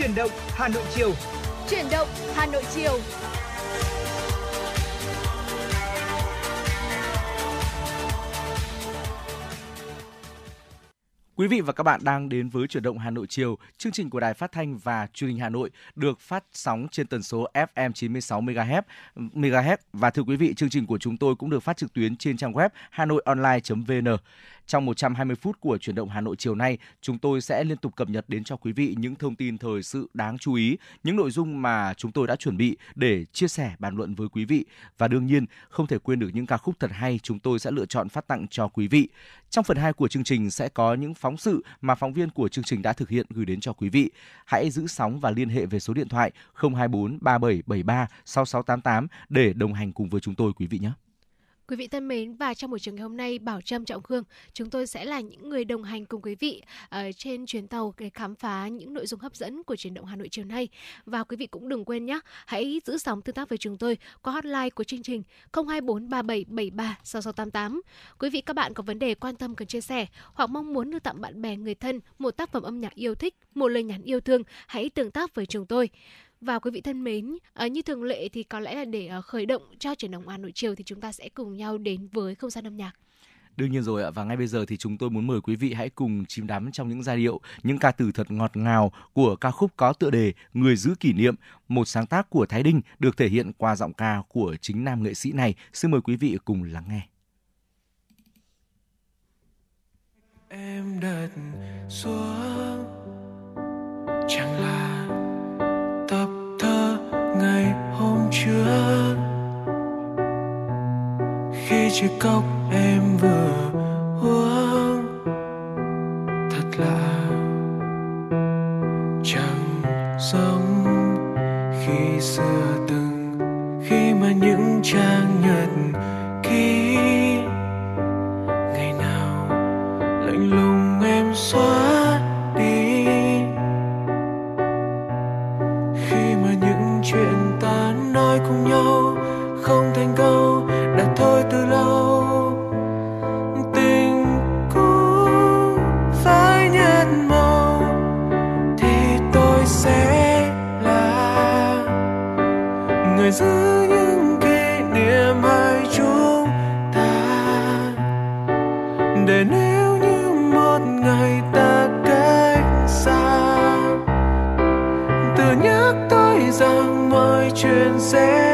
Chuyển động Hà Nội chiều. Chuyển động Hà Nội chiều. Quý vị và các bạn đang đến với chuyển động Hà Nội chiều, chương trình của Đài Phát thanh và Truyền hình Hà Nội được phát sóng trên tần số FM 96 MHz. MHz và thưa quý vị, chương trình của chúng tôi cũng được phát trực tuyến trên trang web hanoionline.vn. Trong 120 phút của chuyển động Hà Nội chiều nay, chúng tôi sẽ liên tục cập nhật đến cho quý vị những thông tin thời sự đáng chú ý, những nội dung mà chúng tôi đã chuẩn bị để chia sẻ bàn luận với quý vị và đương nhiên không thể quên được những ca khúc thật hay chúng tôi sẽ lựa chọn phát tặng cho quý vị. Trong phần 2 của chương trình sẽ có những phóng sự mà phóng viên của chương trình đã thực hiện gửi đến cho quý vị. Hãy giữ sóng và liên hệ về số điện thoại 024 3773 6688 để đồng hành cùng với chúng tôi quý vị nhé. Quý vị thân mến, và trong buổi trường ngày hôm nay, Bảo Trâm, Trọng Khương, chúng tôi sẽ là những người đồng hành cùng quý vị ở trên chuyến tàu để khám phá những nội dung hấp dẫn của chuyển động Hà Nội chiều nay. Và quý vị cũng đừng quên nhé, hãy giữ sóng tương tác với chúng tôi qua hotline của chương trình 02437736688 quý vị, các bạn có vấn đề quan tâm cần chia sẻ hoặc mong muốn đưa tặng bạn bè, người thân một tác phẩm âm nhạc yêu thích, một lời nhắn yêu thương, hãy tương tác với chúng tôi và quý vị thân mến, à, như thường lệ thì có lẽ là để à, khởi động cho chuyển động Hà Nội chiều thì chúng ta sẽ cùng nhau đến với không gian âm nhạc. Đương nhiên rồi ạ và ngay bây giờ thì chúng tôi muốn mời quý vị hãy cùng chìm đắm trong những giai điệu, những ca từ thật ngọt ngào của ca khúc có tựa đề Người giữ kỷ niệm, một sáng tác của Thái Đinh được thể hiện qua giọng ca của chính nam nghệ sĩ này. Xin mời quý vị cùng lắng nghe. Em đặt xuống chẳng là tập thơ ngày hôm trước. Khi chiếc cốc em vừa uống, thật lạ chẳng giống khi xưa từng, khi mà những trang nhật ký. Ngày nào lạnh lùng em xóa giữ những kỷ niệm hai chúng ta. Để nếu như một ngày ta cách xa, tự nhắc tôi rằng mọi chuyện sẽ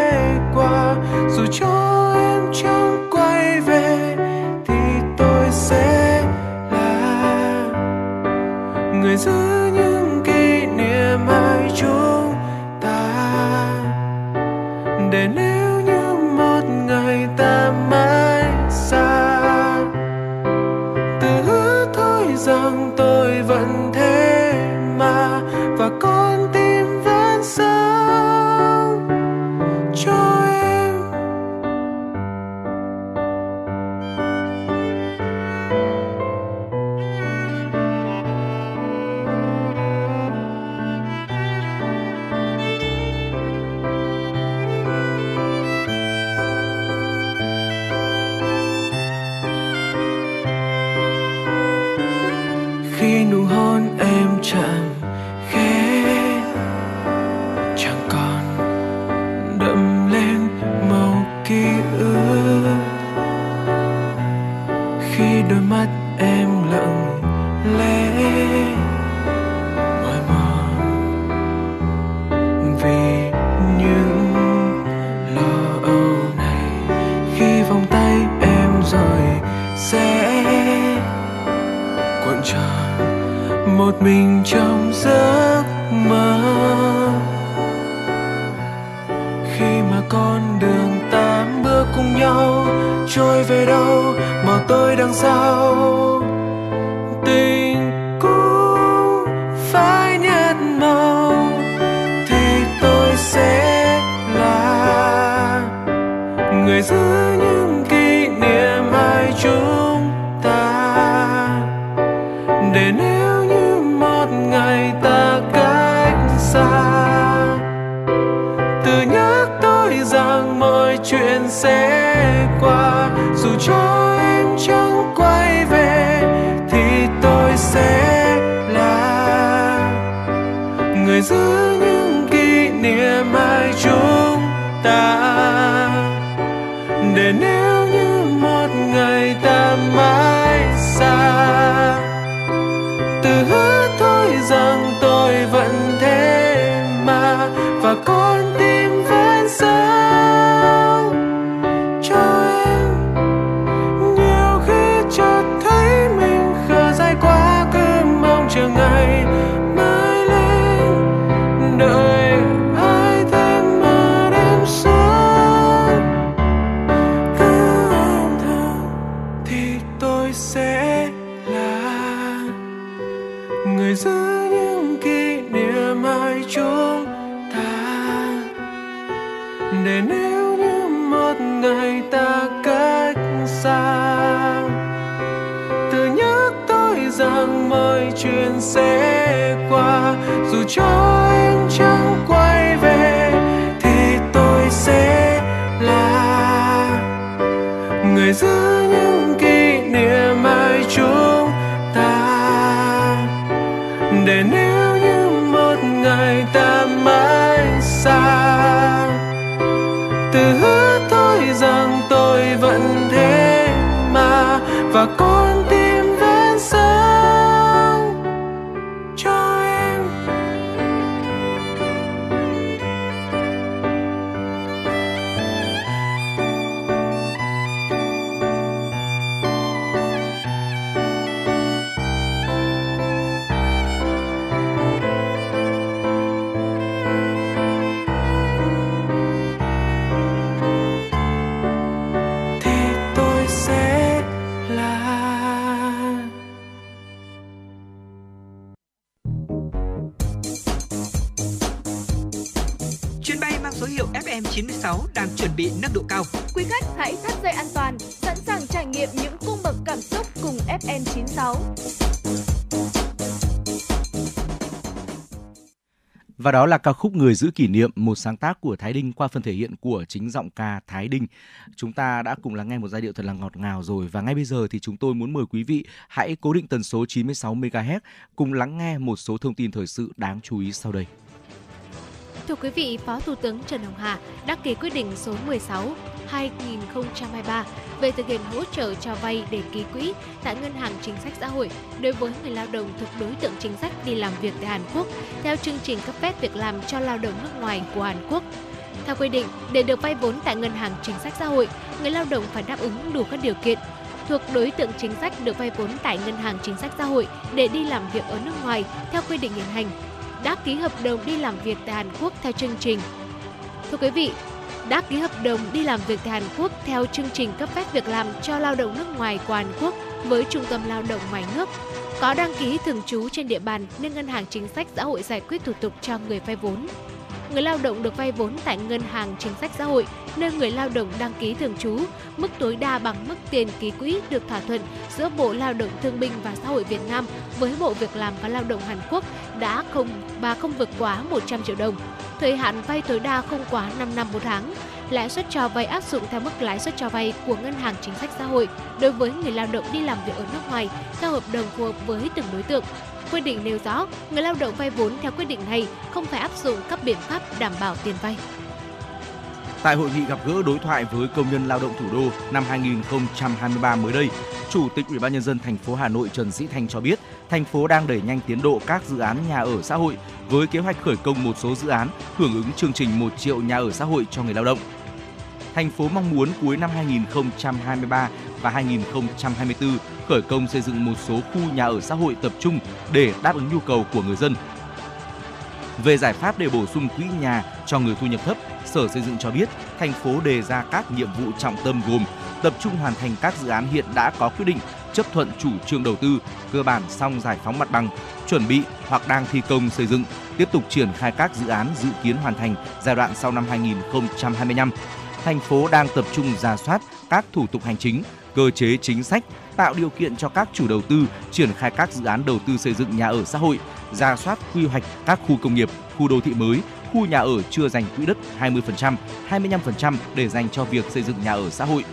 đó là ca khúc Người giữ kỷ niệm, một sáng tác của Thái Đinh qua phần thể hiện của chính giọng ca Thái Đinh. Chúng ta đã cùng lắng nghe một giai điệu thật là ngọt ngào rồi và ngay bây giờ thì chúng tôi muốn mời quý vị hãy cố định tần số 96 MHz cùng lắng nghe một số thông tin thời sự đáng chú ý sau đây. Thưa quý vị, Phó Thủ tướng Trần Hồng Hà đã ký quyết định số 16 2023 về thực hiện hỗ trợ cho vay để ký quỹ tại Ngân hàng Chính sách Xã hội đối với người lao động thuộc đối tượng chính sách đi làm việc tại Hàn Quốc theo chương trình cấp phép việc làm cho lao động nước ngoài của Hàn Quốc. Theo quy định, để được vay vốn tại Ngân hàng Chính sách Xã hội, người lao động phải đáp ứng đủ các điều kiện thuộc đối tượng chính sách được vay vốn tại Ngân hàng Chính sách Xã hội để đi làm việc ở nước ngoài theo quy định hiện hành đã ký hợp đồng đi làm việc tại Hàn Quốc theo chương trình. Thưa quý vị, đã ký hợp đồng đi làm việc tại Hàn Quốc theo chương trình cấp phép việc làm cho lao động nước ngoài của Hàn Quốc với Trung tâm Lao động ngoài nước. Có đăng ký thường trú trên địa bàn nên Ngân hàng Chính sách Xã hội giải quyết thủ tục cho người vay vốn. Người lao động được vay vốn tại Ngân hàng Chính sách Xã hội nơi người lao động đăng ký thường trú, mức tối đa bằng mức tiền ký quỹ được thỏa thuận giữa Bộ Lao động Thương binh và Xã hội Việt Nam với Bộ Việc làm và Lao động Hàn Quốc đã không và không vượt quá 100 triệu đồng. Thời hạn vay tối đa không quá 5 năm một tháng. Lãi suất cho vay áp dụng theo mức lãi suất cho vay của Ngân hàng Chính sách Xã hội đối với người lao động đi làm việc ở nước ngoài theo hợp đồng phù hợp với từng đối tượng. Quy định nêu rõ, người lao động vay vốn theo quyết định này không phải áp dụng các biện pháp đảm bảo tiền vay. Tại hội nghị gặp gỡ đối thoại với công nhân lao động thủ đô năm 2023 mới đây, Chủ tịch Ủy ban nhân dân thành phố Hà Nội Trần Sĩ Thanh cho biết, thành phố đang đẩy nhanh tiến độ các dự án nhà ở xã hội với kế hoạch khởi công một số dự án hưởng ứng chương trình 1 triệu nhà ở xã hội cho người lao động. Thành phố mong muốn cuối năm 2023 và 2024 khởi công xây dựng một số khu nhà ở xã hội tập trung để đáp ứng nhu cầu của người dân. Về giải pháp để bổ sung quỹ nhà cho người thu nhập thấp, Sở Xây dựng cho biết, thành phố đề ra các nhiệm vụ trọng tâm gồm tập trung hoàn thành các dự án hiện đã có quyết định, chấp thuận chủ trương đầu tư, cơ bản xong giải phóng mặt bằng, chuẩn bị hoặc đang thi công xây dựng, tiếp tục triển khai các dự án dự kiến hoàn thành giai đoạn sau năm 2025. Thành phố đang tập trung ra soát các thủ tục hành chính, cơ chế chính sách, tạo điều kiện cho các chủ đầu tư triển khai các dự án đầu tư xây dựng nhà ở xã hội, ra soát quy hoạch các khu công nghiệp, khu đô thị mới, khu nhà ở chưa dành quỹ đất 20%, 25% để dành cho việc xây dựng nhà ở xã hội.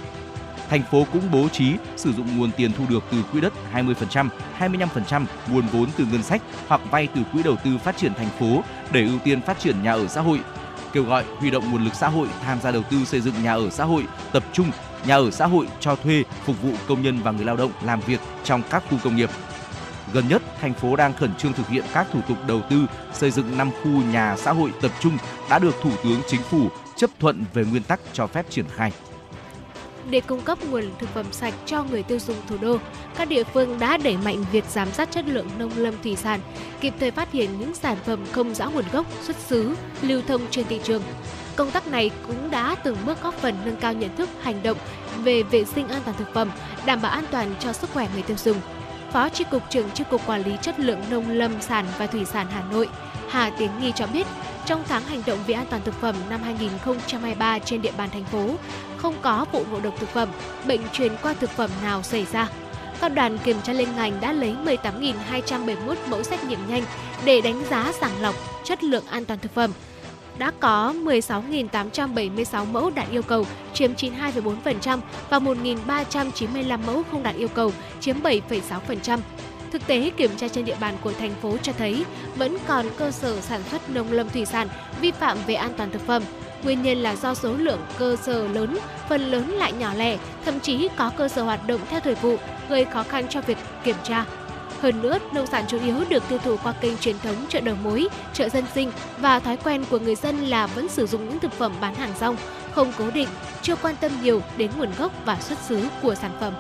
Thành phố cũng bố trí sử dụng nguồn tiền thu được từ quỹ đất 20%, 25% nguồn vốn từ ngân sách hoặc vay từ quỹ đầu tư phát triển thành phố để ưu tiên phát triển nhà ở xã hội. Kêu gọi huy động nguồn lực xã hội tham gia đầu tư xây dựng nhà ở xã hội tập trung, nhà ở xã hội cho thuê phục vụ công nhân và người lao động làm việc trong các khu công nghiệp. Gần nhất, thành phố đang khẩn trương thực hiện các thủ tục đầu tư xây dựng 5 khu nhà xã hội tập trung đã được Thủ tướng Chính phủ chấp thuận về nguyên tắc cho phép triển khai. Để cung cấp nguồn thực phẩm sạch cho người tiêu dùng thủ đô, các địa phương đã đẩy mạnh việc giám sát chất lượng nông lâm thủy sản, kịp thời phát hiện những sản phẩm không rõ nguồn gốc, xuất xứ, lưu thông trên thị trường. Công tác này cũng đã từng bước góp phần nâng cao nhận thức, hành động về vệ sinh an toàn thực phẩm, đảm bảo an toàn cho sức khỏe người tiêu dùng. Phó tri cục trưởng tri cục Quản lý chất lượng nông lâm sản và thủy sản Hà Nội, Hà Tiến Nghi cho biết, trong tháng hành động về an toàn thực phẩm năm 2023 trên địa bàn thành phố, không có vụ ngộ độc thực phẩm, bệnh truyền qua thực phẩm nào xảy ra. Các đoàn kiểm tra liên ngành đã lấy 18.271 mẫu xét nghiệm nhanh để đánh giá sàng lọc chất lượng an toàn thực phẩm. Đã có 16.876 mẫu đạt yêu cầu, chiếm 92,4% và 1.395 mẫu không đạt yêu cầu, chiếm 7,6%. Thực tế kiểm tra trên địa bàn của thành phố cho thấy vẫn còn cơ sở sản xuất nông lâm thủy sản vi phạm về an toàn thực phẩm. Nguyên nhân là do số lượng cơ sở lớn, phần lớn lại nhỏ lẻ, thậm chí có cơ sở hoạt động theo thời vụ, gây khó khăn cho việc kiểm tra. Hơn nữa, nông sản chủ yếu được tiêu thụ qua kênh truyền thống chợ đầu mối, chợ dân sinh và thói quen của người dân là vẫn sử dụng những thực phẩm bán hàng rong, không cố định, chưa quan tâm nhiều đến nguồn gốc và xuất xứ của sản phẩm.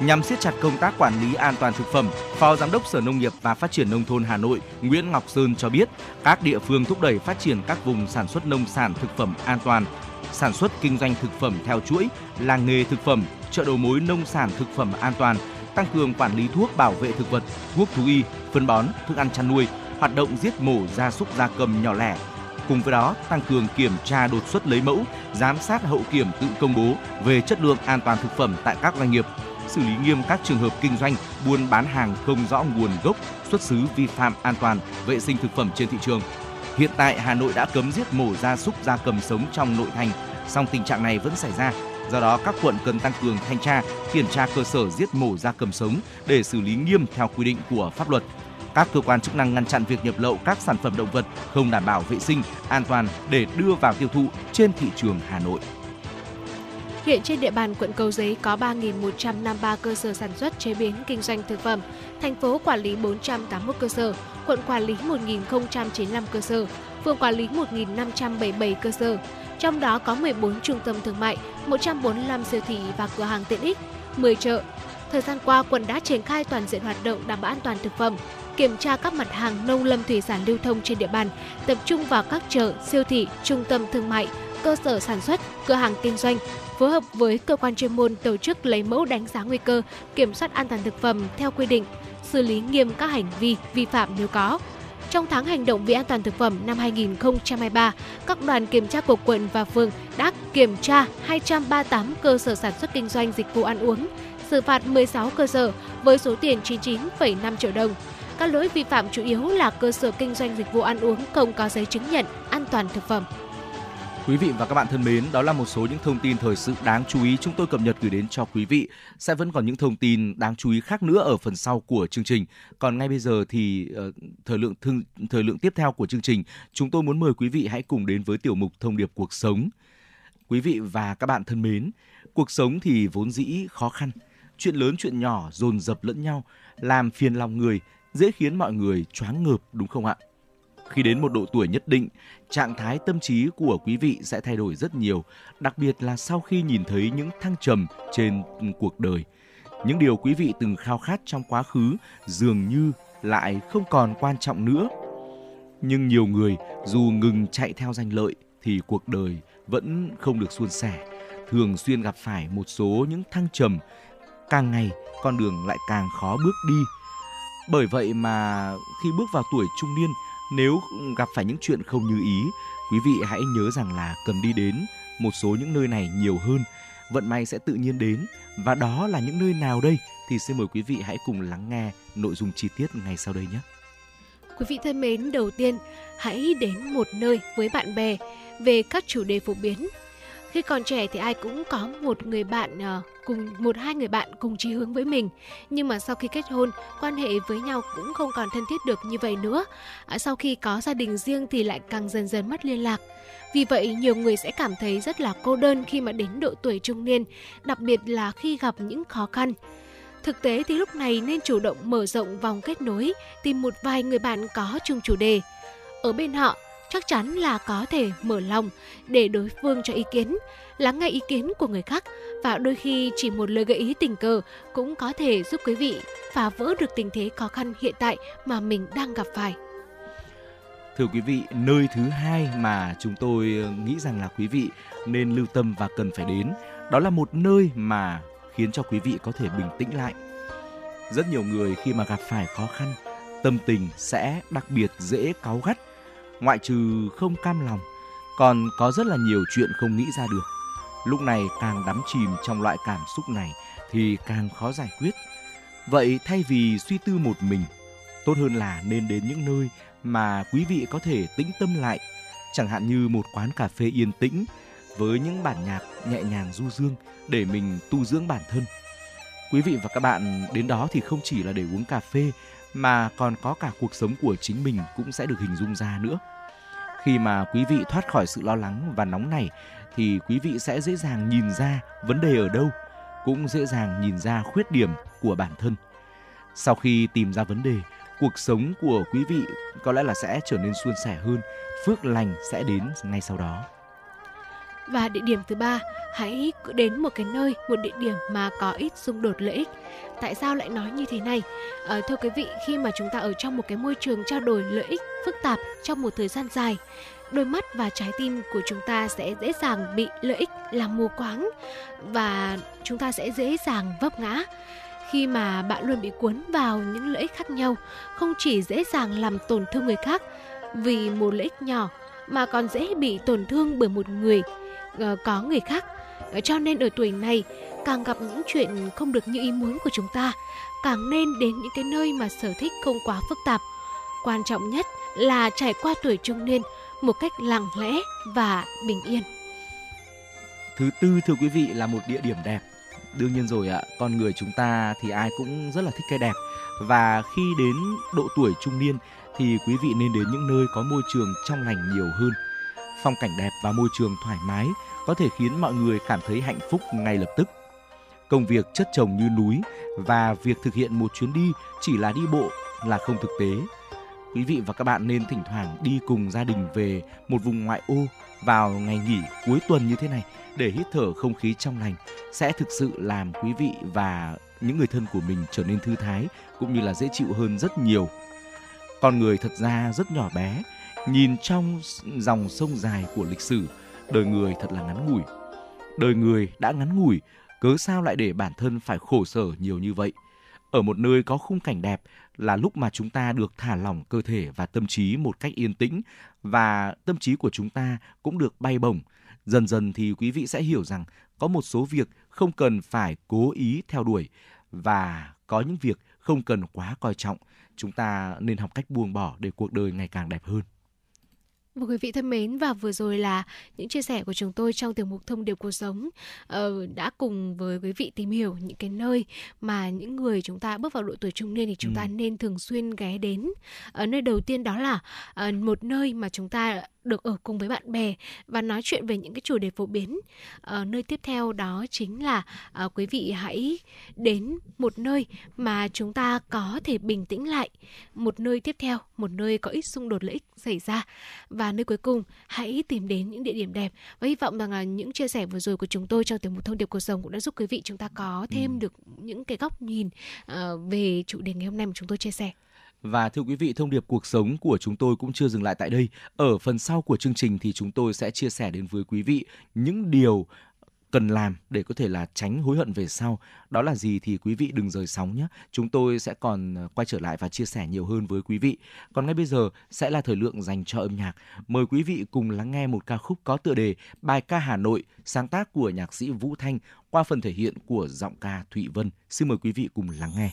Nhằm siết chặt công tác quản lý an toàn thực phẩm, Phó Giám đốc Sở Nông nghiệp và Phát triển Nông thôn Hà Nội Nguyễn Ngọc Sơn cho biết, các địa phương thúc đẩy phát triển các vùng sản xuất nông sản thực phẩm an toàn, sản xuất kinh doanh thực phẩm theo chuỗi, làng nghề thực phẩm, chợ đầu mối nông sản thực phẩm an toàn, tăng cường quản lý thuốc bảo vệ thực vật, thuốc thú y, phân bón, thức ăn chăn nuôi, hoạt động giết mổ gia súc gia cầm nhỏ lẻ. Cùng với đó, tăng cường kiểm tra đột xuất lấy mẫu, giám sát hậu kiểm tự công bố về chất lượng an toàn thực phẩm tại các doanh nghiệp, xử lý nghiêm các trường hợp kinh doanh buôn bán hàng không rõ nguồn gốc, xuất xứ vi phạm an toàn vệ sinh thực phẩm trên thị trường. Hiện tại Hà Nội đã cấm giết mổ gia súc gia cầm sống trong nội thành, song tình trạng này vẫn xảy ra. Do đó các quận cần tăng cường thanh tra, kiểm tra cơ sở giết mổ gia cầm sống để xử lý nghiêm theo quy định của pháp luật. Các cơ quan chức năng ngăn chặn việc nhập lậu các sản phẩm động vật không đảm bảo vệ sinh, an toàn để đưa vào tiêu thụ trên thị trường Hà Nội. Hiện trên địa bàn quận Cầu Giấy có 3.153 cơ sở sản xuất chế biến kinh doanh thực phẩm. Thành phố quản lý 481 cơ sở, quận quản lý 1.095 cơ sở, phường quản lý 1.577 cơ sở. Trong đó có 14 trung tâm thương mại, 145 siêu thị và cửa hàng tiện ích, 10 chợ. Thời gian qua, quận đã triển khai toàn diện hoạt động đảm bảo an toàn thực phẩm, kiểm tra các mặt hàng nông lâm thủy sản lưu thông trên địa bàn, tập trung vào các chợ, siêu thị, trung tâm thương mại, cơ sở sản xuất, cửa hàng kinh doanh, phối hợp với cơ quan chuyên môn tổ chức lấy mẫu đánh giá nguy cơ, kiểm soát an toàn thực phẩm theo quy định, xử lý nghiêm các hành vi vi phạm nếu có. Trong tháng hành động vì an toàn thực phẩm năm 2023, các đoàn kiểm tra của quận và phường đã kiểm tra 238 cơ sở sản xuất kinh doanh dịch vụ ăn uống, xử phạt 16 cơ sở với số tiền 99,5 triệu đồng. Các lỗi vi phạm chủ yếu là cơ sở kinh doanh dịch vụ ăn uống không có giấy chứng nhận an toàn thực phẩm. Quý vị và các bạn thân mến, đó là một số những thông tin thời sự đáng chú ý chúng tôi cập nhật gửi đến cho quý vị. Sẽ vẫn còn những thông tin đáng chú ý khác nữa ở phần sau của chương trình. Còn ngay bây giờ thì ờ, thời lượng thương, thời lượng tiếp theo của chương trình, chúng tôi muốn mời quý vị hãy cùng đến với tiểu mục thông điệp cuộc sống. Quý vị và các bạn thân mến, cuộc sống thì vốn dĩ khó khăn, chuyện lớn chuyện nhỏ dồn dập lẫn nhau, làm phiền lòng người, dễ khiến mọi người choáng ngợp đúng không ạ? Khi đến một độ tuổi nhất định, trạng thái tâm trí của quý vị sẽ thay đổi rất nhiều, đặc biệt là sau khi nhìn thấy những thăng trầm trên cuộc đời. Những điều quý vị từng khao khát trong quá khứ dường như lại không còn quan trọng nữa. Nhưng nhiều người dù ngừng chạy theo danh lợi thì cuộc đời vẫn không được suôn sẻ, thường xuyên gặp phải một số những thăng trầm, càng ngày con đường lại càng khó bước đi. Bởi vậy mà khi bước vào tuổi trung niên, nếu gặp phải những chuyện không như ý, quý vị hãy nhớ rằng là cần đi đến một số những nơi này nhiều hơn. Vận may sẽ tự nhiên đến và đó là những nơi nào đây thì xin mời quý vị hãy cùng lắng nghe nội dung chi tiết ngay sau đây nhé. Quý vị thân mến, đầu tiên hãy đến một nơi với bạn bè về các chủ đề phổ biến. Khi còn trẻ thì ai cũng có một người bạn ờ, cùng một hai người bạn cùng chí hướng với mình. Nhưng mà sau khi kết hôn quan hệ với nhau cũng không còn thân thiết được như vậy nữa. À, sau khi có gia đình riêng thì lại càng dần dần mất liên lạc. Vì vậy nhiều người sẽ cảm thấy rất là cô đơn khi mà đến độ tuổi trung niên đặc biệt là khi gặp những khó khăn. Thực tế thì lúc này nên chủ động mở rộng vòng kết nối, tìm một vài người bạn có chung chủ đề. Ở bên họ, chắc chắn là có thể mở lòng để đối phương cho ý kiến, lắng nghe ý kiến của người khác và đôi khi chỉ một lời gợi ý tình cờ cũng có thể giúp quý vị phá vỡ được tình thế khó khăn hiện tại mà mình đang gặp phải. Thưa quý vị, nơi thứ hai mà chúng tôi nghĩ rằng là quý vị nên lưu tâm và cần phải đến, đó là một nơi mà khiến cho quý vị có thể bình tĩnh lại. Rất nhiều người khi mà gặp phải khó khăn, tâm tình sẽ đặc biệt dễ cáu gắt, ngoại trừ không cam lòng, còn có rất là nhiều chuyện không nghĩ ra được. Lúc này càng đắm chìm trong loại cảm xúc này thì càng khó giải quyết. Vậy thay vì suy tư một mình, tốt hơn là nên đến những nơi mà quý vị có thể tĩnh tâm lại, chẳng hạn như một quán cà phê yên tĩnh với những bản nhạc nhẹ nhàng du dương để mình tu dưỡng bản thân. Quý vị và các bạn đến đó thì không chỉ là để uống cà phê mà còn có cả cuộc sống của chính mình cũng sẽ được hình dung ra nữa. Khi mà quý vị thoát khỏi sự lo lắng và nóng này thì quý vị sẽ dễ dàng nhìn ra vấn đề ở đâu, cũng dễ dàng nhìn ra khuyết điểm của bản thân. Sau khi tìm ra vấn đề, cuộc sống của quý vị có lẽ là sẽ trở nên suôn sẻ hơn, phước lành sẽ đến ngay sau đó. Và địa điểm thứ ba, hãy đến một cái nơi, một địa điểm mà có ít xung đột lợi ích. Tại sao lại nói như thế này? À, thưa quý vị, khi mà chúng ta ở trong một cái môi trường trao đổi lợi ích phức tạp trong một thời gian dài, đôi mắt và trái tim của chúng ta sẽ dễ dàng bị lợi ích làm mù quáng và chúng ta sẽ dễ dàng vấp ngã khi mà bạn luôn bị cuốn vào những lợi ích khác nhau không chỉ dễ dàng làm tổn thương người khác vì một lợi ích nhỏ mà còn dễ bị tổn thương bởi một người Ờ, có người khác. Cho nên ở tuổi này, càng gặp những chuyện không được như ý muốn của chúng ta, càng nên đến những cái nơi mà sở thích không quá phức tạp. Quan trọng nhất là trải qua tuổi trung niên một cách lặng lẽ và bình yên. Thứ tư, thưa quý vị, là một địa điểm đẹp. Đương nhiên rồi ạ, con người chúng ta thì ai cũng rất là thích cái đẹp. Và khi đến độ tuổi trung niên thì quý vị nên đến những nơi có môi trường trong lành nhiều hơn. Phong cảnh đẹp và môi trường thoải mái có thể khiến mọi người cảm thấy hạnh phúc ngay lập tức công việc chất chồng như núi và việc thực hiện một chuyến đi chỉ là đi bộ là không thực tế quý vị và các bạn nên thỉnh thoảng đi cùng gia đình về một vùng ngoại ô vào ngày nghỉ cuối tuần như thế này để hít thở không khí trong lành sẽ thực sự làm quý vị và những người thân của mình trở nên thư thái cũng như là dễ chịu hơn rất nhiều. Con người thật ra rất nhỏ bé, nhìn trong dòng sông dài của lịch sử, đời người thật là ngắn ngủi. Đời người đã ngắn ngủi, cớ sao lại để bản thân phải khổ sở nhiều như vậy? Ở một nơi có khung cảnh đẹp là lúc mà chúng ta được thả lỏng cơ thể và tâm trí một cách yên tĩnh và tâm trí của chúng ta cũng được bay bổng. Dần dần thì quý vị sẽ hiểu rằng có một số việc không cần phải cố ý theo đuổi và có những việc không cần quá coi trọng. Chúng ta nên học cách buông bỏ để cuộc đời ngày càng đẹp hơn. Một quý vị thân mến và vừa rồi là những chia sẻ của chúng tôi trong tiểu mục thông điệp cuộc sống uh, đã cùng với quý vị tìm hiểu những cái nơi mà những người chúng ta bước vào độ tuổi trung niên thì chúng ừ. ta nên thường xuyên ghé đến. Ở nơi đầu tiên đó là uh, một nơi mà chúng ta được ở cùng với bạn bè và nói chuyện về những cái chủ đề phổ biến. Ở nơi tiếp theo đó chính là uh, quý vị hãy đến một nơi mà chúng ta có thể bình tĩnh lại. Một nơi tiếp theo, một nơi có ít xung đột lợi ích xảy ra và nơi cuối cùng hãy tìm đến những địa điểm đẹp và hy vọng rằng là những chia sẻ vừa rồi của chúng tôi trong tiểu mục thông điệp cuộc sống cũng đã giúp quý vị chúng ta có thêm ừ. được những cái góc nhìn uh, về chủ đề ngày hôm nay mà chúng tôi chia sẻ. Và thưa quý vị, thông điệp cuộc sống của chúng tôi cũng chưa dừng lại tại đây. Ở phần sau của chương trình thì chúng tôi sẽ chia sẻ đến với quý vị những điều cần làm để có thể là tránh hối hận về sau. Đó là gì thì quý vị đừng rời sóng nhé. Chúng tôi sẽ còn ờ, quay trở lại và chia sẻ nhiều hơn với quý vị. Còn ngay bây giờ sẽ là thời lượng dành cho âm nhạc. Mời quý vị cùng lắng nghe một ca khúc có tựa đề Bài ca Hà Nội, sáng tác của nhạc sĩ Vũ Thanh qua phần thể hiện của giọng ca Thụy Vân. Xin mời quý vị cùng lắng nghe.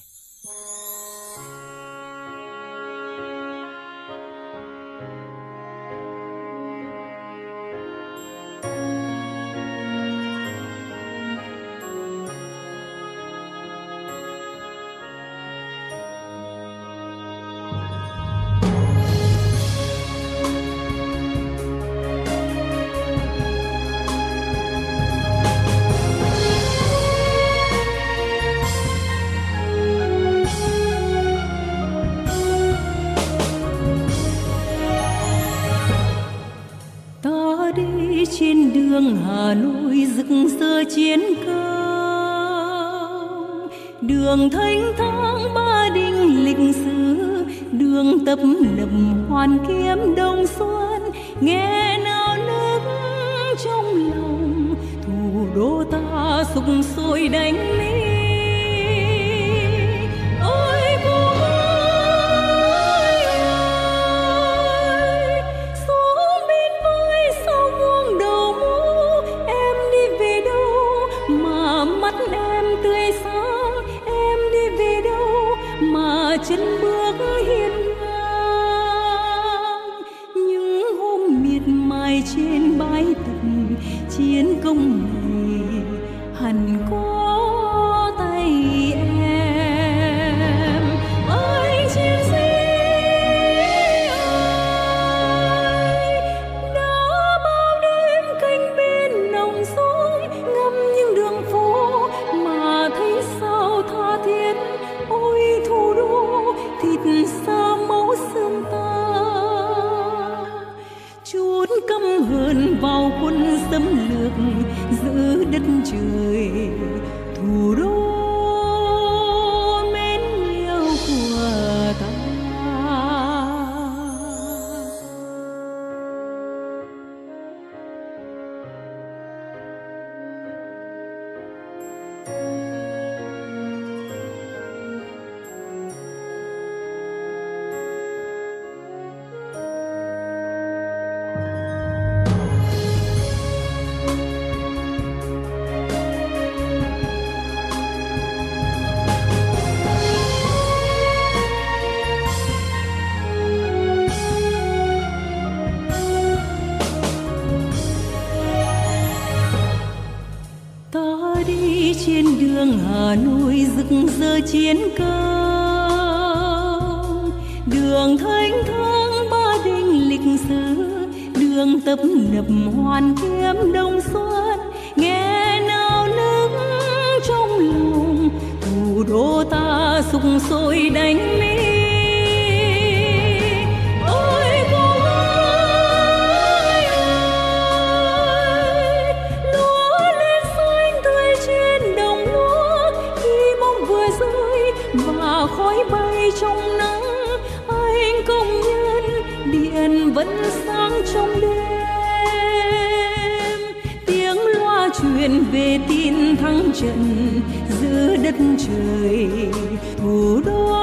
Đường núi rực rỡ chiến công. Đường thanh thang ba đình lịch sử, đường tập nập hoàn kiếm đông xuân. Nghe nào nước trong lòng, thủ đô ta sục sôi đánh mỹ sục sôi đánh mê thắng trận giữa đất trời thủ đô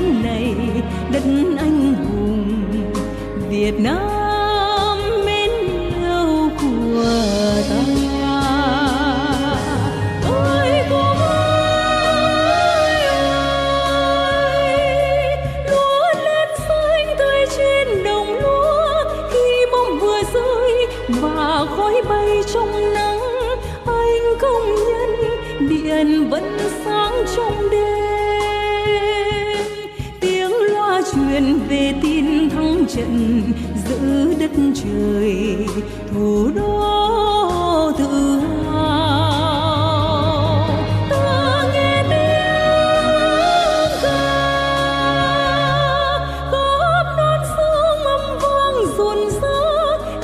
đất này đất anh hùng Việt Nam. đất trời, thủ đô tự hào. Ta nghe tiếng ca khóp non sương âm vang rộn rã.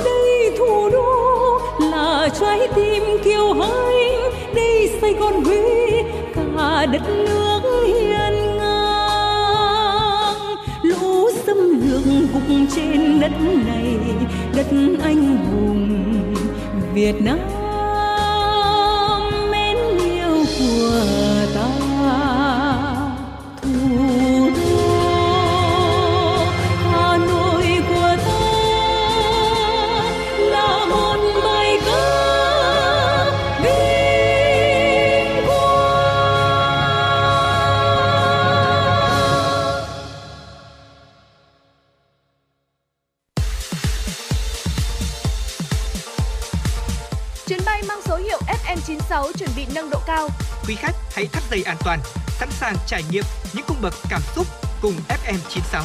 Đây thủ đô là trái tim kiêu hãnh, đây sài gòn huế cả đất nước hiên ngang. Lũ xâm lược gục trên đất này đất anh hùng việt nam toàn, sẵn sàng trải nghiệm những cung bậc cảm xúc cùng FM96.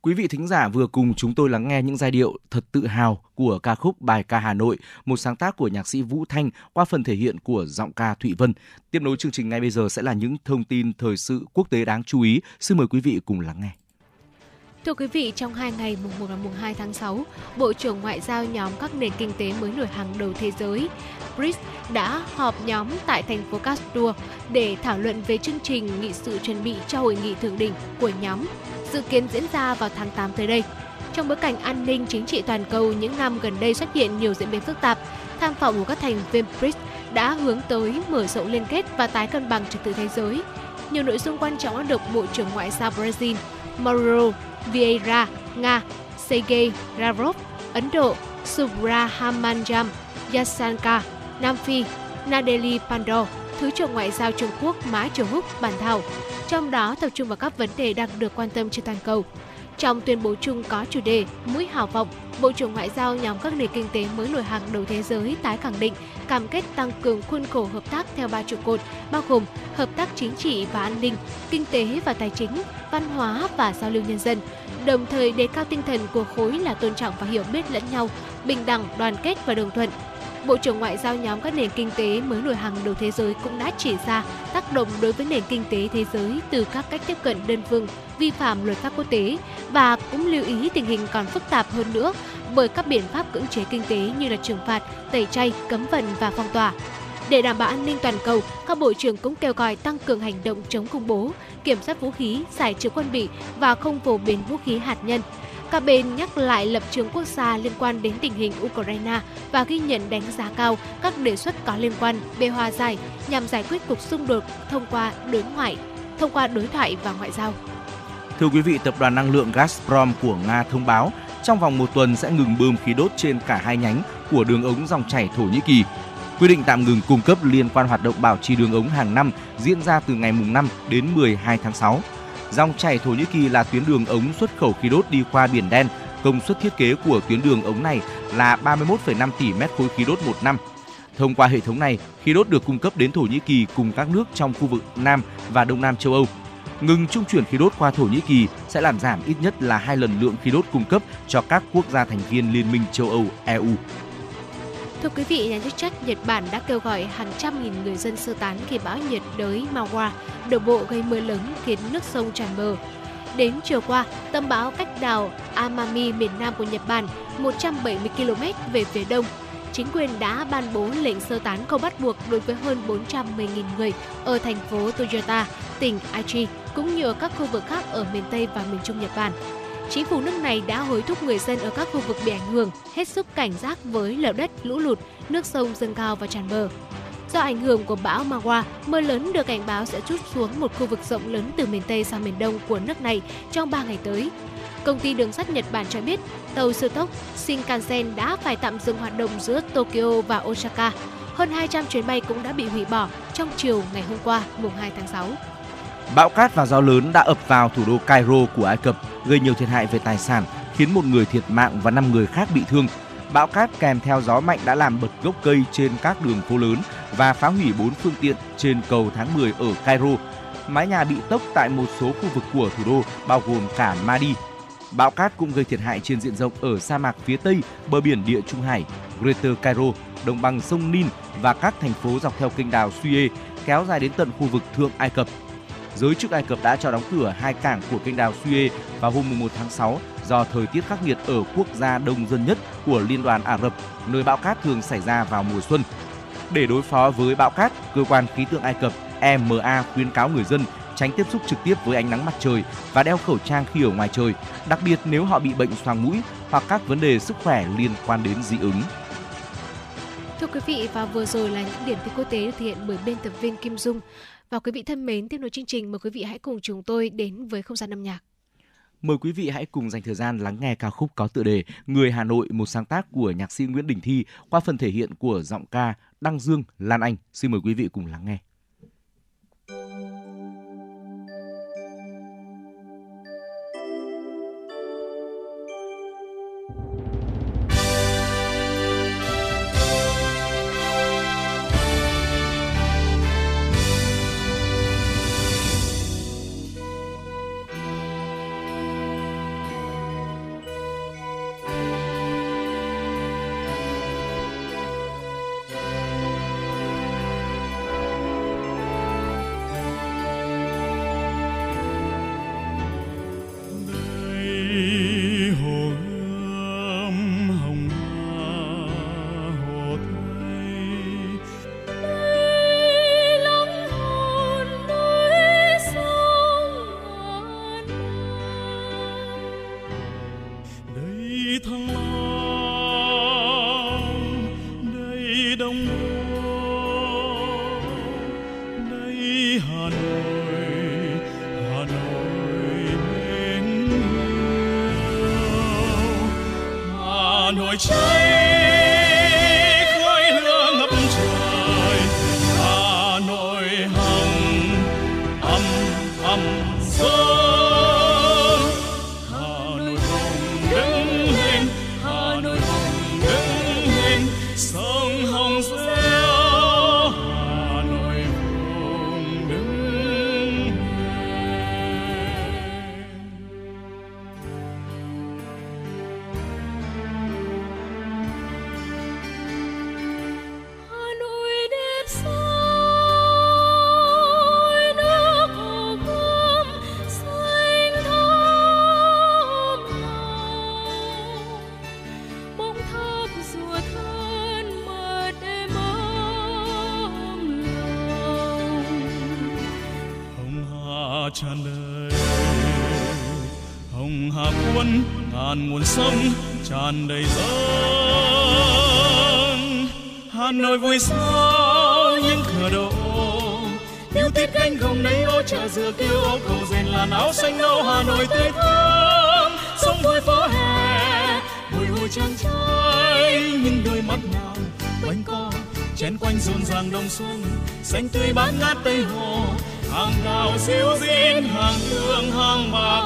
Quý vị thính giả vừa cùng chúng tôi lắng nghe những giai điệu thật tự hào của ca khúc Bài ca Hà Nội, một sáng tác của nhạc sĩ Vũ Thanh qua phần thể hiện của giọng ca Thụy Vân. Tiếp nối chương trình ngay bây giờ sẽ là những thông tin thời sự quốc tế đáng chú ý. Xin mời quý vị cùng lắng nghe. Thưa quý vị, trong hai ngày mùng 1 và mùng 2 tháng 6, Bộ trưởng Ngoại giao nhóm các nền kinh tế mới nổi hàng đầu thế giới BRICS đã họp nhóm tại thành phố Castro để thảo luận về chương trình nghị sự chuẩn bị cho hội nghị thượng đỉnh của nhóm, dự kiến diễn ra vào tháng 8 tới đây. Trong bối cảnh an ninh chính trị toàn cầu những năm gần đây xuất hiện nhiều diễn biến phức tạp, tham vọng của các thành viên BRICS đã hướng tới mở rộng liên kết và tái cân bằng trật tự thế giới. Nhiều nội dung quan trọng đã được Bộ trưởng Ngoại giao Brazil Mauro Vieira, Nga, Sergei Lavrov, Ấn Độ, Subrahmanyam Yasanka, Nam Phi, Nadeli Pandor, Thứ trưởng Ngoại giao Trung Quốc Mã Triều Húc bàn thảo, trong đó tập trung vào các vấn đề đang được quan tâm trên toàn cầu. Trong tuyên bố chung có chủ đề Mũi hào vọng, Bộ trưởng Ngoại giao nhóm các nền kinh tế mới nổi hàng đầu thế giới tái khẳng định cam kết tăng cường khuôn khổ hợp tác theo ba trụ cột, bao gồm hợp tác chính trị và an ninh, kinh tế và tài chính, văn hóa và giao lưu nhân dân, đồng thời đề cao tinh thần của khối là tôn trọng và hiểu biết lẫn nhau, bình đẳng, đoàn kết và đồng thuận. Bộ trưởng Ngoại giao nhóm các nền kinh tế mới nổi hàng đầu thế giới cũng đã chỉ ra tác động đối với nền kinh tế thế giới từ các cách tiếp cận đơn phương, vi phạm luật pháp quốc tế và cũng lưu ý tình hình còn phức tạp hơn nữa bởi các biện pháp cưỡng chế kinh tế như là trừng phạt, tẩy chay, cấm vận và phong tỏa. Để đảm bảo an ninh toàn cầu, các bộ trưởng cũng kêu gọi tăng cường hành động chống khủng bố, kiểm soát vũ khí, giải trừ quân bị và không phổ biến vũ khí hạt nhân. Các bên nhắc lại lập trường quốc gia liên quan đến tình hình Ukraine và ghi nhận đánh giá cao các đề xuất có liên quan về hòa giải nhằm giải quyết cuộc xung đột thông qua đối ngoại, thông qua đối thoại và ngoại giao. Thưa quý vị, tập đoàn năng lượng Gazprom của Nga thông báo trong vòng một tuần sẽ ngừng bơm khí đốt trên cả hai nhánh của đường ống dòng chảy Thổ Nhĩ Kỳ. Quy định tạm ngừng cung cấp liên quan hoạt động bảo trì đường ống hàng năm diễn ra từ ngày mùng 5 đến 12 tháng 6. Dòng chảy Thổ Nhĩ Kỳ là tuyến đường ống xuất khẩu khí đốt đi qua Biển Đen. Công suất thiết kế của tuyến đường ống này là 31,5 tỷ mét khối khí đốt một năm. Thông qua hệ thống này, khí đốt được cung cấp đến Thổ Nhĩ Kỳ cùng các nước trong khu vực Nam và Đông Nam châu Âu. Ngừng trung chuyển khí đốt qua Thổ Nhĩ Kỳ sẽ làm giảm ít nhất là hai lần lượng khí đốt cung cấp cho các quốc gia thành viên Liên minh châu Âu EU. Thưa quý vị, nhà chức trách Nhật Bản đã kêu gọi hàng trăm nghìn người dân sơ tán khi bão nhiệt đới Mawa đổ bộ gây mưa lớn khiến nước sông tràn bờ. Đến chiều qua, tâm bão cách đảo Amami miền Nam của Nhật Bản 170 km về phía đông. Chính quyền đã ban bố lệnh sơ tán không bắt buộc đối với hơn 410.000 người ở thành phố Toyota, tỉnh Aichi, cũng như ở các khu vực khác ở miền Tây và miền Trung Nhật Bản. Chính phủ nước này đã hối thúc người dân ở các khu vực bị ảnh hưởng hết sức cảnh giác với lở đất, lũ lụt, nước sông dâng cao và tràn bờ. Do ảnh hưởng của bão Mawa, mưa lớn được cảnh báo sẽ trút xuống một khu vực rộng lớn từ miền Tây sang miền Đông của nước này trong 3 ngày tới. Công ty đường sắt Nhật Bản cho biết tàu siêu tốc Shinkansen đã phải tạm dừng hoạt động giữa Tokyo và Osaka. Hơn 200 chuyến bay cũng đã bị hủy bỏ trong chiều ngày hôm qua, mùng 2 tháng 6. Bão cát và gió lớn đã ập vào thủ đô Cairo của Ai Cập, gây nhiều thiệt hại về tài sản, khiến một người thiệt mạng và 5 người khác bị thương. Bão cát kèm theo gió mạnh đã làm bật gốc cây trên các đường phố lớn và phá hủy 4 phương tiện trên cầu tháng 10 ở Cairo. Mái nhà bị tốc tại một số khu vực của thủ đô, bao gồm cả Madi. Bão cát cũng gây thiệt hại trên diện rộng ở sa mạc phía tây, bờ biển địa Trung Hải, Greater Cairo, đồng bằng sông Nin và các thành phố dọc theo kênh đào Suez kéo dài đến tận khu vực Thượng Ai Cập giới chức Ai Cập đã cho đóng cửa hai cảng của kênh đào Suez vào hôm 1 tháng 6 do thời tiết khắc nghiệt ở quốc gia đông dân nhất của Liên đoàn Ả Rập, nơi bão cát thường xảy ra vào mùa xuân. Để đối phó với bão cát, cơ quan khí tượng Ai Cập EMA khuyến cáo người dân tránh tiếp xúc trực tiếp với ánh nắng mặt trời và đeo khẩu trang khi ở ngoài trời, đặc biệt nếu họ bị bệnh xoang mũi hoặc các vấn đề sức khỏe liên quan đến dị ứng. Thưa quý vị, và vừa rồi là những điểm tin quốc tế được thực hiện bởi biên tập viên Kim Dung. Và quý vị thân mến, tiếp nối chương trình mời quý vị hãy cùng chúng tôi đến với không gian âm nhạc. Mời quý vị hãy cùng dành thời gian lắng nghe ca khúc có tựa đề Người Hà Nội, một sáng tác của nhạc sĩ Nguyễn Đình Thi qua phần thể hiện của giọng ca Đăng Dương, Lan Anh. Xin mời quý vị cùng lắng nghe. Sông tràn đầy dâng hà nội vui sao những cửa đổ. Tiêu tiết cánh gồng nấy ô chợ dừa kêu ô cầu rền làn áo xanh nâu, hà nội tươi thắm sông vui phố hè, mùi hồi trang trai. Những đôi mắt nào quanh co chen quanh rộn ràng đông xuân. Xanh tươi bát ngát tây hồ, hàng đào xíu diên, hàng đường, hàng bạc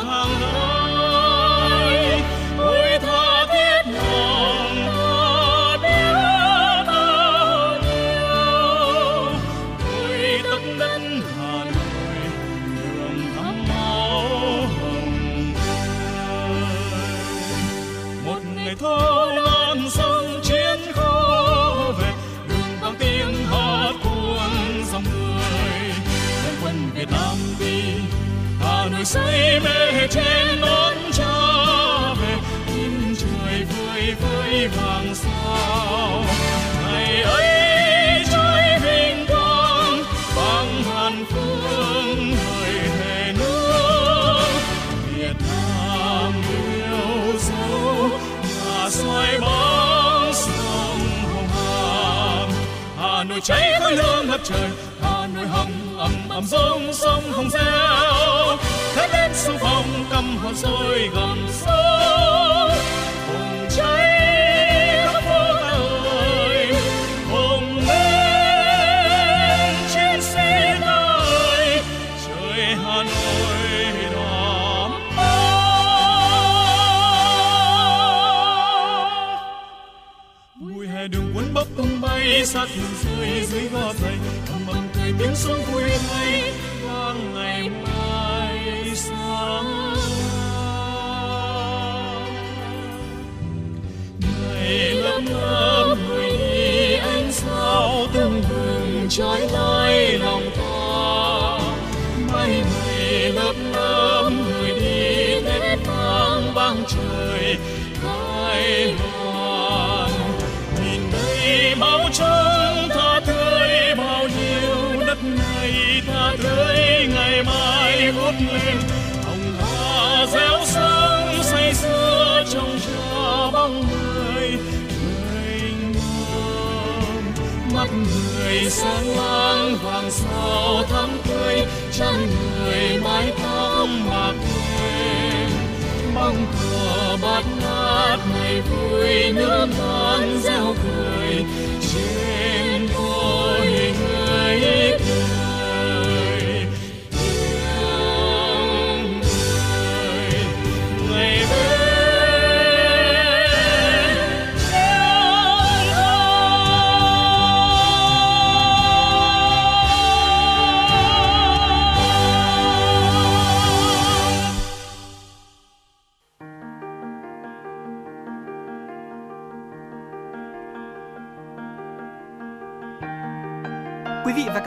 say mê trên đón cha về tim trời vơi vơi vàng sao. Ngày ấy trái vinh quang bằng hàn phương người thề nước Việt Nam yêu dấu, nhà soi bóng sông hồng hàm Hà Nội cháy khói lương ngập trời, Hà Nội hầm ầm ầm rông sông hồng reo thét lên xung phong cầm hồn sôi gầm sâu hùng cháy khắp phố hùng lên chiến sĩ trời Hà Nội đỏ hè đường cuốn bốc tung bay, sát rơi dưới gò dày ầm ầm cười tiếng xuân vui hay vang ngày ngày lấp đi ánh sao tương bừng trói lọi ngày sáng lang vàng sao thắm tươi chân người mái tóc bạc thêm băng cờ bát ngát ngày vui, nước non reo cười. Trên đôi người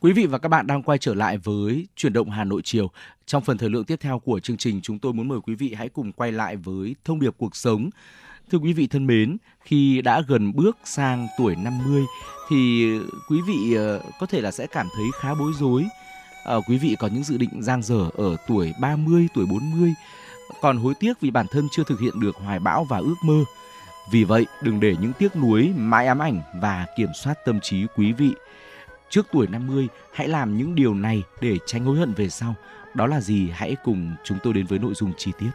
Quý vị và các bạn đang quay trở lại với chuyển động Hà Nội chiều. Trong phần thời lượng tiếp theo của chương trình, chúng tôi muốn mời quý vị hãy cùng quay lại với thông điệp cuộc sống. Thưa quý vị thân mến, khi đã gần bước sang tuổi 50 thì quý vị ờ, có thể là sẽ cảm thấy khá bối rối. À, quý vị có những dự định giang dở ở tuổi 30, tuổi 40, còn hối tiếc vì bản thân chưa thực hiện được hoài bão và ước mơ. Vì vậy, đừng để những tiếc nuối mãi ám ảnh và kiểm soát tâm trí quý vị. Trước tuổi 50, hãy làm những điều này để tránh hối hận về sau. Đó là gì? Hãy cùng chúng tôi đến với nội dung chi tiết.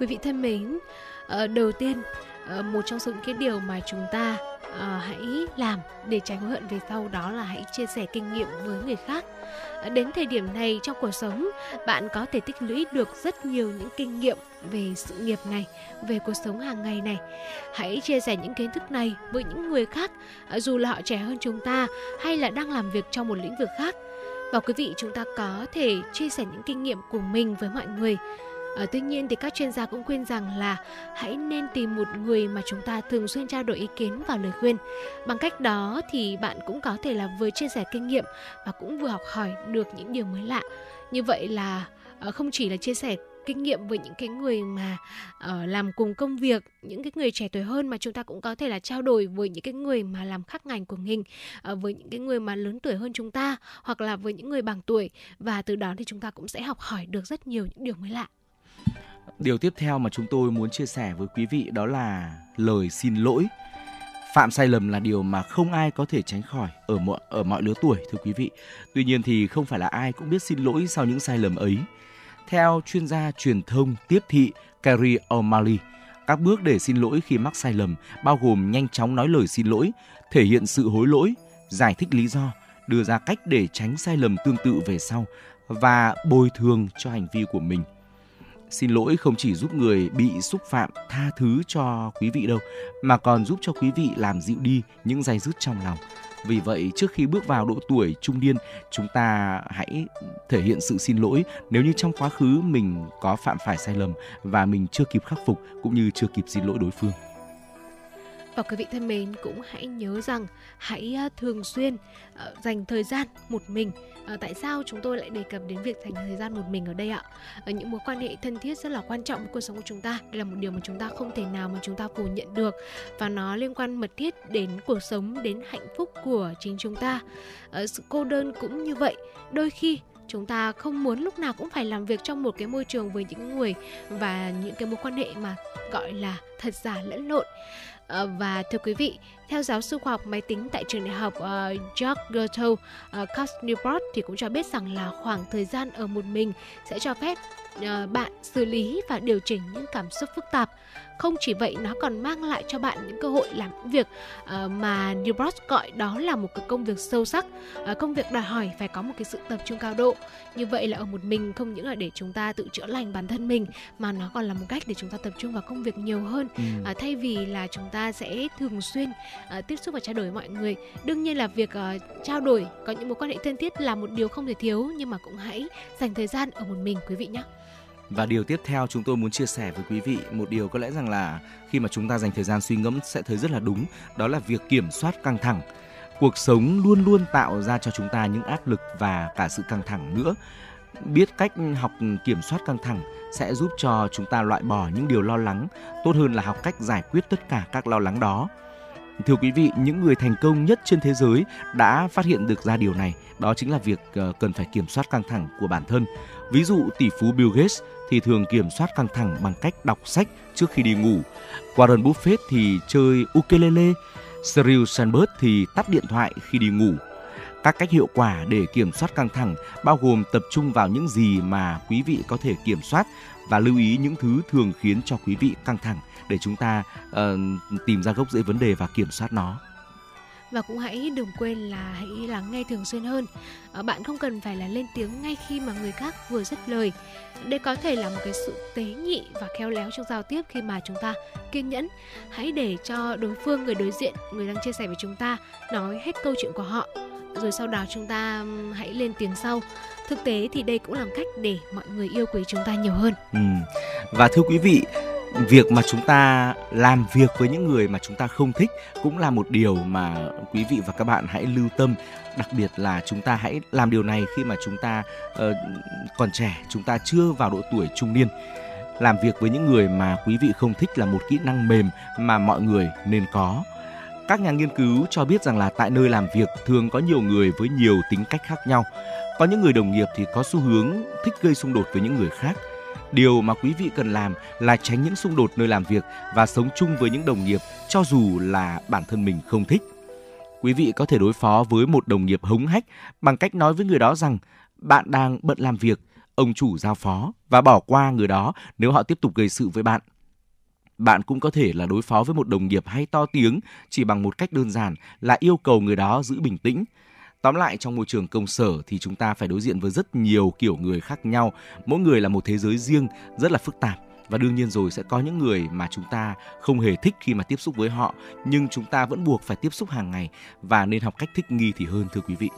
Quý vị thân mến, ờ, đầu tiên Ờ, một trong số những cái điều mà chúng ta ờ, hãy làm để tránh hối hận về sau đó là hãy chia sẻ kinh nghiệm với người khác. Ờ, đến thời điểm này trong cuộc sống, bạn có thể tích lũy được rất nhiều những kinh nghiệm về sự nghiệp này, về cuộc sống hàng ngày này. Hãy chia sẻ những kiến thức này với những người khác, ờ, dù là họ trẻ hơn chúng ta hay là đang làm việc trong một lĩnh vực khác. Và quý vị chúng ta có thể chia sẻ những kinh nghiệm của mình với mọi người À, tuy nhiên thì các chuyên gia cũng khuyên rằng là hãy nên tìm một người mà chúng ta thường xuyên trao đổi ý kiến và lời khuyên. Bằng cách đó thì bạn cũng có thể là vừa chia sẻ kinh nghiệm và cũng vừa học hỏi được những điều mới lạ. Như vậy là ờ, không chỉ là chia sẻ kinh nghiệm với những cái người mà uh, làm cùng công việc những cái người trẻ tuổi hơn mà chúng ta cũng có thể là trao đổi với những cái người mà làm khác ngành của mình uh, với những cái người mà lớn tuổi hơn chúng ta hoặc là với những người bằng tuổi và từ đó thì chúng ta cũng sẽ học hỏi được rất nhiều những điều mới lạ Điều tiếp theo mà chúng tôi muốn chia sẻ với quý vị đó là lời xin lỗi. Phạm sai lầm là điều mà không ai có thể tránh khỏi ở mọi ở mọi lứa tuổi thưa quý vị. Tuy nhiên thì không phải là ai cũng biết xin lỗi sau những sai lầm ấy. Theo chuyên gia truyền thông tiếp thị Carrie O'Malley, các bước để xin lỗi khi mắc sai lầm bao gồm nhanh chóng nói lời xin lỗi, thể hiện sự hối lỗi, giải thích lý do, đưa ra cách để tránh sai lầm tương tự về sau và bồi thường cho hành vi của mình. Xin lỗi không chỉ giúp người bị xúc phạm tha thứ cho quý vị đâu, mà còn giúp cho quý vị làm dịu đi những dây dứt trong lòng. Vì vậy, trước khi bước vào độ tuổi trung niên, chúng ta hãy thể hiện sự xin lỗi nếu như trong quá khứ mình có phạm phải sai lầm và mình chưa kịp khắc phục cũng như chưa kịp xin lỗi đối phương. Và quý vị thân mến cũng hãy nhớ rằng hãy à, thường xuyên ờ, dành thời gian một mình. À, tại sao chúng tôi lại đề cập đến việc dành thời gian một mình ở đây ạ? Ở những mối quan hệ thân thiết rất là quan trọng với cuộc sống của chúng ta. Đây là một điều mà chúng ta không thể nào mà chúng ta phủ nhận được. Và nó liên quan mật thiết đến cuộc sống đến hạnh phúc của chính chúng ta. À, sự cô đơn cũng như vậy. Đôi khi chúng ta không muốn lúc nào cũng phải làm việc trong một cái môi trường với những người và những cái mối quan hệ mà gọi là thật giả lẫn lộn. Ờ, và thưa quý vị, theo giáo sư khoa học máy tính tại trường đại học uh, George Gertrude uh, ờ, Cox Newport thì cũng cho biết rằng là khoảng thời gian ở một mình sẽ cho phép uh, bạn xử lý và điều chỉnh những cảm xúc phức tạp không chỉ vậy nó còn mang lại cho bạn những cơ hội làm những việc uh, mà Newbross gọi đó là một cái công việc sâu sắc uh, công việc đòi hỏi phải có một cái sự tập trung cao độ. Như vậy là ở một mình không những là để chúng ta tự chữa lành bản thân mình mà nó còn là một cách để chúng ta tập trung vào công việc nhiều hơn. Ừ. uh, thay vì là chúng ta sẽ thường xuyên uh, tiếp xúc và trao đổi với mọi người. Đương nhiên là việc uh, trao đổi có những mối quan hệ thân thiết là một điều không thể thiếu nhưng mà cũng hãy dành thời gian ở một mình quý vị nhé và điều tiếp theo chúng tôi muốn chia sẻ với quý vị một điều có lẽ rằng là khi mà chúng ta dành thời gian suy ngẫm sẽ thấy rất là đúng, đó là việc kiểm soát căng thẳng. Cuộc sống luôn luôn tạo ra cho chúng ta những áp lực và cả sự căng thẳng nữa. Biết cách học kiểm soát căng thẳng sẽ giúp cho chúng ta loại bỏ những điều lo lắng, tốt hơn là học cách giải quyết tất cả các lo lắng đó. Thưa quý vị, những người thành công nhất trên thế giới đã phát hiện được ra điều này, đó chính là việc ờ, cần phải kiểm soát căng thẳng của bản thân. Ví dụ tỷ phú Bill Gates thì thường kiểm soát căng thẳng bằng cách đọc sách trước khi đi ngủ. Warren Buffett thì chơi ukulele, Sheryl Sandberg thì tắt điện thoại khi đi ngủ. Các cách hiệu quả để kiểm soát căng thẳng bao gồm tập trung vào những gì mà quý vị có thể kiểm soát và lưu ý những thứ thường khiến cho quý vị căng thẳng để chúng ta uh, tìm ra gốc rễ vấn đề và kiểm soát nó và cũng hãy đừng quên là hãy lắng nghe thường xuyên hơn. Ờ, bạn không cần phải là lên tiếng ngay khi mà người khác vừa dứt lời. Đây có thể là một cái sự tế nhị và khéo léo trong giao tiếp khi mà chúng ta kiên nhẫn. Hãy để cho đối phương, người đối diện, người đang chia sẻ với chúng ta nói hết câu chuyện của họ. Rồi sau đó chúng ta hãy lên tiếng sau. Thực tế thì đây cũng là cách để mọi người yêu quý chúng ta nhiều hơn. Ừ. và thưa quý vị việc mà chúng ta làm việc với những người mà chúng ta không thích cũng là một điều mà quý vị và các bạn hãy lưu tâm. Đặc biệt là chúng ta hãy làm điều này khi mà chúng ta uh, còn trẻ chúng ta chưa vào độ tuổi trung niên. Làm việc với những người mà quý vị không thích là một kỹ năng mềm mà mọi người nên có. Các nhà nghiên cứu cho biết rằng là tại nơi làm việc thường có nhiều người với nhiều tính cách khác nhau. Có những người đồng nghiệp thì có xu hướng thích gây xung đột với những người khác. Điều mà quý vị cần làm là tránh những xung đột nơi làm việc và sống chung với những đồng nghiệp cho dù là bản thân mình không thích. Quý vị có thể đối phó với một đồng nghiệp hống hách bằng cách nói với người đó rằng bạn đang bận làm việc, ông chủ giao phó và bỏ qua người đó nếu họ tiếp tục gây sự với bạn. Bạn cũng có thể là đối phó với một đồng nghiệp hay to tiếng chỉ bằng một cách đơn giản là yêu cầu người đó giữ bình tĩnh. Tóm lại trong môi trường công sở thì chúng ta phải đối diện với rất nhiều kiểu người khác nhau, mỗi người là một thế giới riêng rất là phức tạp. Và đương nhiên rồi sẽ có những người mà chúng ta không hề thích khi mà tiếp xúc với họ nhưng chúng ta vẫn buộc phải tiếp xúc hàng ngày. Và nên học cách thích nghi thì hơn thưa quý vị.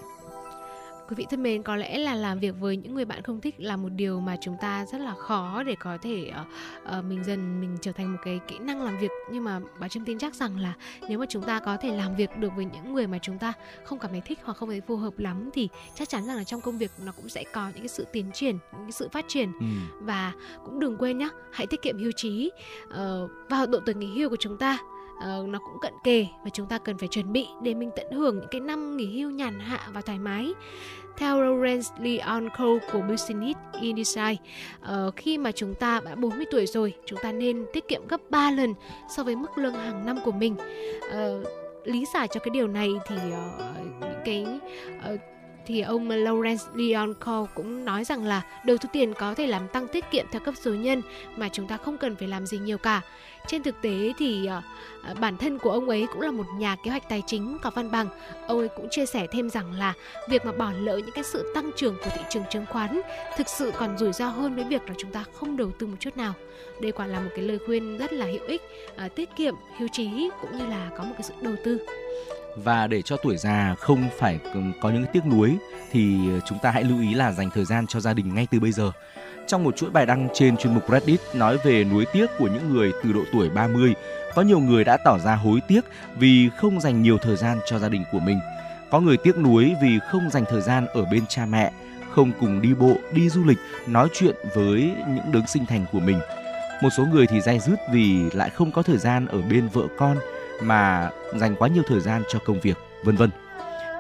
Quý vị thân mến, có lẽ là làm việc với những người bạn không thích là một điều mà chúng ta rất là khó để có thể uh, mình dần mình trở thành một cái kỹ năng làm việc. Nhưng mà bà Trâm tin chắc rằng là nếu mà chúng ta có thể làm việc được với những người mà chúng ta không cảm thấy thích hoặc không thấy phù hợp lắm thì chắc chắn rằng là trong công việc nó cũng sẽ có những cái sự tiến triển, những cái sự phát triển. Ừ. và cũng đừng quên nhá, hãy tiết kiệm hưu trí uh, vào độ tuổi nghỉ hưu của chúng ta uh, nó cũng cận kề và chúng ta cần phải chuẩn bị để mình tận hưởng những cái năm nghỉ hưu nhàn hạ và thoải mái theo Lawrence Leon Cole của Business Insight, uh, ờ, khi mà chúng ta đã 40 tuổi rồi, chúng ta nên tiết kiệm gấp 3 lần so với mức lương hàng năm của mình. Uh, lý giải cho cái điều này thì uh, những cái uh, thì ông Lawrence Leon Cole cũng nói rằng là đầu tư tiền có thể làm tăng tiết kiệm theo cấp số nhân mà chúng ta không cần phải làm gì nhiều cả. Trên thực tế thì uh, bản thân của ông ấy cũng là một nhà kế hoạch tài chính có văn bằng. Ông ấy cũng chia sẻ thêm rằng là việc mà bỏ lỡ những cái sự tăng trưởng của thị trường chứng khoán thực sự còn rủi ro hơn với việc là chúng ta không đầu tư một chút nào. Đây quả là một cái lời khuyên rất là hữu ích, uh, tiết kiệm, hưu trí cũng như là có một cái sự đầu tư và để cho tuổi già không phải ừ, có những tiếc nuối thì chúng ta hãy lưu ý là dành thời gian cho gia đình ngay từ bây giờ. Trong một chuỗi bài đăng trên chuyên mục Reddit nói về nuối tiếc của những người từ độ tuổi 30, có nhiều người đã tỏ ra hối tiếc vì không dành nhiều thời gian cho gia đình của mình. Có người tiếc nuối vì không dành thời gian ở bên cha mẹ, không cùng đi bộ, đi du lịch, nói chuyện với những đấng sinh thành của mình. Một số người thì day dứt vì lại không có thời gian ở bên vợ con, mà dành quá nhiều thời gian cho công việc, vân vân.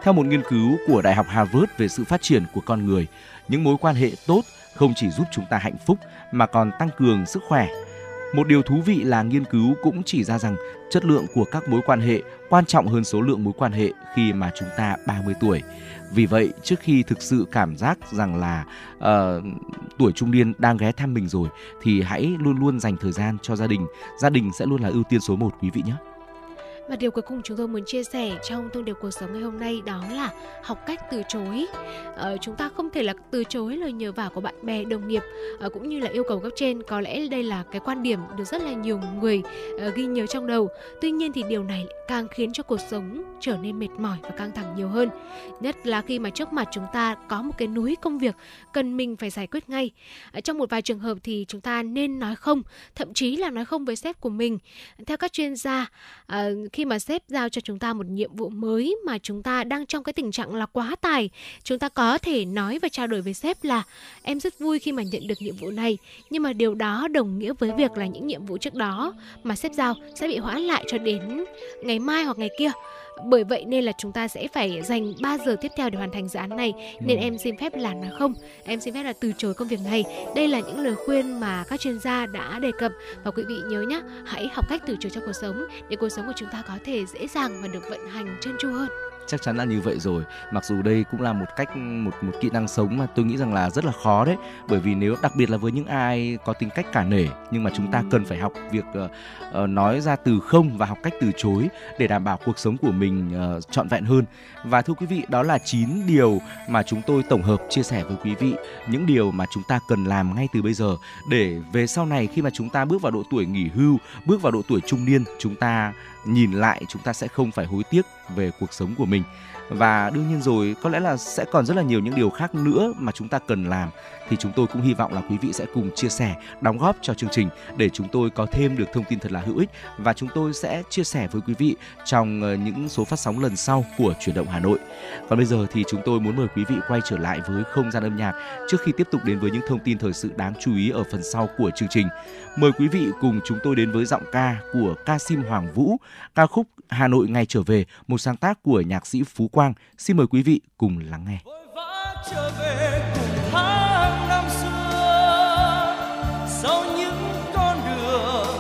Theo một nghiên cứu của Đại học Harvard về sự phát triển của con người, những mối quan hệ tốt không chỉ giúp chúng ta hạnh phúc mà còn tăng cường sức khỏe. Một điều thú vị là nghiên cứu cũng chỉ ra rằng chất lượng của các mối quan hệ quan trọng hơn số lượng mối quan hệ khi mà chúng ta 30 tuổi. Vì vậy, trước khi thực sự cảm giác rằng là uh, tuổi trung niên đang ghé thăm mình rồi thì hãy luôn luôn dành thời gian cho gia đình. Gia đình sẽ luôn là ưu tiên số một quý vị nhé. Và điều cuối cùng chúng tôi muốn chia sẻ trong thông điệp cuộc sống ngày hôm nay đó là học cách từ chối. Ờ, chúng ta không thể là từ chối lời nhờ vả của bạn bè, đồng nghiệp ờ, cũng như là yêu cầu cấp trên. Có lẽ đây là cái quan điểm được rất là nhiều người uh, ghi nhớ trong đầu. Tuy nhiên thì điều này càng khiến cho cuộc sống trở nên mệt mỏi và căng thẳng nhiều hơn. Nhất là khi mà trước mặt chúng ta có một cái núi công việc cần mình phải giải quyết ngay. Uh, trong một vài trường hợp thì chúng ta nên nói không, thậm chí là nói không với sếp của mình. Theo các chuyên gia, uh, khi mà sếp giao cho chúng ta một nhiệm vụ mới mà chúng ta đang trong cái tình trạng là quá tài, chúng ta có thể nói và trao đổi với sếp là, em rất vui khi mà nhận được nhiệm vụ này. Nhưng mà điều đó đồng nghĩa với việc là những nhiệm vụ trước đó mà sếp giao sẽ bị hoãn lại cho đến ngày mai hoặc ngày kia bởi vậy nên là chúng ta sẽ phải dành 3 giờ tiếp theo để hoàn thành dự án này. Nên ừ. em xin phép là nói không. Em xin phép là từ chối công việc này. Đây là những lời khuyên mà các chuyên gia đã đề cập. Và quý vị nhớ nhé hãy học cách từ chối cho cuộc sống để cuộc sống của chúng ta có thể dễ dàng và được vận hành trơn tru hơn chắc chắn là như vậy rồi. Mặc dù đây cũng là một cách một một kỹ năng sống mà tôi nghĩ rằng là rất là khó đấy. Bởi vì nếu đặc biệt là với những ai có tính cách cả nể nhưng mà chúng ta cần phải học việc uh, nói ra từ không và học cách từ chối để đảm bảo cuộc sống của mình uh, trọn vẹn hơn. Và thưa quý vị đó là 9 điều mà chúng tôi tổng hợp chia sẻ với quý vị. Những điều mà chúng ta cần làm ngay từ bây giờ để về sau này khi mà chúng ta bước vào độ tuổi nghỉ hưu bước vào độ tuổi trung niên chúng ta nhìn lại chúng ta sẽ không phải hối tiếc về cuộc sống của mình và đương nhiên rồi có lẽ là sẽ còn rất là nhiều những điều khác nữa mà chúng ta cần làm thì chúng tôi cũng hy vọng là quý vị sẽ cùng chia sẻ đóng góp cho chương trình để chúng tôi có thêm được thông tin thật là hữu ích và chúng tôi sẽ chia sẻ với quý vị trong ờ, những số phát sóng lần sau của chuyển động Hà Nội. Còn bây giờ thì chúng tôi muốn mời quý vị quay trở lại với không gian âm nhạc trước khi tiếp tục đến với những thông tin thời sự đáng chú ý ở phần sau của chương trình. Mời quý vị cùng chúng tôi đến với giọng ca của ca sim Hoàng Vũ, ca khúc Hà Nội ngày trở về, một sáng tác của nhạc sĩ Phú Quang. Xin mời quý vị cùng lắng nghe. Trở về cùng tháng năm xưa, sau những con đường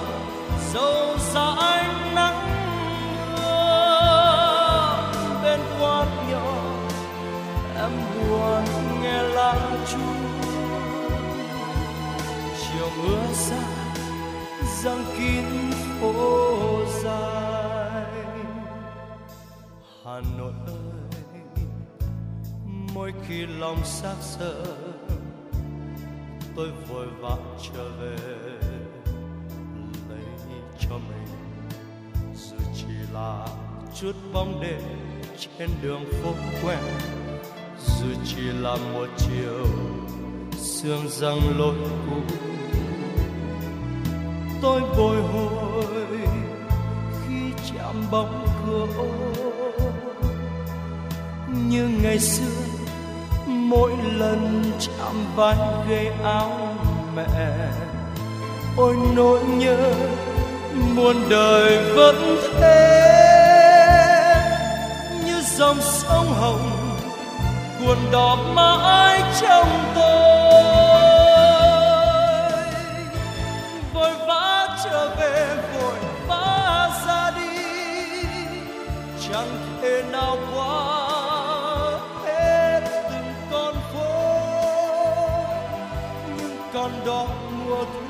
dâu dãi nắng mưa, bên quán nhỏ em buồn nghe lắng chuông chiều mưa xa giăng kín Hà Nội ơi, mỗi khi lòng xác sợ, tôi vội vã trở về, lấy cho mình dù chỉ là chút bóng đêm trên đường phố quen dù chỉ là một chiều sương răng lối cũ. Tôi bồi hồi khi chạm bóng cửa ô như ngày xưa, mỗi lần chạm vai ghế áo mẹ. Ôi nỗi nhớ muôn đời vẫn thế, như dòng sông hồng cuồn đỏ mãi trong tôi. Vội vã trở về, vội vã ra đi, chẳng thể nào qua nhưng đó mùa thu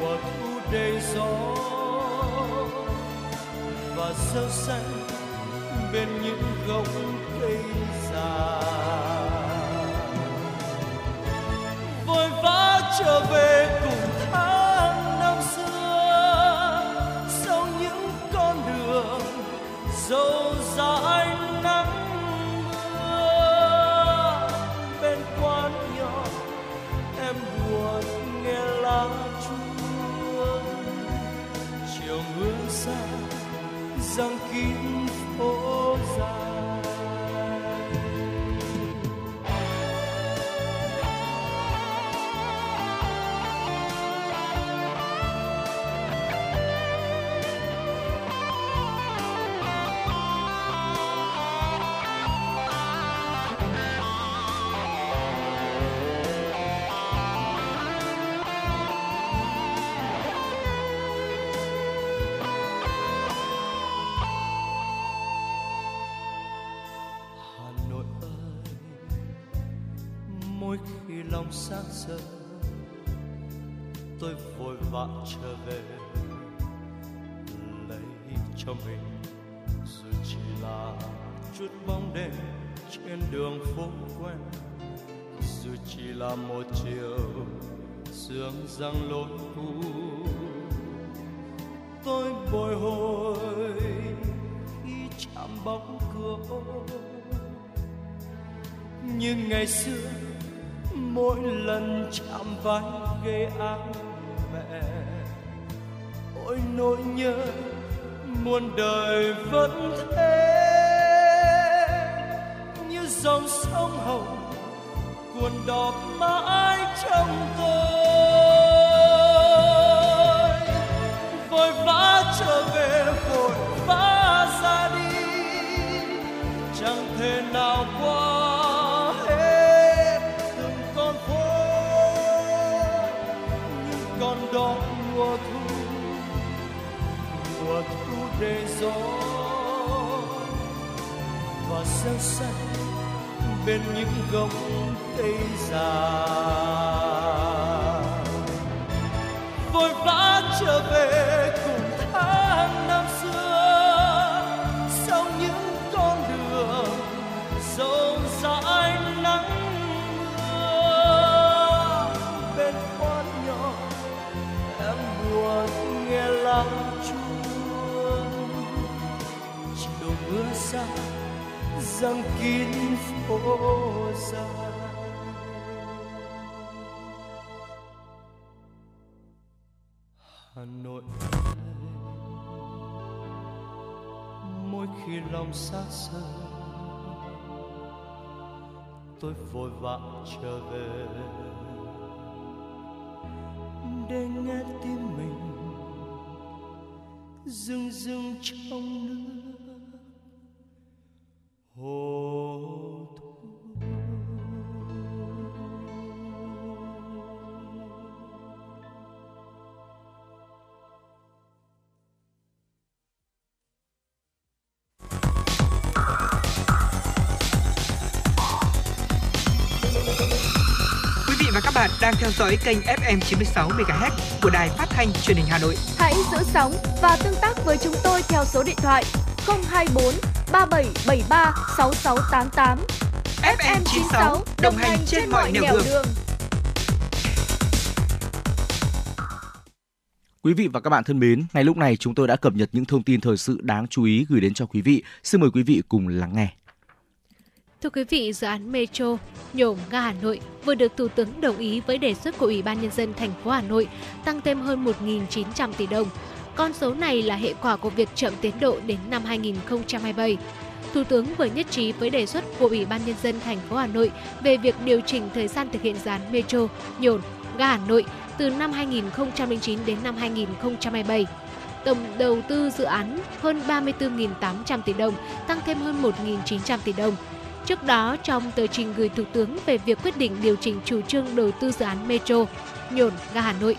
mùa thu đầy gió. Và sâu xanh bên những gốc cây già. Vội vã trở về cùng răng kín tôi vội vã trở về, lấy cho mình. Dù chỉ là chút bóng đêm trên đường phố quen, dù chỉ là một chiều sương răng lối cũ tôi bồi hồi khi chạm bóng cửa nhưng như ngày xưa mỗi lần chạm vai gây áo với nỗi nhớ, muôn đời vẫn thế. Như dòng sông hồng cuồn đỏ mãi trong tôi. Vội vã trở về, vội vã ra đi, chẳng thể nào và sương bên những gốc cây già. Vội vã trở về răng kín phố dài. Hà Nội mỗi khi lòng xa rời, tôi vội vã trở về. Để nghe tim mình rưng rưng trong nước. Đang theo dõi kênh FM 96 MHz của đài phát thanh truyền hình Hà Nội. Hãy giữ sóng và tương tác với chúng tôi theo số điện thoại 024 3773 6688. FM 96 đồng hành trên mọi nẻo đường. Quý vị và các bạn thân mến, ngay lúc này chúng tôi đã cập nhật những thông tin thời sự đáng chú ý gửi đến cho quý vị. Xin mời quý vị cùng lắng nghe. Thưa quý vị, dự án Metro nhổm ga Hà Nội vừa được Thủ tướng đồng ý với đề xuất của Ủy ban Nhân dân thành phố Hà Nội tăng thêm hơn 1.900 tỷ đồng. Con số này là hệ quả của việc chậm tiến độ đến năm 2027. Thủ tướng vừa nhất trí với đề xuất của Ủy ban Nhân dân thành phố Hà Nội về việc điều chỉnh thời gian thực hiện dự án Metro nhổn ga Hà Nội từ năm 2009 đến năm 2027. Tổng đầu tư dự án hơn 34.800 tỷ đồng, tăng thêm hơn 1.900 tỷ đồng. Trước đó, trong tờ trình gửi Thủ tướng về việc quyết định điều chỉnh chủ trương đầu tư dự án Metro nhổn ga Hà Nội,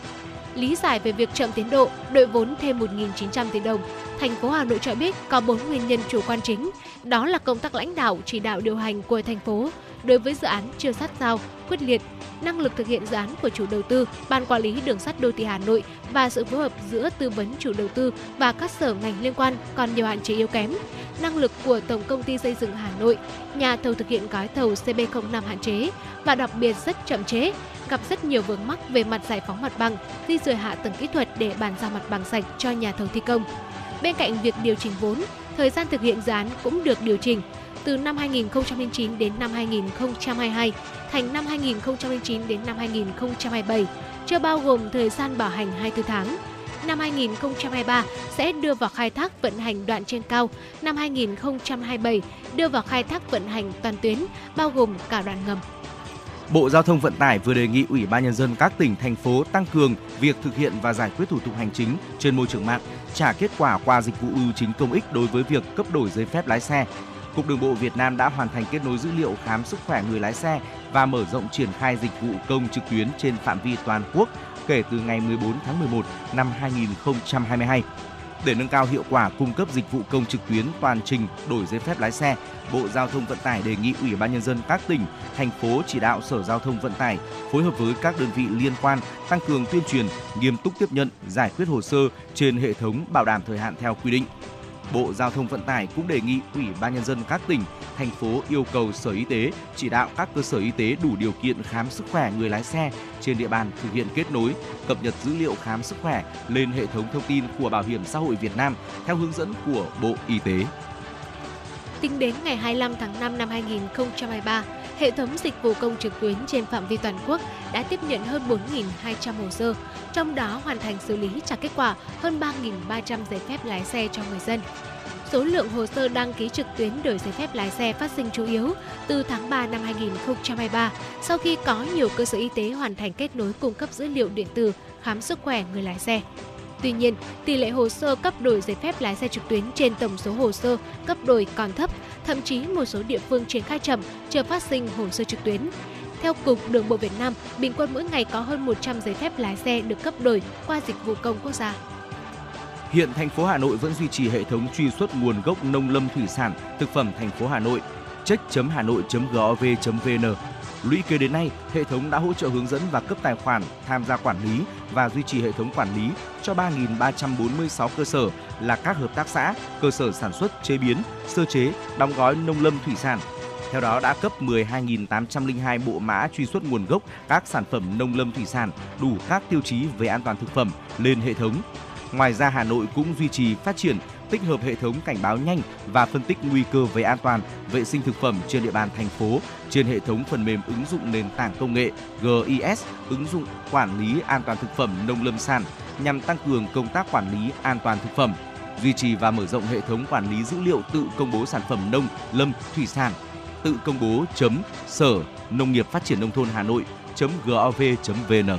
lý giải về việc chậm tiến độ, đội vốn thêm 1.900 tỷ đồng, thành phố Hà Nội cho biết có 4 nguyên nhân chủ quan chính, đó là công tác lãnh đạo, chỉ đạo điều hành của thành phố đối với dự án chưa sát sao, quyết liệt, năng lực thực hiện dự án của chủ đầu tư, ban quản lý đường sắt đô thị Hà Nội và sự phối hợp giữa tư vấn chủ đầu tư và các sở ngành liên quan còn nhiều hạn chế yếu kém. Năng lực của Tổng công ty xây dựng Hà Nội, nhà thầu thực hiện gói thầu CB05 hạn chế và đặc biệt rất chậm chế, gặp rất nhiều vướng mắc về mặt giải phóng mặt bằng, di rời hạ tầng kỹ thuật để bàn giao mặt bằng sạch cho nhà thầu thi công. Bên cạnh việc điều chỉnh vốn, thời gian thực hiện dự án cũng được điều chỉnh từ năm 2009 đến năm 2022 thành năm 2009 đến năm 2027, chưa bao gồm thời gian bảo hành 24 tháng. Năm 2023 sẽ đưa vào khai thác vận hành đoạn trên cao, năm 2027 đưa vào khai thác vận hành toàn tuyến, bao gồm cả đoạn ngầm. Bộ Giao thông Vận tải vừa đề nghị Ủy ban nhân dân các tỉnh thành phố tăng cường việc thực hiện và giải quyết thủ tục hành chính trên môi trường mạng, trả kết quả qua dịch vụ ưu chính công ích đối với việc cấp đổi giấy phép lái xe. Cục Đường bộ Việt Nam đã hoàn thành kết nối dữ liệu khám sức khỏe người lái xe và mở rộng triển khai dịch vụ công trực tuyến trên phạm vi toàn quốc kể từ ngày 14 tháng 11 năm 2022. Để nâng cao hiệu quả cung cấp dịch vụ công trực tuyến toàn trình đổi giấy phép lái xe, Bộ Giao thông Vận tải đề nghị Ủy ban nhân dân các tỉnh, thành phố chỉ đạo Sở Giao thông Vận tải phối hợp với các đơn vị liên quan tăng cường tuyên truyền, nghiêm túc tiếp nhận, giải quyết hồ sơ trên hệ thống bảo đảm thời hạn theo quy định. Bộ Giao thông Vận tải cũng đề nghị Ủy ban nhân dân các tỉnh, thành phố yêu cầu Sở Y tế chỉ đạo các cơ sở y tế đủ điều kiện khám sức khỏe người lái xe trên địa bàn thực hiện kết nối, cập nhật dữ liệu khám sức khỏe lên hệ thống thông tin của Bảo hiểm xã hội Việt Nam theo hướng dẫn của Bộ Y tế. Tính đến ngày 25 tháng 5 năm 2023, hệ thống dịch vụ công trực tuyến trên phạm vi toàn quốc đã tiếp nhận hơn 4.200 hồ sơ, trong đó hoàn thành xử lý trả kết quả hơn 3.300 giấy phép lái xe cho người dân. Số lượng hồ sơ đăng ký trực tuyến đổi giấy phép lái xe phát sinh chủ yếu từ tháng 3 năm 2023 sau khi có nhiều cơ sở y tế hoàn thành kết nối cung cấp dữ liệu điện tử khám sức khỏe người lái xe. Tuy nhiên, tỷ lệ hồ sơ cấp đổi giấy phép lái xe trực tuyến trên tổng số hồ sơ cấp đổi còn thấp, thậm chí một số địa phương triển khai chậm, chưa phát sinh hồ sơ trực tuyến. Theo Cục Đường bộ Việt Nam, bình quân mỗi ngày có hơn 100 giấy phép lái xe được cấp đổi qua dịch vụ công quốc gia. Hiện thành phố Hà Nội vẫn duy trì hệ thống truy xuất nguồn gốc nông lâm thủy sản, thực phẩm thành phố Hà Nội check.hanoi.gov.vn Lũy kế đến nay, hệ thống đã hỗ trợ hướng dẫn và cấp tài khoản, tham gia quản lý và duy trì hệ thống quản lý cho 3.346 cơ sở là các hợp tác xã, cơ sở sản xuất, chế biến, sơ chế, đóng gói nông lâm thủy sản. Theo đó đã cấp 12.802 bộ mã truy xuất nguồn gốc các sản phẩm nông lâm thủy sản đủ các tiêu chí về an toàn thực phẩm lên hệ thống. Ngoài ra Hà Nội cũng duy trì phát triển tích hợp hệ thống cảnh báo nhanh và phân tích nguy cơ về an toàn vệ sinh thực phẩm trên địa bàn thành phố trên hệ thống phần mềm ứng dụng nền tảng công nghệ GIS ứng dụng quản lý an toàn thực phẩm nông lâm sản nhằm tăng cường công tác quản lý an toàn thực phẩm, duy trì và mở rộng hệ thống quản lý dữ liệu tự công bố sản phẩm nông lâm, thủy sản. Tự công bố chấm sở nông nghiệp phát triển nông thôn Hà Nội gov.vn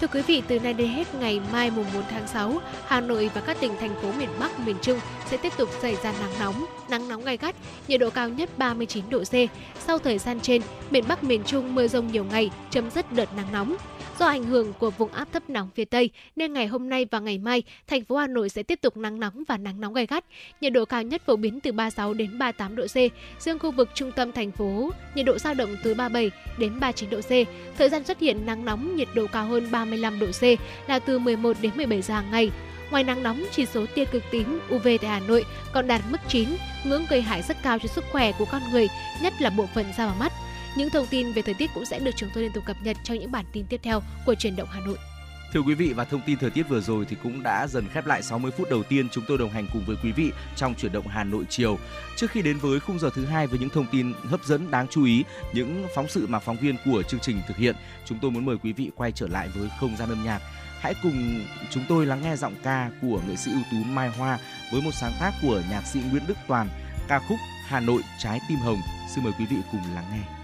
Thưa quý vị, từ nay đến hết ngày mai mùng 4 tháng 6, Hà Nội và các tỉnh thành phố miền Bắc, miền Trung sẽ tiếp tục xảy ra nắng nóng, nắng nóng gay gắt, nhiệt độ cao nhất 39 độ C. Sau thời gian trên, miền Bắc, miền Trung mưa rông nhiều ngày, chấm dứt đợt nắng nóng. Do ảnh hưởng của vùng áp thấp nóng phía Tây nên ngày hôm nay và ngày mai, thành phố Hà Nội sẽ tiếp tục nắng nóng và nắng nóng gai gắt. Nhiệt độ cao nhất phổ biến từ 36 đến 38 độ C. Riêng khu vực trung tâm thành phố, nhiệt độ dao động từ 37 đến 39 độ C. Thời gian xuất hiện nắng nóng, nhiệt độ cao hơn 35 độ C là từ 11 đến 17 giờ hàng ngày. Ngoài nắng nóng, chỉ số tia cực tím UV tại Hà Nội còn đạt mức 9, ngưỡng gây hại rất cao cho sức khỏe của con người, nhất là bộ phận da và mắt. Những thông tin về thời tiết cũng sẽ được chúng tôi liên tục cập nhật trong những bản tin tiếp theo của truyền động Hà Nội. Thưa quý vị và thông tin thời tiết vừa rồi thì cũng đã dần khép lại 60 phút đầu tiên chúng tôi đồng hành cùng với quý vị trong chuyển động Hà Nội chiều. Trước khi đến với khung giờ thứ hai với những thông tin hấp dẫn đáng chú ý, những phóng sự mà phóng viên của chương trình thực hiện, chúng tôi muốn mời quý vị quay trở lại với không gian âm nhạc. Hãy cùng chúng tôi lắng nghe giọng ca của nghệ sĩ ưu tú Mai Hoa với một sáng tác của nhạc sĩ Nguyễn Đức Toàn, ca khúc Hà Nội trái tim hồng. Xin mời quý vị cùng lắng nghe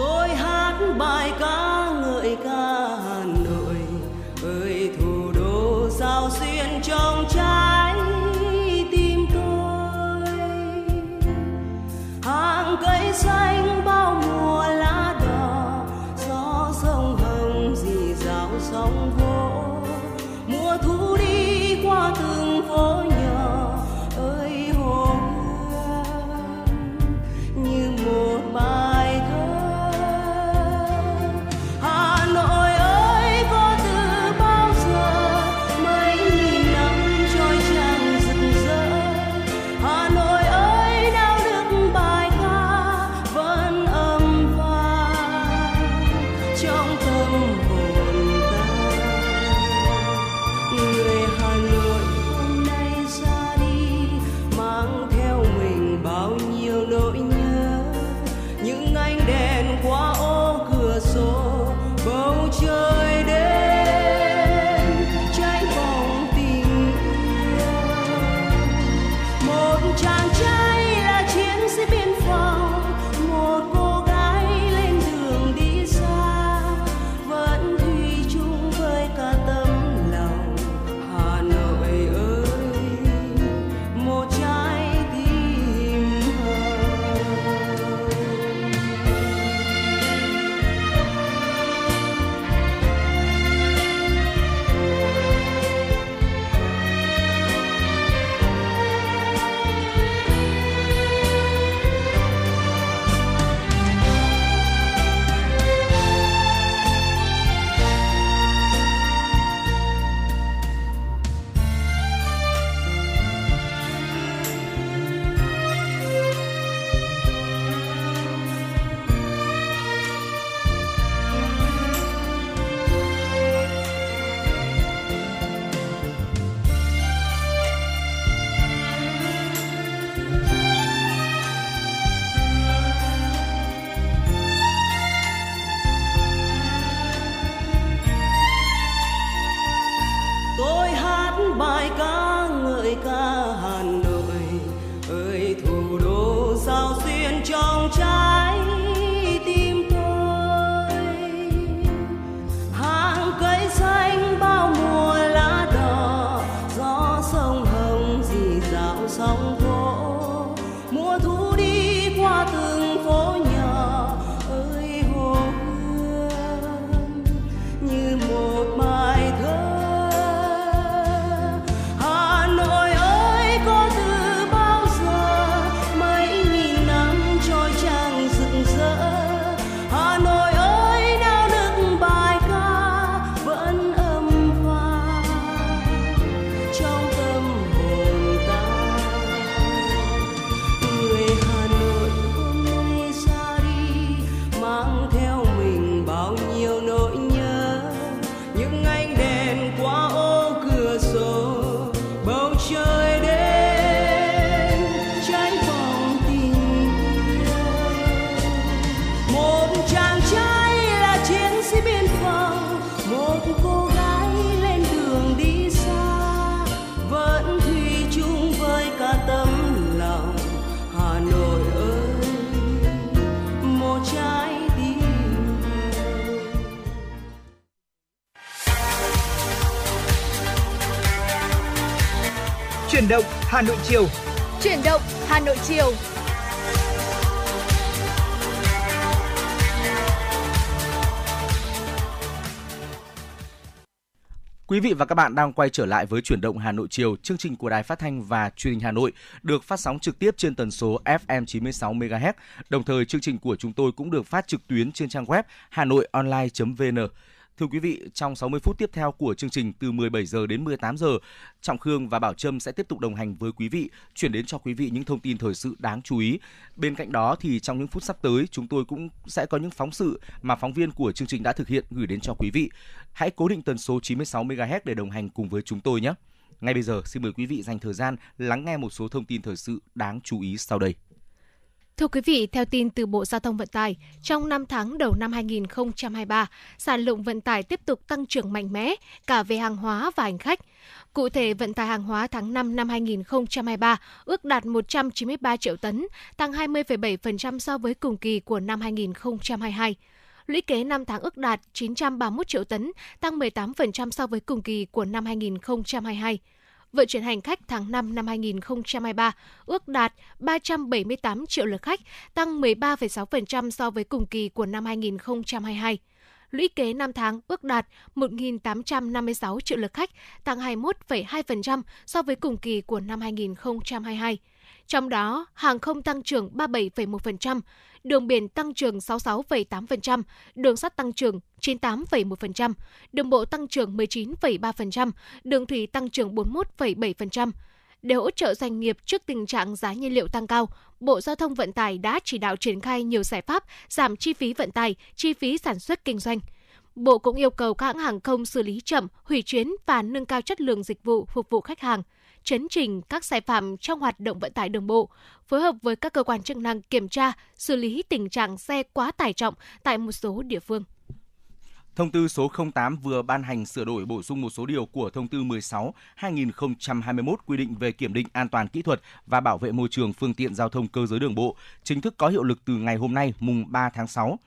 tôi hát bài ca ngợi ca hà nội, ơi thủ đô sao xuyên trong trái động Hà Nội chiều. Chuyển động Hà Nội chiều. Quý vị và các bạn đang quay trở lại với chuyển động Hà Nội chiều, chương trình của Đài Phát thanh và Truyền hình Hà Nội được phát sóng trực tiếp trên tần số FM 96 MHz. Đồng thời chương trình của chúng tôi cũng được phát trực tuyến trên trang web hanoionline.vn. Thưa quý vị, trong 60 phút tiếp theo của chương trình từ 17 giờ đến 18 giờ, Trọng Khương và Bảo Trâm sẽ tiếp tục đồng hành với quý vị, chuyển đến cho quý vị những thông tin thời sự đáng chú ý. Bên cạnh đó thì trong những phút sắp tới, chúng tôi cũng sẽ có những phóng sự mà phóng viên của chương trình đã thực hiện gửi đến cho quý vị. Hãy cố định tần số 96 MHz để đồng hành cùng với chúng tôi nhé. Ngay bây giờ, xin mời quý vị dành thời gian lắng nghe một số thông tin thời sự đáng chú ý sau đây. Thưa quý vị, theo tin từ Bộ Giao thông Vận tải, trong 5 tháng đầu năm 2023, sản lượng vận tải tiếp tục tăng trưởng mạnh mẽ cả về hàng hóa và hành khách. Cụ thể, vận tải hàng hóa tháng 5 năm 2023 ước đạt 193 triệu tấn, tăng 20,7% so với cùng kỳ của năm 2022. Lũy kế 5 tháng ước đạt 931 triệu tấn, tăng 18% so với cùng kỳ của năm 2022 vận chuyển hành khách tháng 5 năm 2023 ước đạt 378 triệu lượt khách, tăng 13,6% so với cùng kỳ của năm 2022. Lũy kế 5 tháng ước đạt 1.856 triệu lượt khách, tăng 21,2% so với cùng kỳ của năm 2022. Trong đó, hàng không tăng trưởng 37,1%, đường biển tăng trưởng 66,8%, đường sắt tăng trưởng 98,1%, đường bộ tăng trưởng 19,3%, đường thủy tăng trưởng 41,7%. Để hỗ trợ doanh nghiệp trước tình trạng giá nhiên liệu tăng cao, Bộ Giao thông Vận tải đã chỉ đạo triển khai nhiều giải pháp giảm chi phí vận tải, chi phí sản xuất kinh doanh. Bộ cũng yêu cầu các hãng hàng không xử lý chậm, hủy chuyến và nâng cao chất lượng dịch vụ phục vụ khách hàng chấn chỉnh các sai phạm trong hoạt động vận tải đường bộ, phối hợp với các cơ quan chức năng kiểm tra, xử lý tình trạng xe quá tải trọng tại một số địa phương. Thông tư số 08 vừa ban hành sửa đổi bổ sung một số điều của thông tư 16/2021 quy định về kiểm định an toàn kỹ thuật và bảo vệ môi trường phương tiện giao thông cơ giới đường bộ, chính thức có hiệu lực từ ngày hôm nay, mùng 3 tháng 6.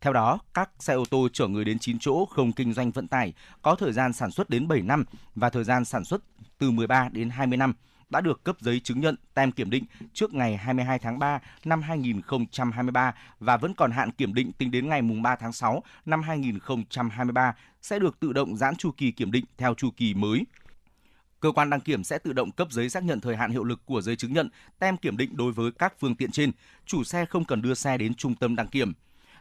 Theo đó, các xe ô tô chở người đến 9 chỗ không kinh doanh vận tải có thời gian sản xuất đến 7 năm và thời gian sản xuất từ 13 đến 20 năm đã được cấp giấy chứng nhận tem kiểm định trước ngày 22 tháng 3 năm 2023 và vẫn còn hạn kiểm định tính đến ngày 3 tháng 6 năm 2023 sẽ được tự động giãn chu kỳ kiểm định theo chu kỳ mới. Cơ quan đăng kiểm sẽ tự động cấp giấy xác nhận thời hạn hiệu lực của giấy chứng nhận tem kiểm định đối với các phương tiện trên. Chủ xe không cần đưa xe đến trung tâm đăng kiểm.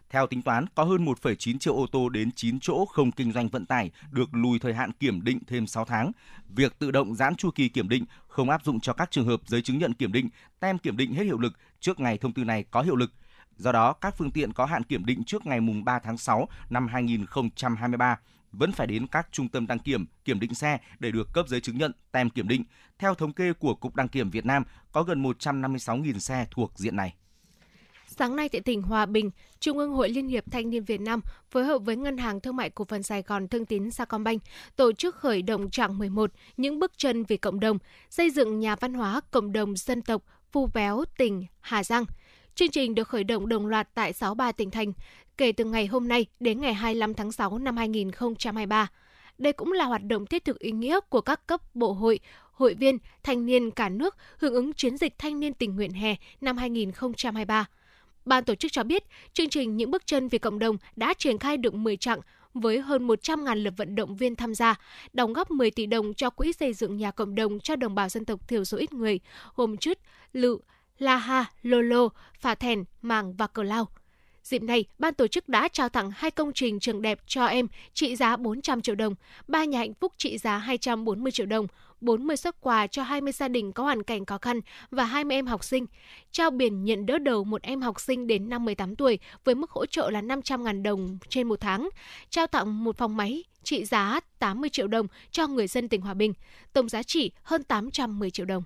Theo tính toán, có hơn 1,9 triệu ô tô đến 9 chỗ không kinh doanh vận tải được lùi thời hạn kiểm định thêm 6 tháng. Việc tự động giãn chu kỳ kiểm định không áp dụng cho các trường hợp giấy chứng nhận kiểm định, tem kiểm định hết hiệu lực trước ngày thông tư này có hiệu lực. Do đó, các phương tiện có hạn kiểm định trước ngày 3 tháng 6 năm 2023 vẫn phải đến các trung tâm đăng kiểm, kiểm định xe để được cấp giấy chứng nhận tem kiểm định. Theo thống kê của Cục Đăng kiểm Việt Nam, có gần 156.000 xe thuộc diện này. Sáng nay tại tỉnh Hòa Bình, Trung ương Hội Liên hiệp Thanh niên Việt Nam phối hợp với Ngân hàng Thương mại Cổ phần Sài Gòn Thương tín Sacombank tổ chức khởi động trạng 11 những bước chân vì cộng đồng, xây dựng nhà văn hóa cộng đồng dân tộc Phu Béo, tỉnh Hà Giang. Chương trình được khởi động đồng loạt tại 63 tỉnh thành kể từ ngày hôm nay đến ngày 25 tháng 6 năm 2023. Đây cũng là hoạt động thiết thực ý nghĩa của các cấp bộ hội, hội viên, thanh niên cả nước hưởng ứng chiến dịch thanh niên tình nguyện hè năm 2023. Ban tổ chức cho biết, chương trình Những bước chân vì cộng đồng đã triển khai được 10 chặng với hơn 100.000 lượt vận động viên tham gia, đóng góp 10 tỷ đồng cho quỹ xây dựng nhà cộng đồng cho đồng bào dân tộc thiểu số ít người, gồm Chứt, Lự, La Ha, Lô Lô, Phà Thèn, Màng và Cờ Lao. Dịp này, ban tổ chức đã trao tặng hai công trình trường đẹp cho em trị giá 400 triệu đồng, ba nhà hạnh phúc trị giá 240 triệu đồng, 40 xuất quà cho 20 gia đình có hoàn cảnh khó khăn và 20 em học sinh. Trao biển nhận đỡ đầu một em học sinh đến năm 18 tuổi với mức hỗ trợ là 500.000 đồng trên một tháng. Trao tặng một phòng máy trị giá 80 triệu đồng cho người dân tỉnh Hòa Bình, tổng giá trị hơn 810 triệu đồng.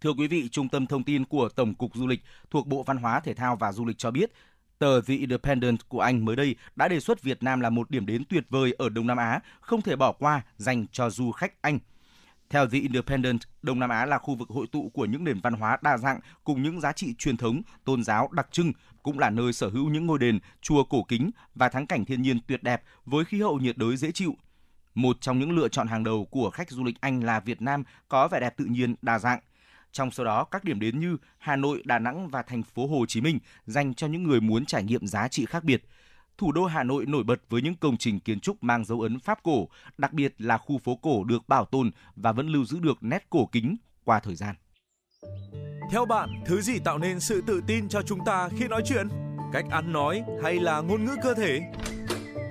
Thưa quý vị, Trung tâm Thông tin của Tổng cục Du lịch thuộc Bộ Văn hóa, Thể thao và Du lịch cho biết, tờ The Independent của Anh mới đây đã đề xuất Việt Nam là một điểm đến tuyệt vời ở Đông Nam Á, không thể bỏ qua dành cho du khách Anh. Theo The Independent, Đông Nam Á là khu vực hội tụ của những nền văn hóa đa dạng cùng những giá trị truyền thống, tôn giáo đặc trưng, cũng là nơi sở hữu những ngôi đền, chùa cổ kính và thắng cảnh thiên nhiên tuyệt đẹp với khí hậu nhiệt đới dễ chịu. Một trong những lựa chọn hàng đầu của khách du lịch Anh là Việt Nam có vẻ đẹp tự nhiên đa dạng. Trong số đó, các điểm đến như Hà Nội, Đà Nẵng và thành phố Hồ Chí Minh dành cho những người muốn trải nghiệm giá trị khác biệt. Thủ đô Hà Nội nổi bật với những công trình kiến trúc mang dấu ấn Pháp cổ, đặc biệt là khu phố cổ được bảo tồn và vẫn lưu giữ được nét cổ kính qua thời gian. Theo bạn, thứ gì tạo nên sự tự tin cho chúng ta khi nói chuyện? Cách ăn nói hay là ngôn ngữ cơ thể?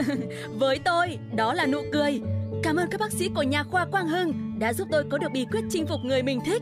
Với tôi, đó là nụ cười. Cảm ơn các bác sĩ của nhà khoa Quang Hưng đã giúp tôi có được bí quyết chinh phục người mình thích.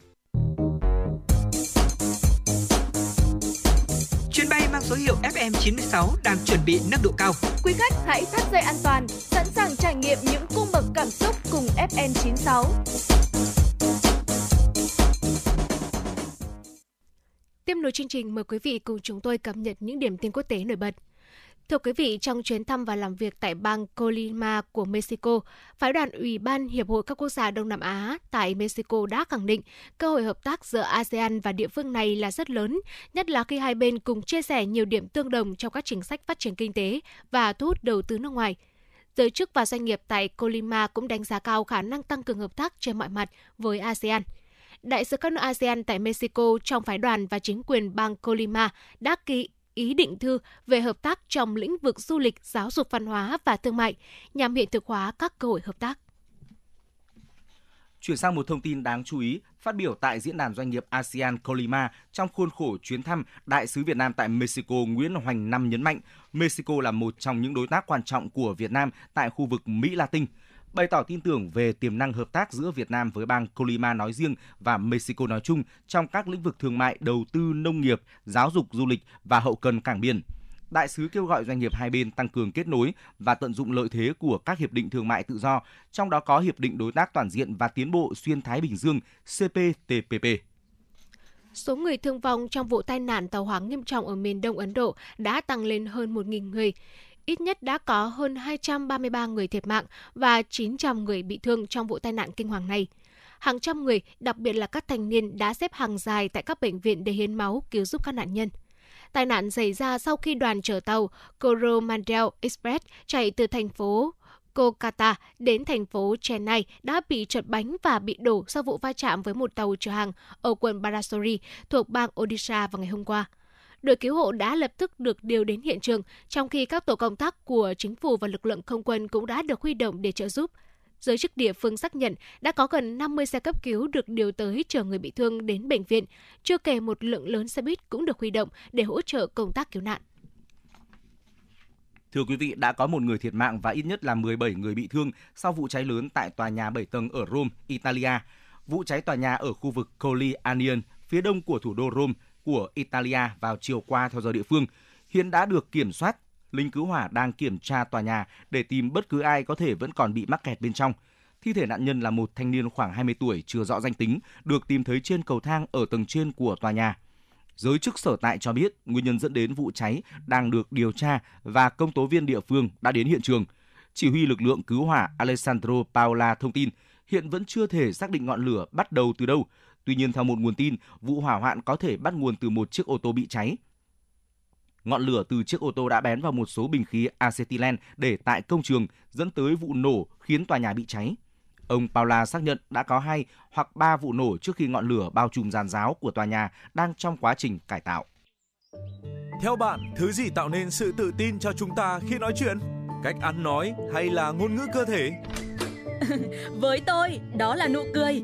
Chuyến bay mang số hiệu FM96 đang chuẩn bị nâng độ cao. Quý khách hãy thắt dây an toàn, sẵn sàng trải nghiệm những cung bậc cảm xúc cùng FN96. Tiếp nối chương trình mời quý vị cùng chúng tôi cập nhật những điểm tin quốc tế nổi bật. Thưa quý vị, trong chuyến thăm và làm việc tại bang Colima của Mexico, phái đoàn Ủy ban Hiệp hội các quốc gia Đông Nam Á tại Mexico đã khẳng định cơ hội hợp tác giữa ASEAN và địa phương này là rất lớn, nhất là khi hai bên cùng chia sẻ nhiều điểm tương đồng trong các chính sách phát triển kinh tế và thu hút đầu tư nước ngoài. Giới chức và doanh nghiệp tại Colima cũng đánh giá cao khả năng tăng cường hợp tác trên mọi mặt với ASEAN. Đại sứ các nước ASEAN tại Mexico trong phái đoàn và chính quyền bang Colima đã ký ý định thư về hợp tác trong lĩnh vực du lịch, giáo dục văn hóa và thương mại nhằm hiện thực hóa các cơ hội hợp tác. Chuyển sang một thông tin đáng chú ý, phát biểu tại diễn đàn doanh nghiệp ASEAN Colima trong khuôn khổ chuyến thăm, Đại sứ Việt Nam tại Mexico Nguyễn Hoành Năm nhấn mạnh, Mexico là một trong những đối tác quan trọng của Việt Nam tại khu vực Mỹ Latin bày tỏ tin tưởng về tiềm năng hợp tác giữa Việt Nam với bang Colima nói riêng và Mexico nói chung trong các lĩnh vực thương mại, đầu tư, nông nghiệp, giáo dục, du lịch và hậu cần cảng biển. Đại sứ kêu gọi doanh nghiệp hai bên tăng cường kết nối và tận dụng lợi thế của các hiệp định thương mại tự do, trong đó có hiệp định đối tác toàn diện và tiến bộ xuyên Thái Bình Dương CPTPP. Số người thương vong trong vụ tai nạn tàu hỏa nghiêm trọng ở miền Đông Ấn Độ đã tăng lên hơn 1.000 người ít nhất đã có hơn 233 người thiệt mạng và 900 người bị thương trong vụ tai nạn kinh hoàng này. Hàng trăm người, đặc biệt là các thanh niên đã xếp hàng dài tại các bệnh viện để hiến máu cứu giúp các nạn nhân. Tai nạn xảy ra sau khi đoàn chở tàu Coromandel Express chạy từ thành phố Kolkata đến thành phố Chennai đã bị trượt bánh và bị đổ sau vụ va chạm với một tàu chở hàng ở quận Barasori thuộc bang Odisha vào ngày hôm qua đội cứu hộ đã lập tức được điều đến hiện trường, trong khi các tổ công tác của chính phủ và lực lượng không quân cũng đã được huy động để trợ giúp. Giới chức địa phương xác nhận đã có gần 50 xe cấp cứu được điều tới chở người bị thương đến bệnh viện, chưa kể một lượng lớn xe buýt cũng được huy động để hỗ trợ công tác cứu nạn. Thưa quý vị, đã có một người thiệt mạng và ít nhất là 17 người bị thương sau vụ cháy lớn tại tòa nhà 7 tầng ở Rome, Italia. Vụ cháy tòa nhà ở khu vực Colli Anion, phía đông của thủ đô Rome, của Italia vào chiều qua theo giờ địa phương hiện đã được kiểm soát. Lính cứu hỏa đang kiểm tra tòa nhà để tìm bất cứ ai có thể vẫn còn bị mắc kẹt bên trong. Thi thể nạn nhân là một thanh niên khoảng 20 tuổi chưa rõ danh tính, được tìm thấy trên cầu thang ở tầng trên của tòa nhà. Giới chức sở tại cho biết nguyên nhân dẫn đến vụ cháy đang được điều tra và công tố viên địa phương đã đến hiện trường. Chỉ huy lực lượng cứu hỏa Alessandro Paola thông tin hiện vẫn chưa thể xác định ngọn lửa bắt đầu từ đâu, Tuy nhiên, theo một nguồn tin, vụ hỏa hoạn có thể bắt nguồn từ một chiếc ô tô bị cháy. Ngọn lửa từ chiếc ô tô đã bén vào một số bình khí acetylen để tại công trường, dẫn tới vụ nổ khiến tòa nhà bị cháy. Ông Paula xác nhận đã có hai hoặc ba vụ nổ trước khi ngọn lửa bao trùm giàn giáo của tòa nhà đang trong quá trình cải tạo. Theo bạn, thứ gì tạo nên sự tự tin cho chúng ta khi nói chuyện? Cách ăn nói hay là ngôn ngữ cơ thể? Với tôi, đó là nụ cười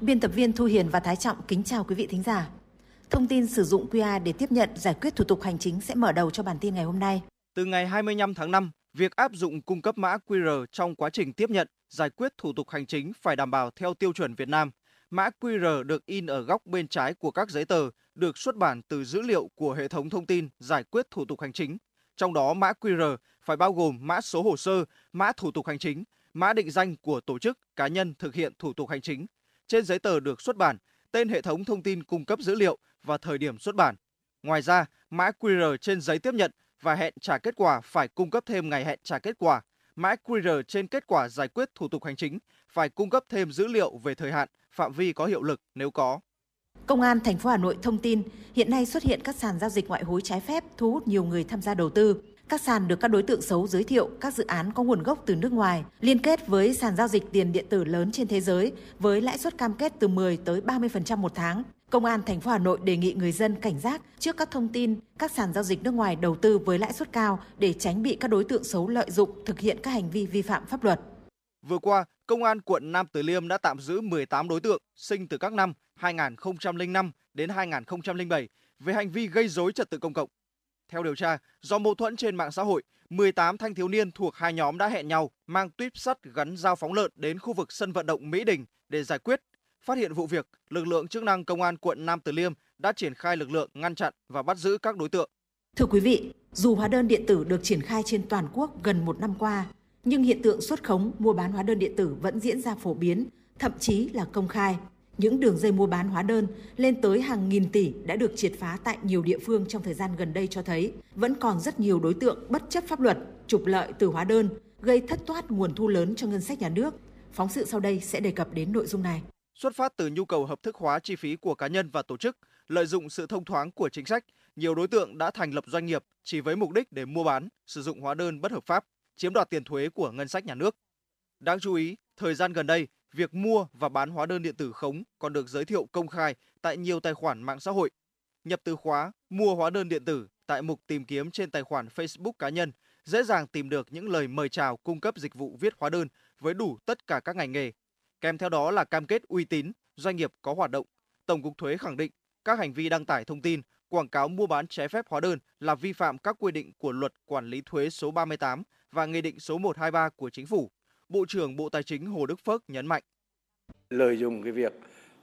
Biên tập viên Thu Hiền và Thái Trọng kính chào quý vị thính giả. Thông tin sử dụng QR để tiếp nhận giải quyết thủ tục hành chính sẽ mở đầu cho bản tin ngày hôm nay. Từ ngày 25 tháng 5, việc áp dụng cung cấp mã QR trong quá trình tiếp nhận, giải quyết thủ tục hành chính phải đảm bảo theo tiêu chuẩn Việt Nam. Mã QR được in ở góc bên trái của các giấy tờ, được xuất bản từ dữ liệu của hệ thống thông tin giải quyết thủ tục hành chính. Trong đó mã QR phải bao gồm mã số hồ sơ, mã thủ tục hành chính, mã định danh của tổ chức, cá nhân thực hiện thủ tục hành chính. Trên giấy tờ được xuất bản, tên hệ thống thông tin cung cấp dữ liệu và thời điểm xuất bản. Ngoài ra, mã QR trên giấy tiếp nhận và hẹn trả kết quả phải cung cấp thêm ngày hẹn trả kết quả. Mã QR trên kết quả giải quyết thủ tục hành chính phải cung cấp thêm dữ liệu về thời hạn, phạm vi có hiệu lực nếu có. Công an thành phố Hà Nội thông tin, hiện nay xuất hiện các sàn giao dịch ngoại hối trái phép thu hút nhiều người tham gia đầu tư. Các sàn được các đối tượng xấu giới thiệu các dự án có nguồn gốc từ nước ngoài, liên kết với sàn giao dịch tiền điện tử lớn trên thế giới với lãi suất cam kết từ 10 tới 30% một tháng. Công an thành phố Hà Nội đề nghị người dân cảnh giác trước các thông tin các sàn giao dịch nước ngoài đầu tư với lãi suất cao để tránh bị các đối tượng xấu lợi dụng thực hiện các hành vi vi phạm pháp luật. Vừa qua, Công an quận Nam Từ Liêm đã tạm giữ 18 đối tượng sinh từ các năm 2005 đến 2007 về hành vi gây dối trật tự công cộng. Theo điều tra, do mâu thuẫn trên mạng xã hội, 18 thanh thiếu niên thuộc hai nhóm đã hẹn nhau mang tuyếp sắt gắn dao phóng lợn đến khu vực sân vận động Mỹ Đình để giải quyết. Phát hiện vụ việc, lực lượng chức năng công an quận Nam Từ Liêm đã triển khai lực lượng ngăn chặn và bắt giữ các đối tượng. Thưa quý vị, dù hóa đơn điện tử được triển khai trên toàn quốc gần một năm qua, nhưng hiện tượng xuất khống mua bán hóa đơn điện tử vẫn diễn ra phổ biến, thậm chí là công khai. Những đường dây mua bán hóa đơn lên tới hàng nghìn tỷ đã được triệt phá tại nhiều địa phương trong thời gian gần đây cho thấy vẫn còn rất nhiều đối tượng bất chấp pháp luật, trục lợi từ hóa đơn, gây thất thoát nguồn thu lớn cho ngân sách nhà nước. Phóng sự sau đây sẽ đề cập đến nội dung này. Xuất phát từ nhu cầu hợp thức hóa chi phí của cá nhân và tổ chức, lợi dụng sự thông thoáng của chính sách, nhiều đối tượng đã thành lập doanh nghiệp chỉ với mục đích để mua bán, sử dụng hóa đơn bất hợp pháp, chiếm đoạt tiền thuế của ngân sách nhà nước. Đáng chú ý, thời gian gần đây, việc mua và bán hóa đơn điện tử khống còn được giới thiệu công khai tại nhiều tài khoản mạng xã hội. Nhập từ khóa mua hóa đơn điện tử tại mục tìm kiếm trên tài khoản Facebook cá nhân, dễ dàng tìm được những lời mời chào cung cấp dịch vụ viết hóa đơn với đủ tất cả các ngành nghề. Kèm theo đó là cam kết uy tín, doanh nghiệp có hoạt động. Tổng cục thuế khẳng định các hành vi đăng tải thông tin, quảng cáo mua bán trái phép hóa đơn là vi phạm các quy định của Luật Quản lý thuế số 38 và Nghị định số 123 của Chính phủ. Bộ trưởng Bộ Tài chính Hồ Đức Phước nhấn mạnh. Lợi dụng cái việc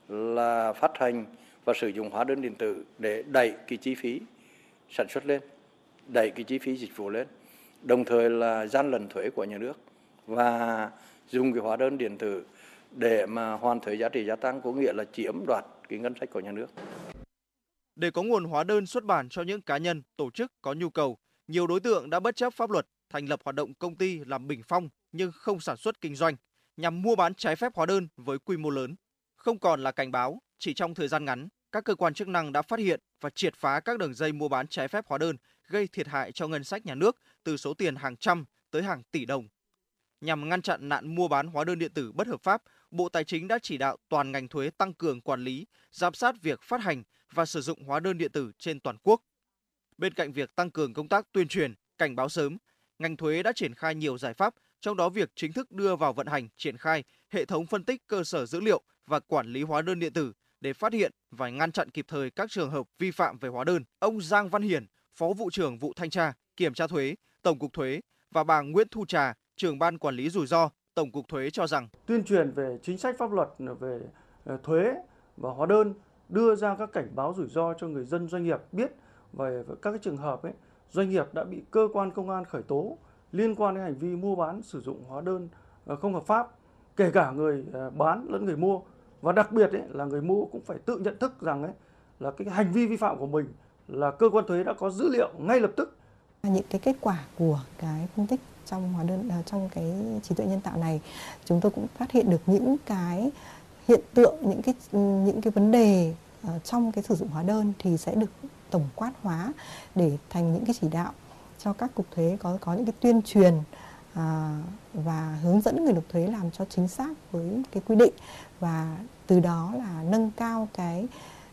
là phát hành và sử dụng hóa đơn điện tử để đẩy cái chi phí sản xuất lên, đẩy cái chi phí dịch vụ lên, đồng thời là gian lận thuế của nhà nước và dùng cái hóa đơn điện tử để mà hoàn thuế giá trị gia tăng có nghĩa là chiếm đoạt cái ngân sách của nhà nước. Để có nguồn hóa đơn xuất bản cho những cá nhân, tổ chức có nhu cầu, nhiều đối tượng đã bất chấp pháp luật thành lập hoạt động công ty làm bình phong nhưng không sản xuất kinh doanh nhằm mua bán trái phép hóa đơn với quy mô lớn. Không còn là cảnh báo, chỉ trong thời gian ngắn, các cơ quan chức năng đã phát hiện và triệt phá các đường dây mua bán trái phép hóa đơn gây thiệt hại cho ngân sách nhà nước từ số tiền hàng trăm tới hàng tỷ đồng. Nhằm ngăn chặn nạn mua bán hóa đơn điện tử bất hợp pháp, Bộ Tài chính đã chỉ đạo toàn ngành thuế tăng cường quản lý, giám sát việc phát hành và sử dụng hóa đơn điện tử trên toàn quốc. Bên cạnh việc tăng cường công tác tuyên truyền, cảnh báo sớm, ngành thuế đã triển khai nhiều giải pháp, trong đó việc chính thức đưa vào vận hành, triển khai hệ thống phân tích cơ sở dữ liệu và quản lý hóa đơn điện tử để phát hiện và ngăn chặn kịp thời các trường hợp vi phạm về hóa đơn. Ông Giang Văn Hiển, Phó vụ trưởng vụ thanh tra, kiểm tra thuế, Tổng cục Thuế và bà Nguyễn Thu Trà, trưởng ban quản lý rủi ro, Tổng cục Thuế cho rằng tuyên truyền về chính sách pháp luật về ờ, thuế và hóa đơn đưa ra các cảnh báo rủi ro cho người dân doanh nghiệp biết về các cái trường hợp ấy doanh nghiệp đã bị cơ quan công an khởi tố liên quan đến hành vi mua bán sử dụng hóa đơn ờ, không hợp pháp kể cả người ờ, bán lẫn người mua. Và đặc biệt ấy, là người mua cũng phải tự nhận thức rằng ấy là cái hành vi vi phạm của mình là cơ quan thuế đã có dữ liệu ngay lập tức. Những cái kết quả của cái phân tích trong hóa đơn ờ, trong cái trí tuệ nhân tạo này chúng tôi cũng phát hiện được những cái hiện tượng những cái những cái vấn đề trong cái sử dụng hóa đơn thì sẽ được tổng quát hóa để thành những cái chỉ đạo cho các cục thuế có có những cái tuyên truyền à, và hướng dẫn người nộp thuế làm cho chính xác với cái quy định và từ đó là nâng cao cái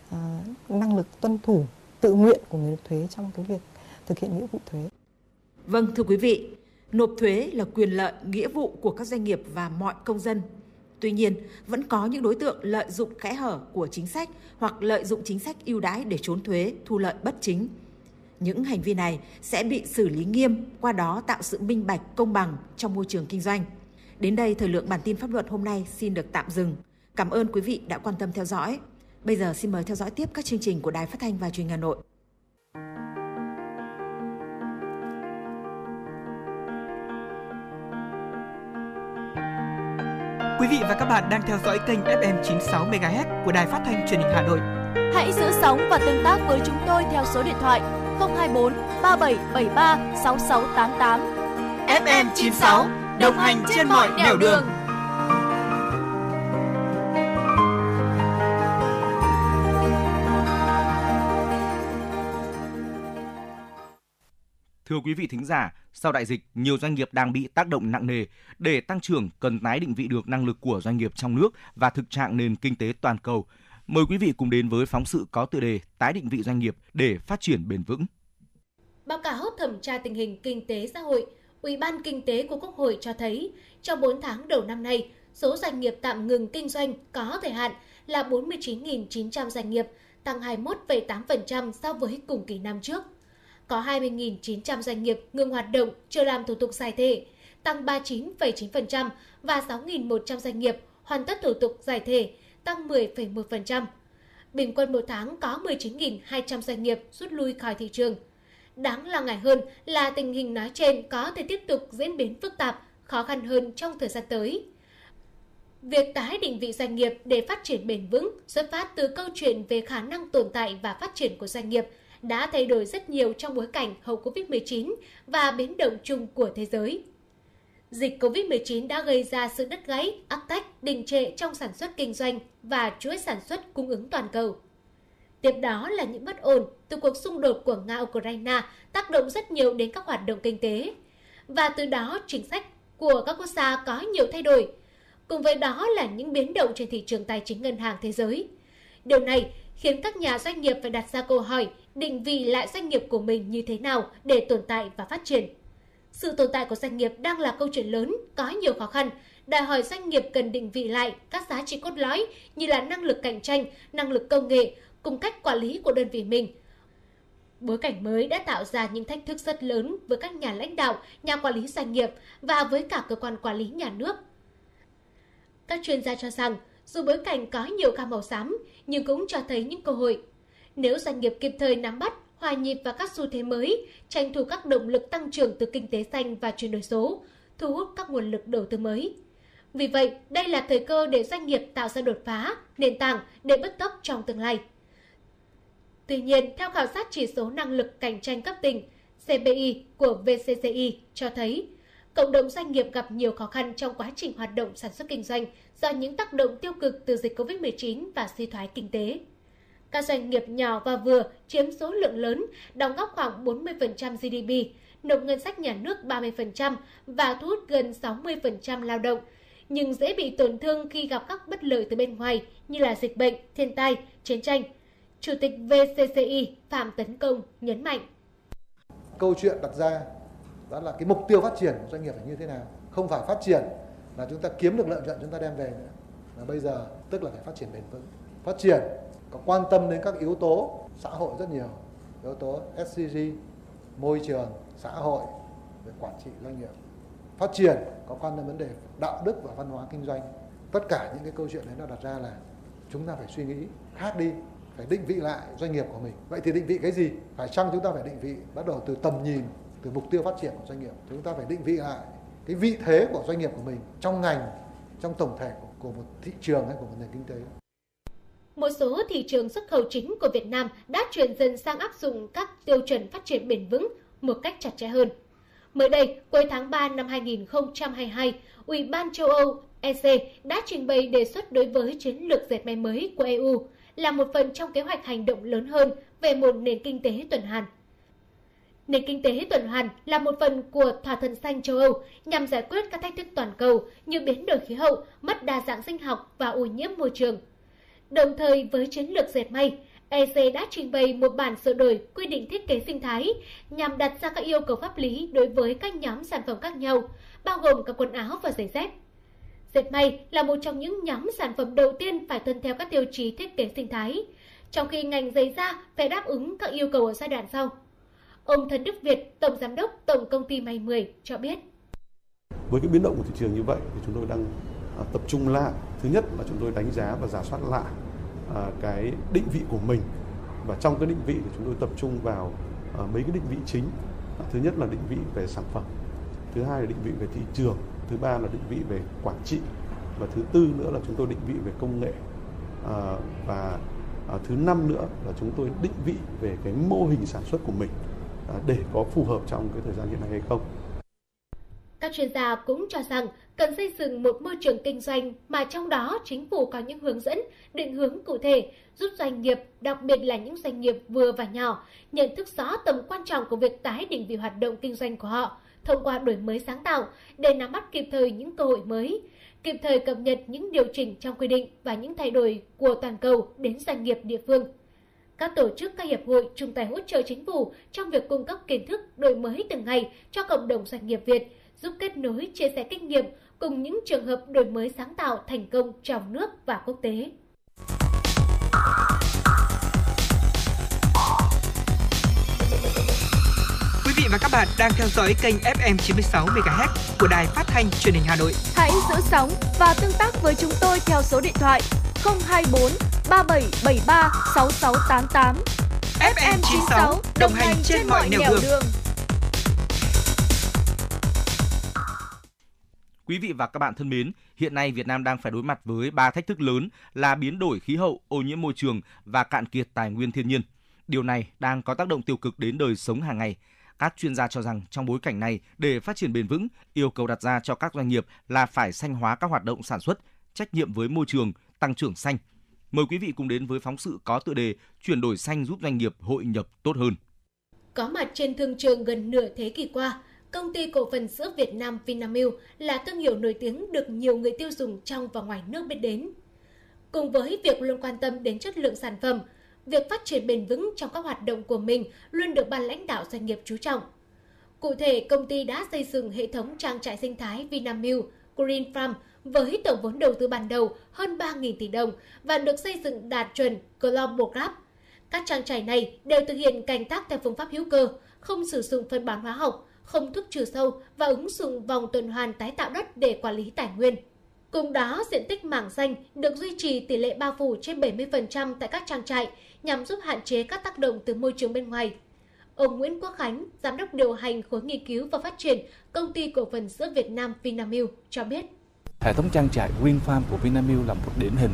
à, năng lực tuân thủ tự nguyện của người nộp thuế trong cái việc thực hiện nghĩa vụ thuế. Vâng thưa quý vị, nộp thuế là quyền lợi, nghĩa vụ của các doanh nghiệp và mọi công dân. Tuy nhiên, vẫn có những đối tượng lợi dụng kẽ hở của chính sách hoặc lợi dụng chính sách ưu đãi để trốn thuế, thu lợi bất chính. Những hành vi này sẽ bị xử lý nghiêm, qua đó tạo sự minh bạch, công bằng trong môi trường kinh doanh. Đến đây, thời lượng bản tin pháp luật hôm nay xin được tạm dừng. Cảm ơn quý vị đã quan tâm theo dõi. Bây giờ xin mời theo dõi tiếp các chương trình của Đài Phát thanh và Truyền hình Hà Nội. Quý vị và các bạn đang theo dõi kênh FM 96 MHz của Đài Phát thanh Truyền hình Hà Nội. Hãy giữ sóng và tương tác với chúng tôi theo số điện thoại 024 3773 6688. FM 96 đồng hành trên mọi nẻo đường. Thưa quý vị thính giả, sau đại dịch, nhiều doanh nghiệp đang bị tác động nặng nề. Để tăng trưởng, cần tái định vị được năng lực của doanh nghiệp trong nước và thực trạng nền kinh tế toàn cầu. Mời quý vị cùng đến với phóng sự có tựa đề Tái định vị doanh nghiệp để phát triển bền vững. Báo cáo thẩm tra tình hình kinh tế xã hội, Ủy ban Kinh tế của Quốc hội cho thấy, trong 4 tháng đầu năm nay, số doanh nghiệp tạm ngừng kinh doanh có thời hạn là 49.900 doanh nghiệp, tăng 21,8% so với cùng kỳ năm trước có 20.900 doanh nghiệp ngừng hoạt động chưa làm thủ tục giải thể, tăng 39,9% và 6.100 doanh nghiệp hoàn tất thủ tục giải thể, tăng 10,1%. Bình quân một tháng có 19.200 doanh nghiệp rút lui khỏi thị trường. Đáng lo ngại hơn là tình hình nói trên có thể tiếp tục diễn biến phức tạp, khó khăn hơn trong thời gian tới. Việc tái định vị doanh nghiệp để phát triển bền vững xuất phát từ câu chuyện về khả năng tồn tại và phát triển của doanh nghiệp – đã thay đổi rất nhiều trong bối cảnh hậu Covid-19 và biến động chung của thế giới. Dịch Covid-19 đã gây ra sự đứt gãy, áp tách, đình trệ trong sản xuất kinh doanh và chuỗi sản xuất cung ứng toàn cầu. Tiếp đó là những bất ổn từ cuộc xung đột của Nga-Ukraine tác động rất nhiều đến các hoạt động kinh tế. Và từ đó chính sách của các quốc gia có nhiều thay đổi. Cùng với đó là những biến động trên thị trường tài chính ngân hàng thế giới. Điều này khiến các nhà doanh nghiệp phải đặt ra câu hỏi định vị lại doanh nghiệp của mình như thế nào để tồn tại và phát triển. Sự tồn tại của doanh nghiệp đang là câu chuyện lớn, có nhiều khó khăn, đòi hỏi doanh nghiệp cần định vị lại các giá trị cốt lõi như là năng lực cạnh tranh, năng lực công nghệ, cùng cách quản lý của đơn vị mình. Bối cảnh mới đã tạo ra những thách thức rất lớn với các nhà lãnh đạo, nhà quản lý doanh nghiệp và với cả cơ quan quản lý nhà nước. Các chuyên gia cho rằng, dù bối cảnh có nhiều gam màu xám, nhưng cũng cho thấy những cơ hội nếu doanh nghiệp kịp thời nắm bắt, hòa nhịp vào các xu thế mới, tranh thủ các động lực tăng trưởng từ kinh tế xanh và chuyển đổi số, thu hút các nguồn lực đầu tư mới. Vì vậy, đây là thời cơ để doanh nghiệp tạo ra đột phá, nền tảng để bất tốc trong tương lai. Tuy nhiên, theo khảo sát chỉ số năng lực cạnh tranh cấp tỉnh CPI của VCCI cho thấy, cộng đồng doanh nghiệp gặp nhiều khó khăn trong quá trình hoạt động sản xuất kinh doanh do những tác động tiêu cực từ dịch COVID-19 và suy thoái kinh tế. Các doanh nghiệp nhỏ và vừa chiếm số lượng lớn, đóng góp khoảng 40% GDP, nộp ngân sách nhà nước 30% và thu hút gần 60% lao động, nhưng dễ bị tổn thương khi gặp các bất lợi từ bên ngoài như là dịch bệnh, thiên tai, chiến tranh. Chủ tịch VCCI Phạm Tấn Công nhấn mạnh. Câu chuyện đặt ra đó là cái mục tiêu phát triển của doanh nghiệp phải như thế nào. Không phải phát triển là chúng ta kiếm được lợi nhuận chúng ta đem về nữa. Mà bây giờ tức là phải phát triển bền vững. Phát triển có quan tâm đến các yếu tố xã hội rất nhiều. Yếu tố SCG môi trường xã hội về quản trị doanh nghiệp. Phát triển có quan tâm vấn đề đạo đức và văn hóa kinh doanh. Tất cả những cái câu chuyện đấy nó đặt ra là chúng ta phải suy nghĩ khác đi phải định vị lại doanh nghiệp của mình. Vậy thì định vị cái gì? Phải chăng chúng ta phải định vị bắt đầu từ tầm nhìn từ mục tiêu phát triển của doanh nghiệp? Chúng ta phải định vị lại cái vị thế của doanh nghiệp của mình trong ngành trong tổng thể của, của một thị trường hay của một nền kinh tế một số thị trường xuất khẩu chính của Việt Nam đã chuyển dần sang áp dụng các tiêu chuẩn phát triển bền vững một cách chặt chẽ hơn. Mới đây, cuối tháng 3 năm 2022, Ủy ban châu Âu EC đã trình bày đề xuất đối với chiến lược dệt may mới của EU là một phần trong kế hoạch hành động lớn hơn về một nền kinh tế tuần hoàn. Nền kinh tế tuần hoàn là một phần của thỏa thuận xanh châu Âu nhằm giải quyết các thách thức toàn cầu như biến đổi khí hậu, mất đa dạng sinh học và ô nhiễm môi trường. Đồng thời với chiến lược dệt may, EC đã trình bày một bản sửa đổi quy định thiết kế sinh thái nhằm đặt ra các yêu cầu pháp lý đối với các nhóm sản phẩm khác nhau, bao gồm cả quần áo và giày dép. Dệt may là một trong những nhóm sản phẩm đầu tiên phải tuân theo các tiêu chí thiết kế sinh thái, trong khi ngành giày da phải đáp ứng các yêu cầu ở giai đoạn sau. Ông Thần Đức Việt, Tổng Giám đốc Tổng Công ty May 10 cho biết. Với cái biến động của thị trường như vậy thì chúng tôi đang À, tập trung lại. Thứ nhất là chúng tôi đánh giá và giả soát lại à, cái định vị của mình và trong cái định vị thì chúng tôi tập trung vào à, mấy cái định vị chính. À, thứ nhất là định vị về sản phẩm, thứ hai là định vị về thị trường, thứ ba là định vị về quản trị và thứ tư nữa là chúng tôi định vị về công nghệ à, và thứ năm nữa là chúng tôi định vị về cái mô hình sản xuất của mình À, để có phù hợp trong cái thời gian hiện nay hay không. Các chuyên gia cũng cho rằng cần xây dựng một môi trường kinh doanh mà trong đó chính phủ có những hướng dẫn, định hướng cụ thể giúp doanh nghiệp, đặc biệt là những doanh nghiệp vừa và nhỏ, nhận thức rõ tầm quan trọng của việc tái định vị hoạt động kinh doanh của họ thông qua đổi mới sáng tạo để nắm bắt kịp thời những cơ hội mới, kịp thời cập nhật những điều chỉnh trong quy định và những thay đổi của toàn cầu đến doanh nghiệp địa phương. Các tổ chức, các hiệp hội chung tay hỗ trợ chính phủ trong việc cung cấp kiến thức đổi mới từng ngày cho cộng đồng doanh nghiệp Việt, giúp kết nối, chia sẻ kinh nghiệm cùng những trường hợp đổi mới sáng tạo thành công trong nước và quốc tế. Quý vị và các bạn đang theo dõi kênh FM 96 MHz của đài phát thanh truyền hình Hà Nội. Hãy giữ sóng và tương tác với chúng tôi theo số điện thoại 024 3773 6688. FM 96 đồng hành trên mọi nẻo đường. đường. Quý vị và các bạn thân mến, hiện nay Việt Nam đang phải đối mặt với ba thách thức lớn là biến đổi khí hậu, ô nhiễm môi trường và cạn kiệt tài nguyên thiên nhiên. Điều này đang có tác động tiêu cực đến đời sống hàng ngày. Các chuyên gia cho rằng trong bối cảnh này, để phát triển bền vững, yêu cầu đặt ra cho các doanh nghiệp là phải xanh hóa các hoạt động sản xuất, trách nhiệm với môi trường, tăng trưởng xanh. Mời quý vị cùng đến với phóng sự có tựa đề Chuyển đổi xanh giúp doanh nghiệp hội nhập tốt hơn. Có mặt trên thương trường gần nửa thế kỷ qua, công ty cổ phần sữa Việt Nam Vinamilk là thương hiệu nổi tiếng được nhiều người tiêu dùng trong và ngoài nước biết đến. Cùng với việc luôn quan tâm đến chất lượng sản phẩm, việc phát triển bền vững trong các hoạt động của mình luôn được ban lãnh đạo doanh nghiệp chú trọng. Cụ thể, công ty đã xây dựng hệ thống trang trại sinh thái Vinamilk Green Farm với tổng vốn đầu tư ban đầu hơn 3.000 tỷ đồng và được xây dựng đạt chuẩn Global Gap. Các trang trại này đều thực hiện canh tác theo phương pháp hữu cơ, không sử dụng phân bón hóa học, không thức trừ sâu và ứng dụng vòng tuần hoàn tái tạo đất để quản lý tài nguyên. Cùng đó, diện tích mảng xanh được duy trì tỷ lệ bao phủ trên 70% tại các trang trại nhằm giúp hạn chế các tác động từ môi trường bên ngoài. Ông Nguyễn Quốc Khánh, Giám đốc điều hành khối nghiên cứu và phát triển Công ty Cổ phần Sữa Việt Nam Vinamilk cho biết. Hệ thống trang trại Green Farm của Vinamilk là một điển hình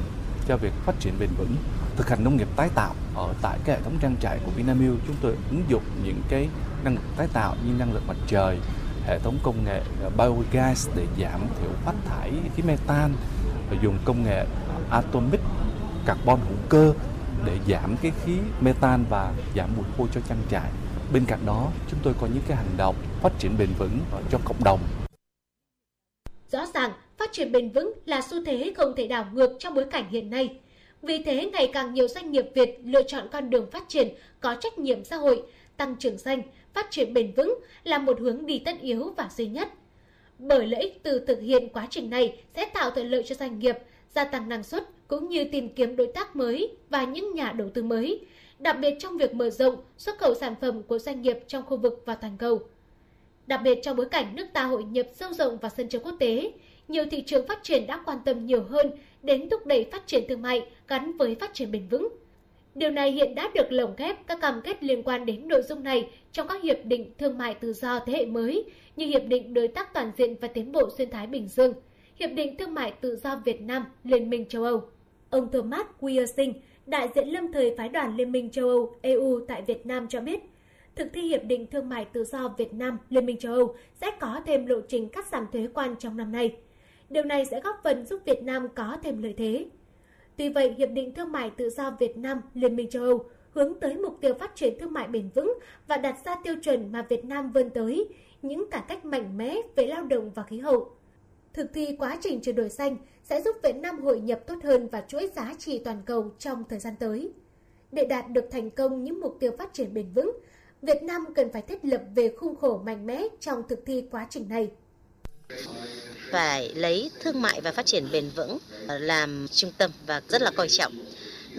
cho việc phát triển bền vững, thực hành nông nghiệp tái tạo. Ở tại cái hệ thống trang trại của Vinamilk, chúng tôi ứng dụng những cái năng lượng tái tạo như năng lượng mặt trời, hệ thống công nghệ ờ, biogas để giảm thiểu phát thải khí metan và dùng công nghệ ờ, atomic carbon hữu cơ để giảm cái khí metan và giảm mùi hôi cho trang trại. Bên cạnh đó, chúng tôi có những cái hành động phát triển bền vững cho cộng đồng. Rõ ràng, phát triển bền vững là xu thế không thể đảo ngược trong bối cảnh hiện nay. Vì thế, ngày càng nhiều doanh nghiệp Việt lựa chọn con đường phát triển có trách nhiệm xã hội, tăng trưởng xanh, phát triển bền vững là một hướng đi tất yếu và duy nhất. Bởi lợi ích từ thực hiện quá trình này sẽ tạo thuận lợi cho doanh nghiệp, gia tăng năng suất cũng như tìm kiếm đối tác mới và những nhà đầu tư mới, đặc biệt trong việc mở rộng xuất khẩu sản phẩm của doanh nghiệp trong khu vực và toàn cầu. Đặc biệt trong bối cảnh nước ta hội nhập sâu rộng vào sân chơi quốc tế, nhiều thị trường phát triển đã quan tâm nhiều hơn đến thúc đẩy phát triển thương mại gắn với phát triển bền vững. Điều này hiện đã được lồng ghép các cam kết liên quan đến nội dung này trong các hiệp định thương mại tự do thế hệ mới như Hiệp định Đối tác Toàn diện và Tiến bộ Xuyên Thái Bình Dương, Hiệp định Thương mại Tự do Việt Nam, Liên minh châu Âu. Ông Thomas Wiersing, đại diện lâm thời phái đoàn Liên minh châu Âu EU tại Việt Nam cho biết, thực thi Hiệp định Thương mại Tự do Việt Nam, Liên minh châu Âu sẽ có thêm lộ trình cắt giảm thuế quan trong năm nay. Điều này sẽ góp phần giúp Việt Nam có thêm lợi thế. Tuy vậy, Hiệp định Thương mại Tự do Việt Nam, Liên minh châu Âu hướng tới mục tiêu phát triển thương mại bền vững và đặt ra tiêu chuẩn mà Việt Nam vươn tới, những cải cách mạnh mẽ về lao động và khí hậu. Thực thi quá trình chuyển đổi xanh sẽ giúp Việt Nam hội nhập tốt hơn vào chuỗi giá trị toàn cầu trong thời gian tới. Để đạt được thành công những mục tiêu phát triển bền vững, Việt Nam cần phải thiết lập về khung khổ mạnh mẽ trong thực thi quá trình này. Phải lấy thương mại và phát triển bền vững ờ, làm trung tâm và rất là coi trọng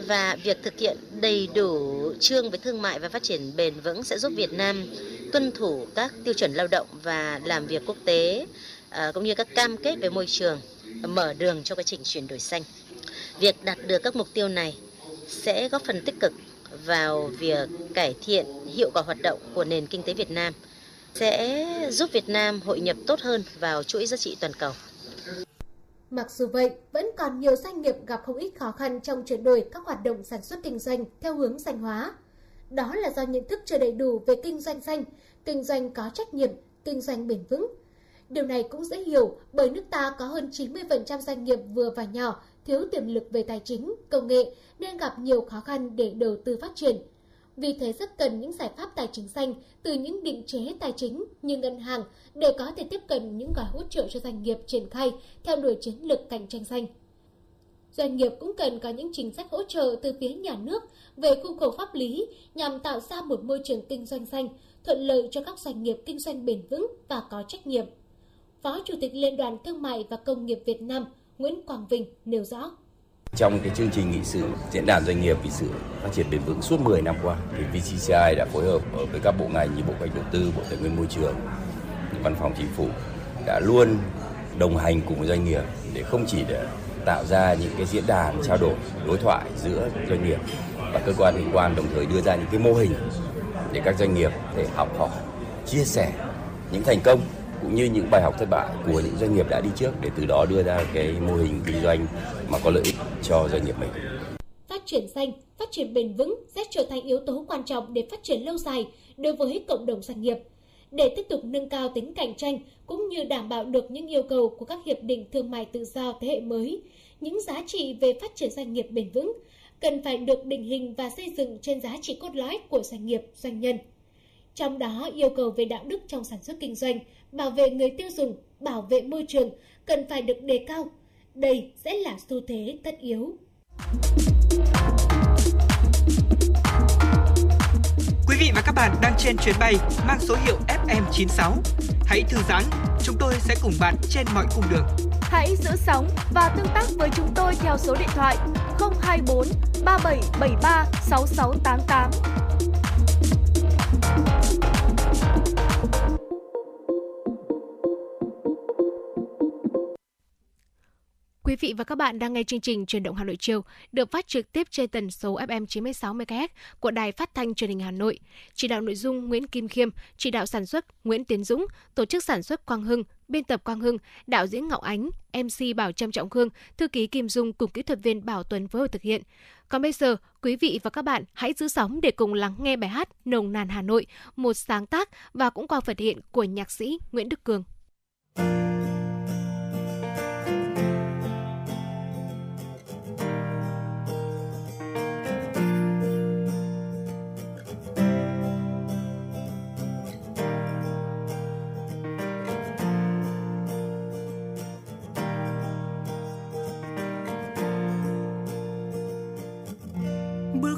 và việc thực hiện đầy đủ chương về thương mại và phát triển bền vững sẽ giúp Việt Nam tuân thủ các tiêu chuẩn lao động và làm việc quốc tế ờ, cũng như các cam kết về môi trường mở đường cho quá trình chuyển đổi xanh. Việc đạt được các mục tiêu này sẽ góp phần tích cực vào việc cải thiện hiệu quả hoạt động của nền kinh tế Việt Nam, sẽ giúp Việt Nam hội nhập tốt hơn vào chuỗi giá trị toàn cầu. Mặc dù vậy, vẫn còn nhiều doanh nghiệp gặp không ít khó khăn trong chuyển đổi các hoạt động sản xuất kinh doanh theo hướng xanh hóa. Đó là do nhận thức chưa đầy đủ về kinh doanh xanh, kinh doanh có trách nhiệm, kinh doanh bền vững. Điều này cũng dễ hiểu bởi nước ta có hơn 90% doanh nghiệp vừa và nhỏ thiếu tiềm lực về tài chính, công nghệ nên gặp nhiều khó khăn để đầu tư phát triển. Vì thế rất cần những giải pháp tài chính xanh từ những định chế tài chính như ngân hàng để có thể tiếp cận những gói hỗ trợ cho doanh nghiệp triển khai theo đuổi chiến lược cạnh tranh xanh. Doanh nghiệp cũng cần có những chính sách hỗ trợ từ phía nhà nước về khung khổ pháp lý nhằm tạo ra một môi trường kinh doanh xanh, thuận lợi cho các doanh nghiệp kinh doanh bền vững và có trách nhiệm. Phó Chủ tịch Liên đoàn Thương mại và Công nghiệp Việt Nam Nguyễn Quang Vinh nêu rõ. Trong cái chương trình nghị sự diễn đàn doanh nghiệp vì sự phát triển bền vững suốt 10 năm qua thì VCCI đã phối hợp với các bộ ngành như Bộ Kế hoạch Đầu tư, Bộ Tài nguyên Môi trường, Văn phòng Chính phủ đã luôn đồng hành cùng với doanh nghiệp để không chỉ để tạo ra những cái diễn đàn trao đổi đối thoại giữa doanh nghiệp và cơ quan liên quan đồng thời đưa ra những cái mô hình để các doanh nghiệp để học hỏi chia sẻ những thành công cũng như những bài học thất bại của những doanh nghiệp đã đi trước để từ đó đưa ra cái mô hình kinh doanh mà có lợi ích cho doanh nghiệp mình. Phát triển xanh, phát triển bền vững sẽ trở thành yếu tố quan trọng để phát triển lâu dài đối với cộng đồng doanh nghiệp. Để tiếp tục nâng cao tính cạnh tranh cũng như đảm bảo được những yêu cầu của các hiệp định thương mại tự do thế hệ mới, những giá trị về phát triển doanh nghiệp bền vững cần phải được định hình và xây dựng trên giá trị cốt lõi của doanh nghiệp, doanh nhân. Trong đó, yêu cầu về đạo đức trong sản xuất kinh doanh, bảo vệ người tiêu dùng, bảo vệ môi trường cần phải được đề cao. Đây sẽ là xu thế tất yếu. Quý vị và các bạn đang trên chuyến bay mang số hiệu FM96. Hãy thư giãn, chúng tôi sẽ cùng bạn trên mọi cung đường. Hãy giữ sóng và tương tác với chúng tôi theo số điện thoại 024 3773 6688. Quý vị và các bạn đang nghe chương trình Truyền động Hà Nội chiều được phát trực tiếp trên tần số FM 96 MHz của Đài Phát thanh Truyền hình Hà Nội. Chỉ đạo nội dung Nguyễn Kim Khiêm, chỉ đạo sản xuất Nguyễn Tiến Dũng, tổ chức sản xuất Quang Hưng, biên tập Quang Hưng, đạo diễn Ngọc Ánh, MC Bảo Trâm Trọng Khương, thư ký Kim Dung cùng kỹ thuật viên Bảo Tuấn phối hợp thực hiện. Còn bây giờ, quý vị và các bạn hãy giữ sóng để cùng lắng nghe bài hát Nồng nàn Hà Nội, một sáng tác và cũng qua phần hiện của nhạc sĩ Nguyễn Đức Cường.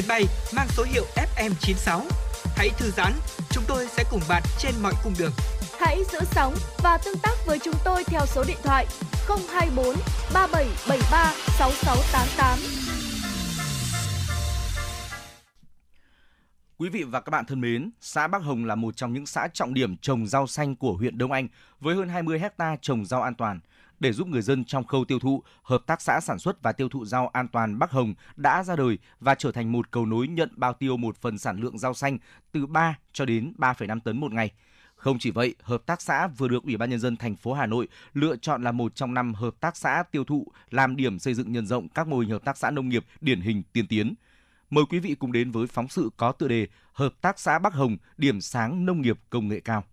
Chuyến bay mang số hiệu FM96. Hãy thư giãn, chúng tôi sẽ cùng bạn trên mọi cung đường. Hãy giữ sóng và tương tác với chúng tôi theo số điện thoại 024 3773 6688. Quý vị và các bạn thân mến, xã Bắc Hồng là một trong những xã trọng điểm trồng rau xanh của huyện Đông Anh với hơn 20 hecta trồng rau an toàn. Để giúp người dân trong khâu tiêu thụ, Hợp tác xã sản xuất và tiêu thụ rau an toàn Bắc Hồng đã ra đời và trở thành một cầu nối nhận bao tiêu một phần sản lượng rau xanh từ 3 cho đến 3,5 tấn một ngày. Không chỉ vậy, hợp tác xã vừa được Ủy ban nhân dân thành phố Hà Nội lựa chọn là một trong năm hợp tác xã tiêu thụ làm điểm xây dựng nhân rộng các mô hình hợp tác xã nông nghiệp điển hình tiên tiến. Mời quý vị cùng đến với phóng sự có tựa đề Hợp tác xã Bắc Hồng điểm sáng nông nghiệp công nghệ cao.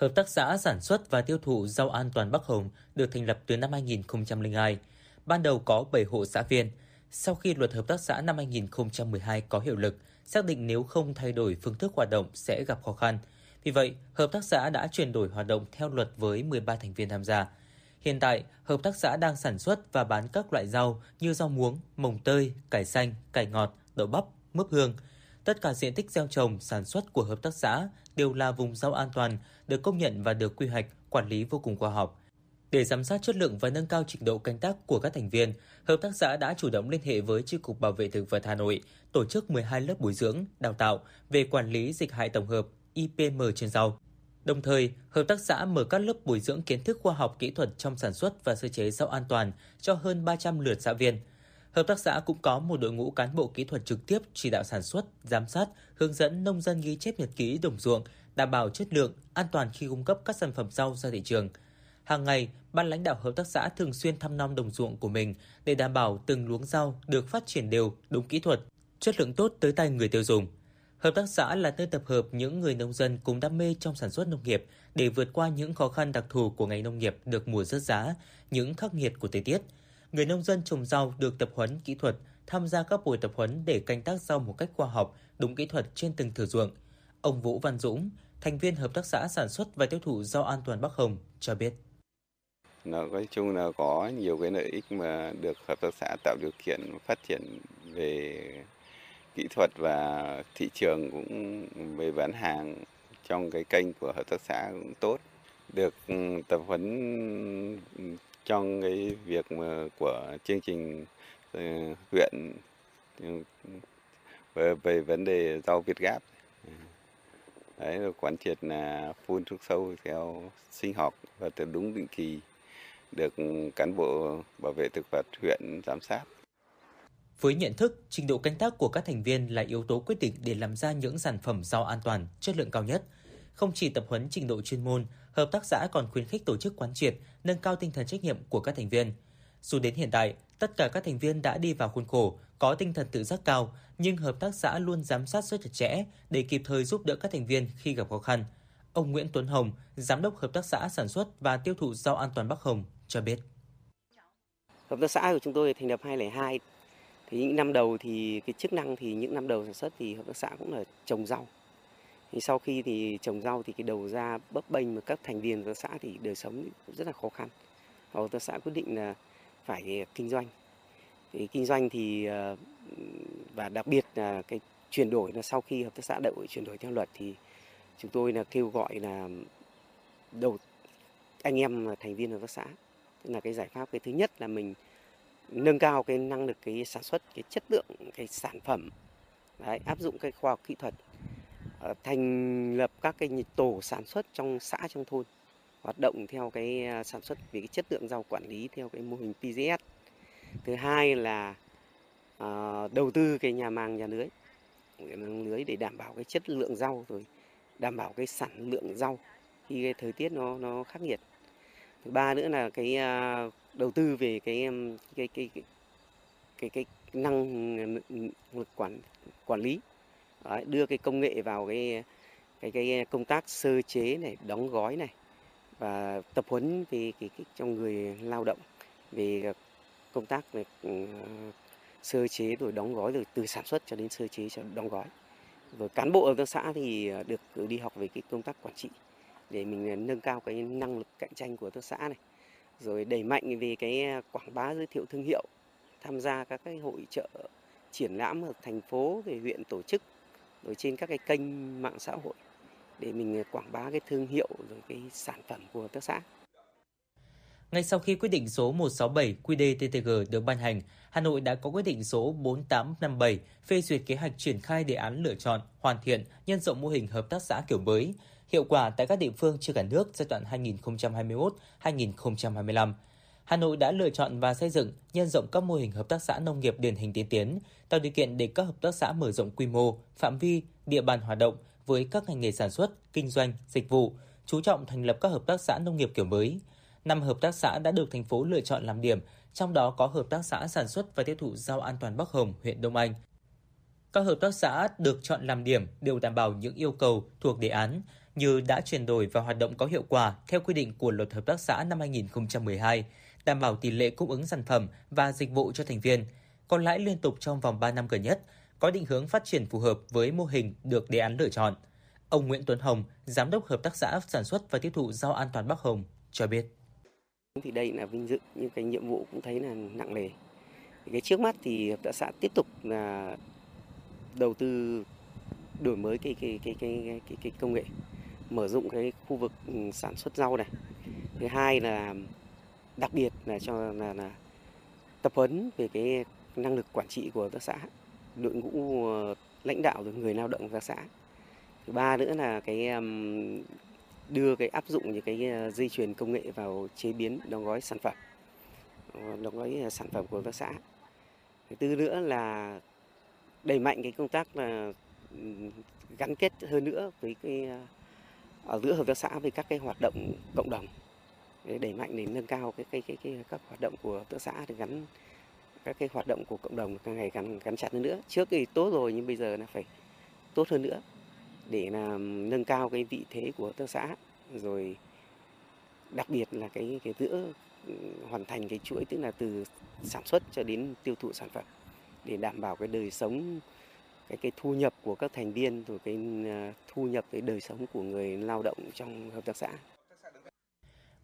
Hợp tác xã sản xuất và tiêu thụ rau an toàn Bắc Hồng được thành lập từ năm 2002. Ban đầu có 7 hộ xã viên. Sau khi luật hợp tác xã năm 2012 có hiệu lực, xác định nếu không thay đổi phương thức hoạt động sẽ gặp khó khăn. Vì vậy, hợp tác xã đã chuyển đổi hoạt động theo luật với 13 thành viên tham gia. Hiện tại, hợp tác xã đang sản xuất và bán các loại rau như rau muống, mồng tơi, cải xanh, cải ngọt, đậu bắp, mướp hương. Tất cả diện tích gieo trồng, sản xuất của hợp tác xã đều là vùng rau an toàn, được công nhận và được quy hoạch, quản lý vô cùng khoa học. Để giám sát chất lượng và nâng cao trình độ canh tác của các thành viên, hợp tác xã đã chủ động liên hệ với Chi cục Bảo vệ thực vật Hà Nội, tổ chức 12 lớp bồi dưỡng, đào tạo về quản lý dịch hại tổng hợp IPM trên rau. Đồng thời, hợp tác xã mở các lớp bồi dưỡng kiến thức khoa học kỹ thuật trong sản xuất và sơ chế rau an toàn cho hơn 300 lượt xã viên. Hợp tác xã cũng có một đội ngũ cán bộ kỹ thuật trực tiếp chỉ đạo sản xuất, giám sát, hướng dẫn nông dân ghi chép nhật ký đồng ruộng, đảm bảo chất lượng, an toàn khi cung cấp các sản phẩm rau ra thị trường. Hàng ngày, ban lãnh đạo hợp tác xã thường xuyên thăm nom đồng ruộng của mình để đảm bảo từng luống rau được phát triển đều, đúng kỹ thuật, chất lượng tốt tới tay người tiêu dùng. Hợp tác xã là nơi tập hợp những người nông dân cùng đam mê trong sản xuất nông nghiệp để vượt qua những khó khăn đặc thù của ngành nông nghiệp được mùa rớt giá, những khắc nghiệt của thời tiết. Người nông dân trồng rau được tập huấn kỹ thuật, tham gia các buổi tập huấn để canh tác rau một cách khoa học, đúng kỹ thuật trên từng thửa ruộng. Ông Vũ Văn Dũng, thành viên hợp tác xã sản xuất và tiêu thụ rau an toàn Bắc Hồng cho biết. Nó nói chung là có nhiều cái lợi ích mà được hợp tác xã tạo điều kiện phát triển về kỹ thuật và thị trường cũng về bán hàng trong cái kênh của hợp tác xã cũng tốt được ừ, tập huấn trong cái việc mà của chương trình ừ, huyện ừ, về, về vấn đề rau Việt Gáp đấy rồi quán triệt là phun thuốc sâu theo sinh học và theo đúng định kỳ được cán bộ bảo vệ thực vật huyện giám sát với nhận thức, trình độ canh tác của các thành viên là yếu tố quyết định để làm ra những sản phẩm rau an toàn, chất lượng cao nhất. Không chỉ tập huấn trình độ chuyên môn, hợp tác xã còn khuyến khích tổ chức quán triệt, nâng cao tinh thần trách nhiệm của các thành viên. Dù đến hiện tại, tất cả các thành viên đã đi vào khuôn khổ, có tinh thần tự giác cao, nhưng hợp tác xã luôn giám sát rất chặt chẽ để kịp thời giúp đỡ các thành viên khi gặp khó khăn. Ông Nguyễn Tuấn Hồng, giám đốc hợp tác xã sản xuất và tiêu thụ rau an toàn Bắc Hồng cho biết. Hợp tác xã của chúng tôi thành lập 2002 thì những năm đầu thì cái chức năng thì những năm đầu sản xuất thì hợp tác xã cũng là trồng rau thì sau khi thì trồng rau thì cái đầu ra bấp bênh mà các thành viên hợp tác xã thì đời sống cũng rất là khó khăn hợp tác xã quyết định là phải kinh doanh kinh doanh thì ờ, và đặc biệt là cái chuyển đổi là sau khi hợp tác xã đậu chuyển đổi theo luật thì chúng tôi là kêu gọi là đầu anh em là thành viên hợp tác xã. Tức là cái giải pháp cái thứ nhất là mình nâng cao cái năng lực cái sản xuất cái chất lượng cái sản phẩm Đấy, áp dụng cái khoa học kỹ thuật ờ, thành lập các cái tổ sản xuất trong xã trong thôn hoạt động theo cái ờ, sản xuất về cái chất lượng rau quản lý theo cái mô hình PGS thứ hai là uh, đầu tư cái nhà màng nhà lưới. Màng lưới để đảm bảo cái chất lượng rau rồi đảm bảo cái sản lượng rau khi cái thời tiết nó nó khắc nghiệt. Thứ ba nữa là cái uh, đầu tư về cái cái cái cái cái, cái năng lực quản quản lý. Đấy, đưa cái công nghệ vào cái cái cái công tác sơ chế này đóng gói này và tập huấn về cái, cái trong người lao động về công tác về ừ, sơ chế rồi đóng gói rồi từ sản xuất cho đến sơ chế cho đóng gói rồi cán bộ ở các xã thì ờ, được đi học về cái công tác quản trị để mình ờ, nâng cao cái năng lực cạnh tranh của các xã này rồi đẩy mạnh về cái ờ, quảng bá giới thiệu thương hiệu, tham gia các cái hội trợ triển lãm ở thành phố về huyện tổ chức, rồi trên các cái kênh mạng xã hội để mình quảng bá cái thương hiệu rồi cái sản phẩm của các tác xã. Ngay sau khi quyết định số 167 QĐ-TTG được ban hành, Hà Nội đã có quyết định số 4857 phê duyệt kế hoạch triển khai đề án lựa chọn, hoàn thiện, nhân rộng mô hình hợp tác xã kiểu mới, hiệu quả tại các địa phương trên cả nước giai đoạn 2021-2025. Hà Nội đã lựa chọn và xây dựng, nhân rộng các mô hình hợp tác xã nông nghiệp điển hình tiên tiến, tạo điều kiện để các hợp tác xã mở rộng quy mô, phạm vi, địa bàn hoạt động với các ngành nghề sản xuất, kinh doanh, dịch vụ, chú trọng thành lập các hợp tác xã nông nghiệp kiểu mới. Năm hợp tác xã đã được thành phố lựa chọn làm điểm, trong đó có hợp tác xã sản xuất và tiêu thụ rau an toàn Bắc Hồng, huyện Đông Anh. Các hợp tác xã được chọn làm điểm đều đảm bảo những yêu cầu thuộc đề án, như đã chuyển đổi và hoạt động có hiệu quả theo quy định của Luật Hợp tác xã năm 2012, đảm bảo tỷ lệ cung ứng sản phẩm và dịch vụ cho thành viên, còn lãi liên tục trong vòng 3 năm gần nhất, có định hướng phát triển phù hợp với mô hình được đề án lựa chọn. Ông Nguyễn Tuấn Hồng, Giám đốc Hợp tác xã Sản xuất và Tiêu thụ Rau An toàn Bắc Hồng cho biết. Thì đây là vinh dự, nhưng cái nhiệm vụ cũng thấy là nặng nề. Cái trước mắt thì Hợp tác xã tiếp tục là đầu tư đổi mới cái cái cái cái cái, cái công nghệ mở rộng cái khu vực ừ, sản xuất rau này thứ hai là đặc biệt là cho là, là tập huấn về cái năng lực quản trị của các xã đội ngũ ờ, lãnh đạo rồi người lao động các xã thứ ba nữa là cái đưa cái áp dụng những cái à, dây chuyền công nghệ vào chế biến đóng gói sản phẩm ờ, đóng gói à, sản phẩm của hợp tác xã. Thứ tư nữa là đẩy mạnh cái công tác là gắn kết hơn nữa với cái à, ở giữa hợp tác xã với các cái hoạt động cộng đồng. Để đẩy mạnh để nâng cao cái cái cái, cái các hoạt động của hợp tác xã để gắn các cái hoạt động của cộng đồng càng ngày càng gắn chặt hơn nữa. Trước thì tốt rồi nhưng bây giờ là phải tốt hơn nữa để là nâng cao cái vị thế của hợp tác xã rồi đặc biệt là cái cái giữa ừ, hoàn thành cái chuỗi tức là từ sản xuất cho đến tiêu thụ sản phẩm để đảm bảo cái đời sống cái cái thu nhập của các thành viên rồi cái à, thu nhập cái đời sống của người lao động trong hợp tác xã.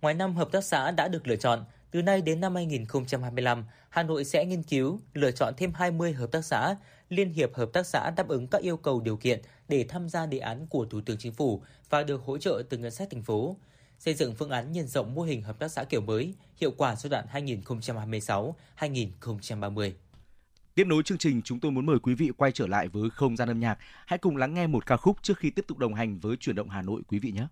Ngoài năm hợp tác xã đã được lựa chọn, từ nay đến năm 2025, Hà Nội sẽ nghiên cứu lựa chọn thêm 20 hợp tác xã, liên hiệp hợp tác xã đáp ứng các yêu cầu điều kiện để tham gia đề án của Thủ tướng Chính phủ và được hỗ trợ từ ngân sách thành phố. Xây dựng phương án nhân rộng mô hình hợp tác xã kiểu mới, hiệu quả giai đoạn 2026-2030. Tiếp nối chương trình, chúng tôi muốn mời quý vị quay trở lại với không gian âm nhạc. Hãy cùng lắng nghe một ca khúc trước khi tiếp tục đồng hành với chuyển động Hà Nội quý vị nhé.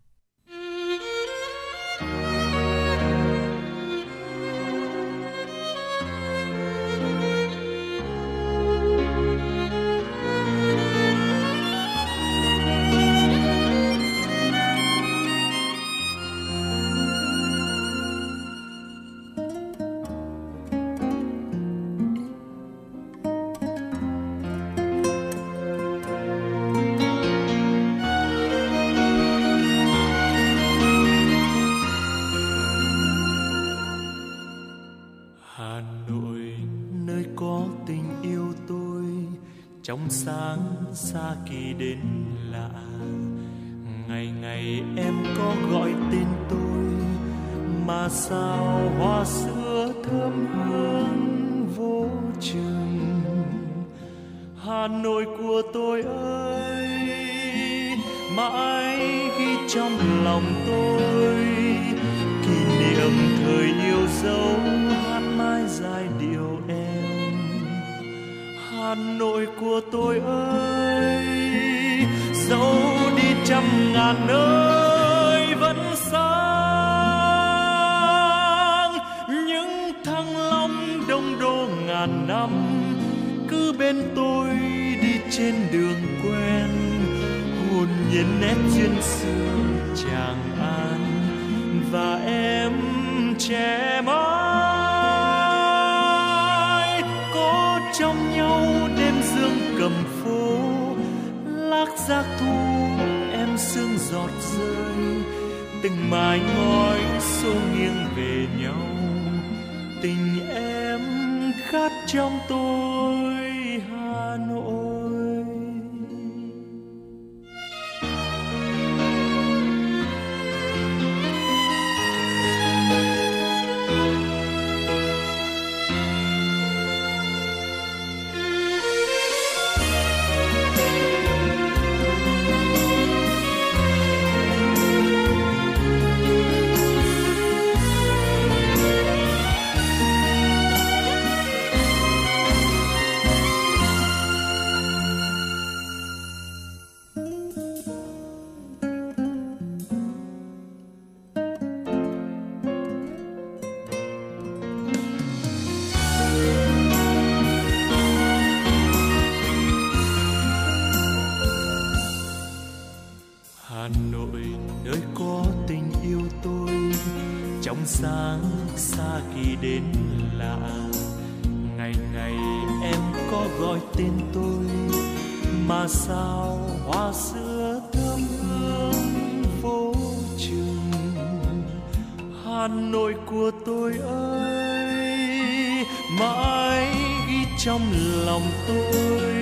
trong lòng tôi.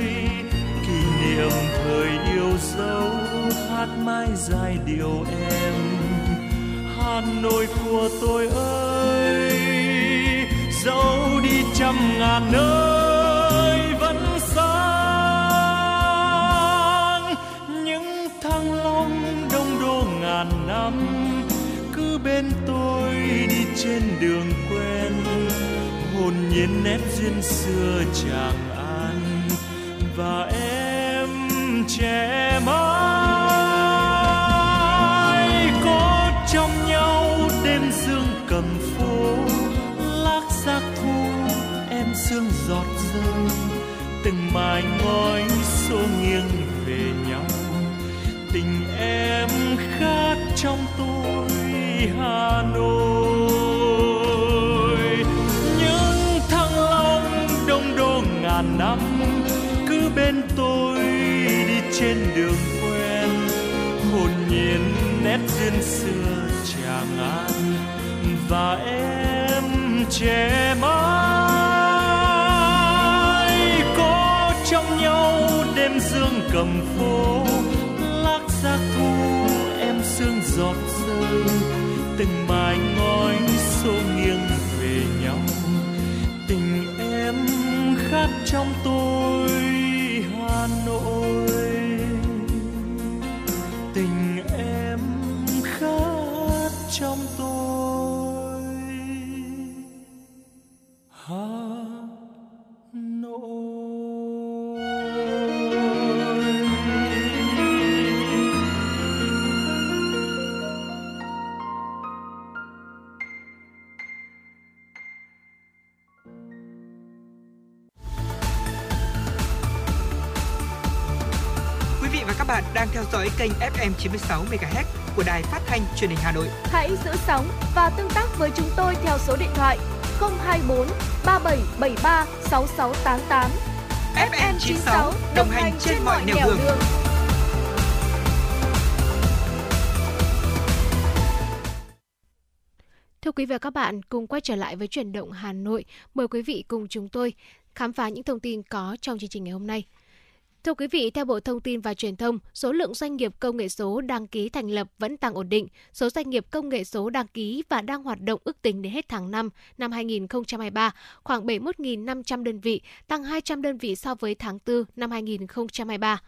Kỷ niệm thời yêu dấu, hát mãi dài điều em. Hà nội của tôi ơi, dẫu đi trăm ngàn nơi vẫn sáng những thăng long đông đô ngàn năm, cứ bên tôi đi trên đường quê hồn nhiên nét duyên xưa chàng an, và em trẻ mãi có trong nhau đêm dương cầm phố, lác giác thu em sương giọt rơi, từng mài ngói xô nghiêng về nhau. Tình em khát trong tôi, hà nội. Ngàn năm, cứ bên tôi đi trên đường quen, hồn nhiên nét duyên xưa chàng an, và em trẻ mãi có trong nhau đêm dương cầm phố, lác giác thu em sương giọt rơi từng mái ngói xô nghiêng 在东。FM 96 MHz của đài phát thanh truyền hình Hà Nội. Hãy giữ sóng và tương tác với chúng tôi theo số điện thoại 024 3773 6688. FM 96 đồng hành trên mọi nẻo đường. đường. Thưa quý vị và các bạn, cùng quay trở lại với chuyển động Hà Nội. Mời quý vị cùng chúng tôi khám phá những thông tin có trong chương trình ngày hôm nay. Thưa quý vị, theo Bộ Thông tin và Truyền thông, số lượng doanh nghiệp công nghệ số đăng ký thành lập vẫn tăng ổn định. Số doanh nghiệp công nghệ số đăng ký và đang hoạt động ước tính đến hết tháng 5 năm 2023 khoảng 71.500 đơn vị, tăng 200 đơn vị so với tháng 4 năm 2023.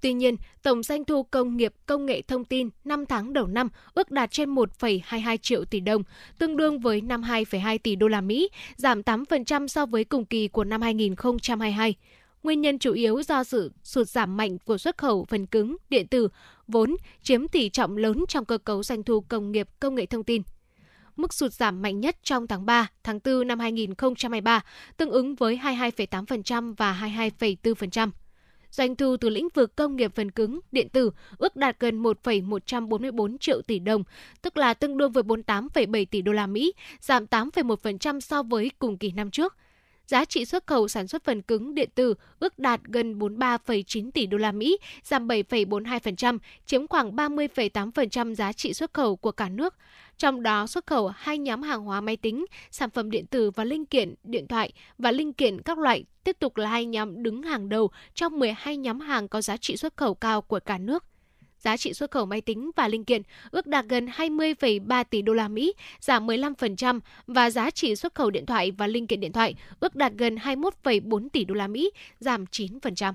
Tuy nhiên, tổng doanh thu công nghiệp công nghệ thông tin 5 tháng đầu năm ước đạt trên 1,22 triệu tỷ đồng, tương đương với 52,2 tỷ đô la Mỹ, giảm 8% so với cùng kỳ của năm 2022. Nguyên nhân chủ yếu do sự sụt giảm mạnh của xuất khẩu phần cứng, điện tử, vốn chiếm tỷ trọng lớn trong cơ cấu doanh thu công nghiệp công nghệ thông tin. Mức sụt giảm mạnh nhất trong tháng 3, tháng 4 năm 2023, tương ứng với 22,8% và 22,4%. Doanh thu từ lĩnh vực công nghiệp phần cứng, điện tử ước đạt gần 1,144 triệu tỷ đồng, tức là tương đương với 48,7 tỷ đô la Mỹ, giảm 8,1% so với cùng kỳ năm trước. Giá trị xuất khẩu sản xuất phần cứng điện tử ước đạt gần 43,9 tỷ đô la Mỹ, giảm 7,42%, chiếm khoảng 30,8% giá trị xuất khẩu của cả nước. Trong đó xuất khẩu hai nhóm hàng hóa máy tính, sản phẩm điện tử và linh kiện điện thoại và linh kiện các loại tiếp tục là hai nhóm đứng hàng đầu trong 12 nhóm hàng có giá trị xuất khẩu cao của cả nước giá trị xuất khẩu máy tính và linh kiện ước đạt gần 20,3 tỷ đô la Mỹ, giảm 15% và giá trị xuất khẩu điện thoại và linh kiện điện thoại ước đạt gần 21,4 tỷ đô la Mỹ, giảm 9%.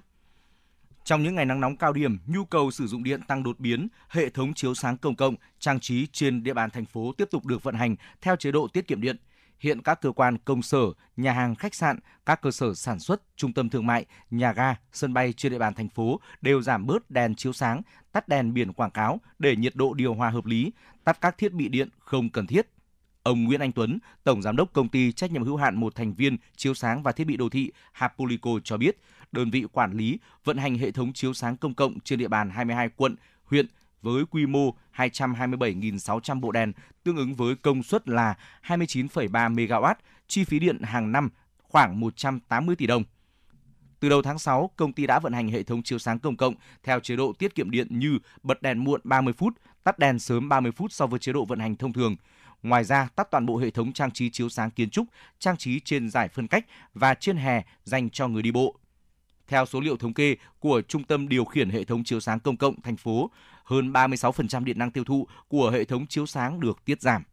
Trong những ngày nắng nóng cao điểm, nhu cầu sử dụng điện tăng đột biến, hệ thống chiếu sáng công cộng, trang trí trên địa bàn thành phố tiếp tục được vận hành theo chế độ tiết kiệm điện. Hiện các cơ quan công sở, nhà hàng khách sạn, các cơ sở sản xuất, trung tâm thương mại, nhà ga, sân bay trên địa bàn thành phố đều giảm bớt đèn chiếu sáng, tắt đèn biển quảng cáo để nhiệt độ điều hòa hợp lý, tắt các thiết bị điện không cần thiết. Ông Nguyễn Anh Tuấn, Tổng Giám đốc Công ty trách nhiệm hữu hạn một thành viên chiếu sáng và thiết bị đô thị Hapulico cho biết, đơn vị quản lý vận hành hệ thống chiếu sáng công cộng trên địa bàn 22 quận, huyện với quy mô 227.600 bộ đèn, tương ứng với công suất là 29,3 MW, chi phí điện hàng năm khoảng 180 tỷ đồng. Từ đầu tháng 6, công ty đã vận hành hệ thống chiếu sáng công cộng theo chế độ tiết kiệm điện như bật đèn muộn 30 phút, tắt đèn sớm 30 phút so với chế độ vận hành thông thường. Ngoài ra, tắt toàn bộ hệ thống trang trí chiếu sáng kiến trúc, trang trí trên giải phân cách và trên hè dành cho người đi bộ. Theo số liệu thống kê của Trung tâm điều khiển hệ thống chiếu sáng công cộng thành phố, hơn 36% điện năng tiêu thụ của hệ thống chiếu sáng được tiết giảm.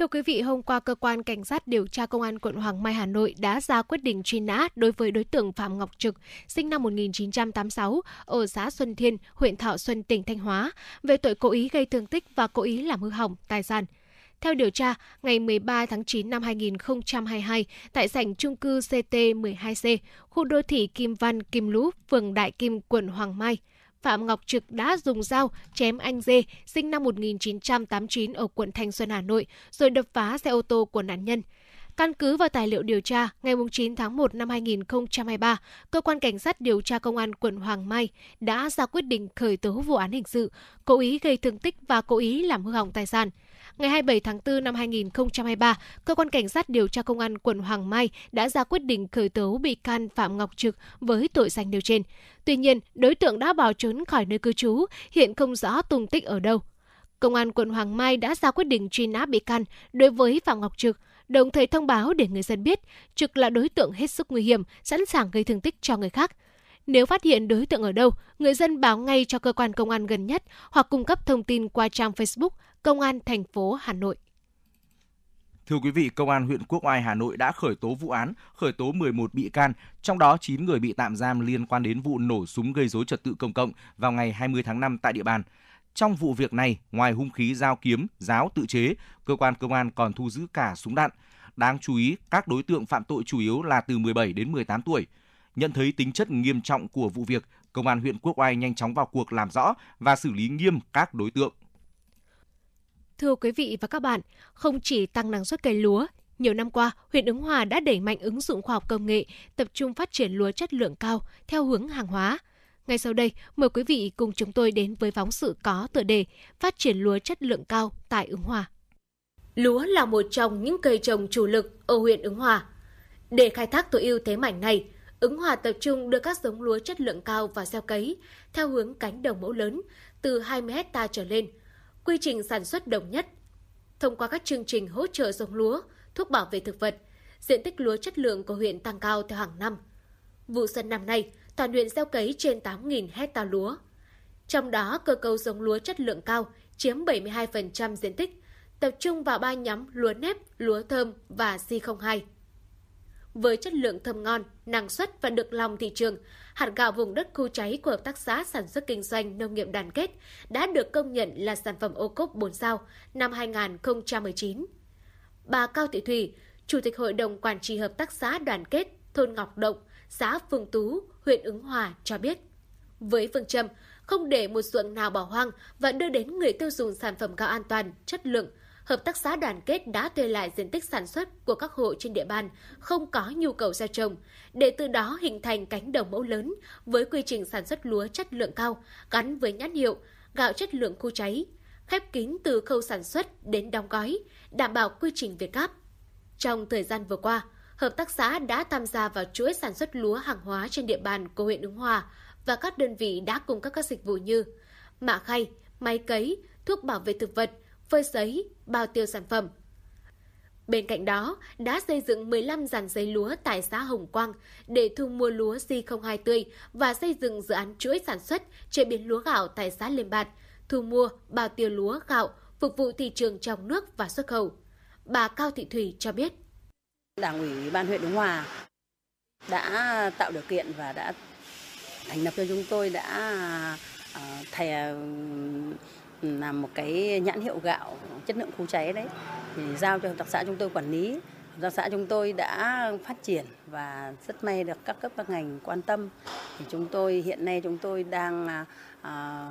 Thưa quý vị, hôm qua cơ quan cảnh sát điều tra công an quận Hoàng Mai Hà Nội đã ra quyết định truy nã đối với đối tượng Phạm Ngọc Trực, sinh năm 1986 ở xã Xuân Thiên, huyện Thọ Xuân, tỉnh Thanh Hóa, về tội cố ý gây thương tích và cố ý làm hư hỏng tài sản. Theo điều tra, ngày 13 tháng 9 năm 2022, tại sảnh trung cư CT12C, khu đô thị Kim Văn, Kim Lũ, phường Đại Kim, quận Hoàng Mai, Phạm Ngọc Trực đã dùng dao chém anh Dê, sinh năm 1989 ở quận Thanh Xuân, Hà Nội, rồi đập phá xe ô tô của nạn nhân. Căn cứ vào tài liệu điều tra, ngày 9 tháng 1 năm 2023, Cơ quan Cảnh sát điều tra Công an quận Hoàng Mai đã ra quyết định khởi tố vụ án hình sự, cố ý gây thương tích và cố ý làm hư hỏng tài sản. Ngày 27 tháng 4 năm 2023, Cơ quan Cảnh sát điều tra Công an quận Hoàng Mai đã ra quyết định khởi tố bị can Phạm Ngọc Trực với tội danh nêu trên. Tuy nhiên, đối tượng đã bỏ trốn khỏi nơi cư trú, hiện không rõ tung tích ở đâu. Công an quận Hoàng Mai đã ra quyết định truy nã bị can đối với Phạm Ngọc Trực, đồng thời thông báo để người dân biết Trực là đối tượng hết sức nguy hiểm, sẵn sàng gây thương tích cho người khác. Nếu phát hiện đối tượng ở đâu, người dân báo ngay cho cơ quan công an gần nhất hoặc cung cấp thông tin qua trang Facebook Công an thành phố Hà Nội. Thưa quý vị, Công an huyện Quốc Oai Hà Nội đã khởi tố vụ án, khởi tố 11 bị can, trong đó 9 người bị tạm giam liên quan đến vụ nổ súng gây dối trật tự công cộng vào ngày 20 tháng 5 tại địa bàn. Trong vụ việc này, ngoài hung khí dao kiếm, giáo tự chế, cơ quan công an còn thu giữ cả súng đạn. Đáng chú ý, các đối tượng phạm tội chủ yếu là từ 17 đến 18 tuổi. Nhận thấy tính chất nghiêm trọng của vụ việc, Công an huyện Quốc Oai nhanh chóng vào cuộc làm rõ và xử lý nghiêm các đối tượng. Thưa quý vị và các bạn, không chỉ tăng năng suất cây lúa, nhiều năm qua, huyện Ứng Hòa đã đẩy mạnh ứng dụng khoa học công nghệ, tập trung phát triển lúa chất lượng cao theo hướng hàng hóa. Ngay sau đây, mời quý vị cùng chúng tôi đến với phóng sự có tựa đề Phát triển lúa chất lượng cao tại Ứng Hòa. Lúa là một trong những cây trồng chủ lực ở huyện Ứng Hòa. Để khai thác tối ưu thế mạnh này, Ứng Hòa tập trung đưa các giống lúa chất lượng cao vào gieo cấy theo hướng cánh đồng mẫu lớn từ 20 hecta trở lên – quy trình sản xuất đồng nhất. Thông qua các chương trình hỗ trợ giống lúa, thuốc bảo vệ thực vật, diện tích lúa chất lượng của huyện tăng cao theo hàng năm. Vụ xuân năm nay, toàn huyện gieo cấy trên 8.000 hecta lúa. Trong đó, cơ cấu giống lúa chất lượng cao chiếm 72% diện tích, tập trung vào ba nhóm lúa nếp, lúa thơm và Si02. Với chất lượng thơm ngon, năng suất và được lòng thị trường, hạt gạo vùng đất khu cháy của Hợp tác xã Sản xuất Kinh doanh Nông nghiệp Đoàn kết đã được công nhận là sản phẩm ô cốp 4 sao năm 2019. Bà Cao Thị Thủy, Chủ tịch Hội đồng Quản trị Hợp tác xã Đoàn kết thôn Ngọc Động, xã Phương Tú, huyện Ứng Hòa cho biết. Với phương châm không để một ruộng nào bỏ hoang và đưa đến người tiêu dùng sản phẩm gạo an toàn, chất lượng, Hợp tác xã đoàn kết đã thuê lại diện tích sản xuất của các hộ trên địa bàn không có nhu cầu gieo trồng, để từ đó hình thành cánh đồng mẫu lớn với quy trình sản xuất lúa chất lượng cao gắn với nhãn hiệu gạo chất lượng khu cháy, khép kín từ khâu sản xuất đến đóng gói, đảm bảo quy trình Việt Gáp. Trong thời gian vừa qua, hợp tác xã đã tham gia vào chuỗi sản xuất lúa hàng hóa trên địa bàn của huyện Ứng Hòa và các đơn vị đã cung cấp các dịch vụ như mạ khay, máy cấy, thuốc bảo vệ thực vật, phơi sấy, bao tiêu sản phẩm. Bên cạnh đó, đã xây dựng 15 dàn giấy lúa tại xã Hồng Quang để thu mua lúa Si02 tươi và xây dựng dự án chuỗi sản xuất chế biến lúa gạo tại xã Liên Bạt, thu mua, bao tiêu lúa gạo phục vụ thị trường trong nước và xuất khẩu. Bà Cao Thị Thủy cho biết. Đảng ủy Ban huyện Ứng Hòa đã tạo điều kiện và đã thành lập cho chúng tôi đã uh, thè làm một cái nhãn hiệu gạo chất lượng khu cháy đấy. Thì giao cho hợp tác xã chúng tôi quản lý. Hợp tác xã chúng tôi đã phát triển và rất may được các cấp các ngành quan tâm. Thì chúng tôi hiện nay chúng tôi đang à, à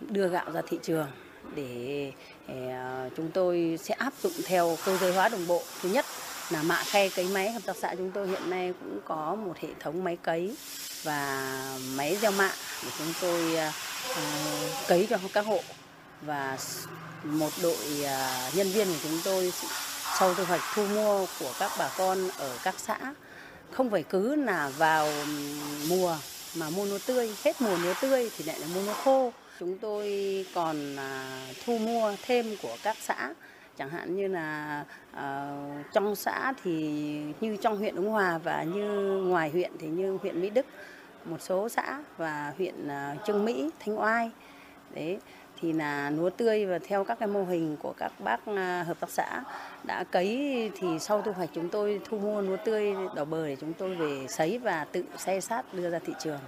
đưa gạo ra thị trường để, để chúng tôi sẽ áp dụng theo cơ giới hóa đồng bộ. Thứ nhất là mạ khe cấy máy. Hợp tác xã chúng tôi hiện nay cũng có một hệ thống máy cấy và máy gieo mạ để chúng tôi uh, cấy cho các hộ và một đội à, nhân viên của chúng tôi sau thu hoạch thu mua của các bà con ở các xã không phải cứ là vào mùa mà mua lúa tươi. Hết mùa lúa tươi thì lại là mua lúa khô. Chúng tôi còn à, thu mua thêm của các xã. Chẳng hạn như là uh, trong xã thì như trong huyện Ứng Hòa và như ngoài huyện thì như huyện Mỹ Đức một số xã và huyện uh, Trương Mỹ Thanh Oai. Đấy thì là lúa tươi và theo các cái mô hình của các bác à, hợp tác xã đã cấy thì sau thu hoạch chúng tôi thu mua lúa tươi đỏ bờ để chúng tôi về sấy và tự xe sát đưa ra thị trường.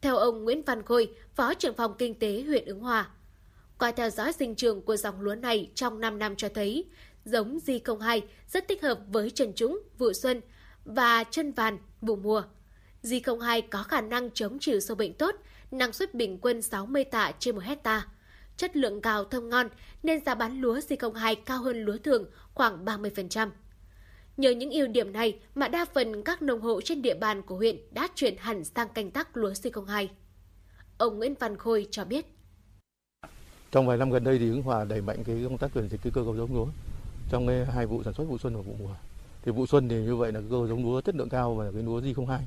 Theo ông Nguyễn Văn Khôi, Phó trưởng phòng kinh tế huyện Ứng Hòa, qua theo dõi sinh trường của dòng lúa này trong 5 năm cho thấy, giống Di02 rất thích hợp với trần trũng, vụ xuân và chân vàn, vụ mùa. Di02 có khả năng chống chịu sâu bệnh tốt, năng suất bình quân 60 tạ trên 1 hectare chất lượng cao thơm ngon nên giá bán lúa C02 cao hơn lúa thường khoảng 30%. Nhờ những ưu điểm này mà đa phần các nông hộ trên địa bàn của huyện đã chuyển hẳn sang canh tác lúa C02. Ông Nguyễn Văn Khôi cho biết. Trong vài năm gần đây thì Hưng Hòa đẩy mạnh cái công tác chuyển dịch cơ cấu giống lúa trong cái hai vụ sản xuất vụ xuân và vụ mùa. Thì vụ xuân thì như vậy là cơ cấu giống lúa chất lượng cao và cái lúa J02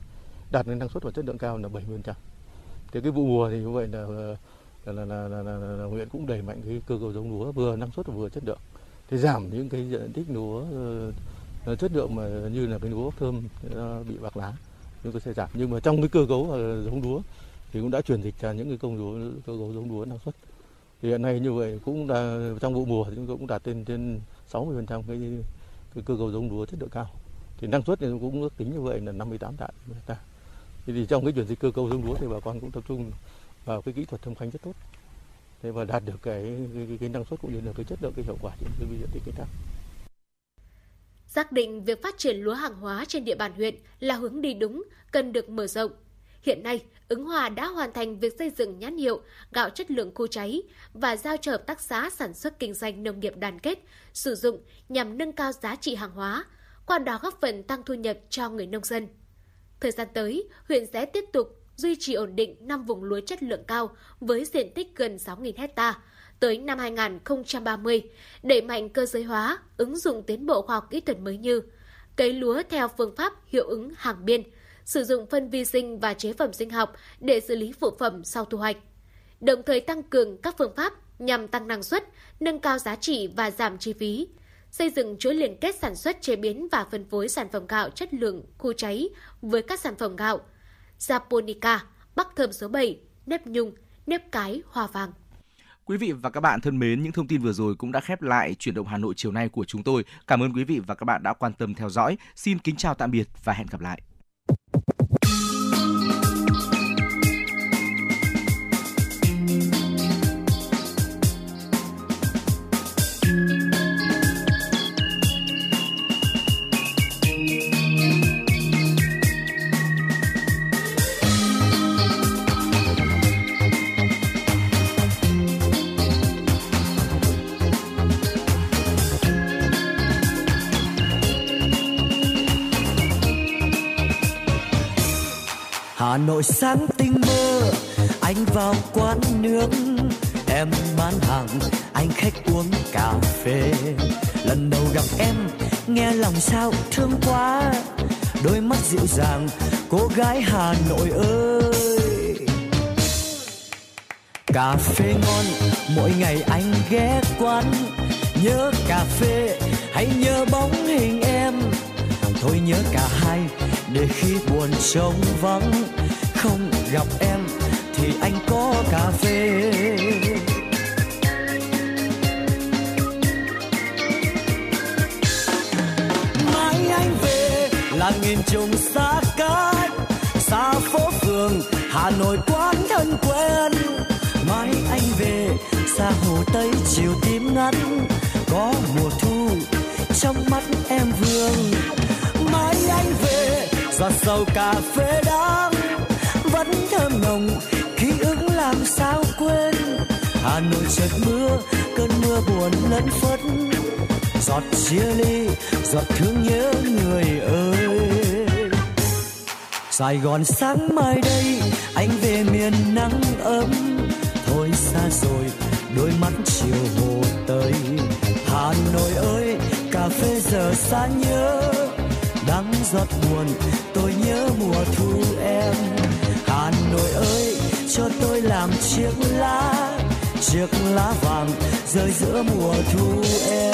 đạt đến năng suất và chất lượng cao là 70%. Thì cái vụ mùa thì như vậy là là, là, là, là, là, là huyện cũng đẩy mạnh cái cơ cấu giống lúa vừa năng suất vừa chất lượng. Thì giảm những cái diện tích lúa uh, chất lượng mà như là cái lúa thơm uh, bị bạc lá chúng tôi sẽ giảm. Nhưng mà trong cái cơ cấu uh, giống lúa thì cũng đã chuyển dịch cho những cái công lúa cơ cấu giống lúa năng suất. Thì hiện nay như vậy cũng là trong vụ mùa thì chúng tôi cũng đạt trên trên 60% cái, cái cơ cấu giống lúa chất lượng cao. Thì năng suất thì cũng ước tính như vậy là 58 tạ hectare thì, thì trong cái chuyển dịch cơ cấu giống lúa thì bà con cũng tập trung vào cái kỹ thuật thâm canh rất tốt thế và đạt được cái cái, cái, cái năng suất cũng như là cái chất lượng cái hiệu quả trên cái diện tích canh tác Xác định việc phát triển lúa hàng hóa trên địa bàn huyện là hướng đi đúng, cần được mở rộng. Hiện nay, Ứng Hòa đã hoàn thành việc xây dựng nhãn hiệu gạo chất lượng khô cháy và giao cho hợp tác xã sản xuất kinh doanh nông nghiệp đoàn kết sử dụng nhằm nâng cao giá trị hàng hóa, qua đó góp phần tăng thu nhập cho người nông dân. Thời gian tới, huyện sẽ tiếp tục duy trì ổn định 5 vùng lúa chất lượng cao với diện tích gần 6.000 hecta tới năm 2030, đẩy mạnh cơ giới hóa, ứng dụng tiến bộ khoa học kỹ thuật mới như cấy lúa theo phương pháp hiệu ứng hàng biên, sử dụng phân vi sinh và chế phẩm sinh học để xử lý phụ phẩm sau thu hoạch. Đồng thời tăng cường các phương pháp nhằm tăng năng suất, nâng cao giá trị và giảm chi phí, xây dựng chuỗi liên kết sản xuất chế biến và phân phối sản phẩm gạo chất lượng khu cháy với các sản phẩm gạo Japonica, Bắc Thơm số 7, nếp nhung, nếp cái, hoa vàng. Quý vị và các bạn thân mến, những thông tin vừa rồi cũng đã khép lại chuyển động Hà Nội chiều nay của chúng tôi. Cảm ơn quý vị và các bạn đã quan tâm theo dõi. Xin kính chào tạm biệt và hẹn gặp lại. Hà Nội sáng tinh mơ. Anh vào quán nước em bán hàng, anh khách uống cà phê. Lần đầu gặp em, nghe lòng sao thương quá. Đôi mắt dịu dàng, cô gái Hà Nội ơi. Cà phê ngon, mỗi ngày anh ghé quán. Nhớ cà phê hay nhớ bóng hình em thôi nhớ cả hai, để khi buồn trống vắng, không gặp em thì anh có cà phê. Mãi anh về là nghìn trùng xa cách xa phố phường, hà nội quán thân quen. Mãi anh về xa hồ tây chiều tím ngắt có mùa thu trong mắt em vương về giọt sầu cà phê đắng vẫn thơm nồng, ký ức làm sao quên. Hà nội chợt mưa, cơn mưa buồn lẫn phất. Giọt chia ly, giọt thương nhớ người ơi. Sài Gòn sáng mai đây, anh về miền nắng ấm. Thôi xa rồi, đôi mắt chiều hồ tây. Hà Nội ơi, cà phê giờ xa nhớ. Đắng giọt buồn nỗi nhớ mùa thu em. Hà nội ơi, cho tôi làm chiếc lá chiếc lá vàng rơi giữa mùa thu em.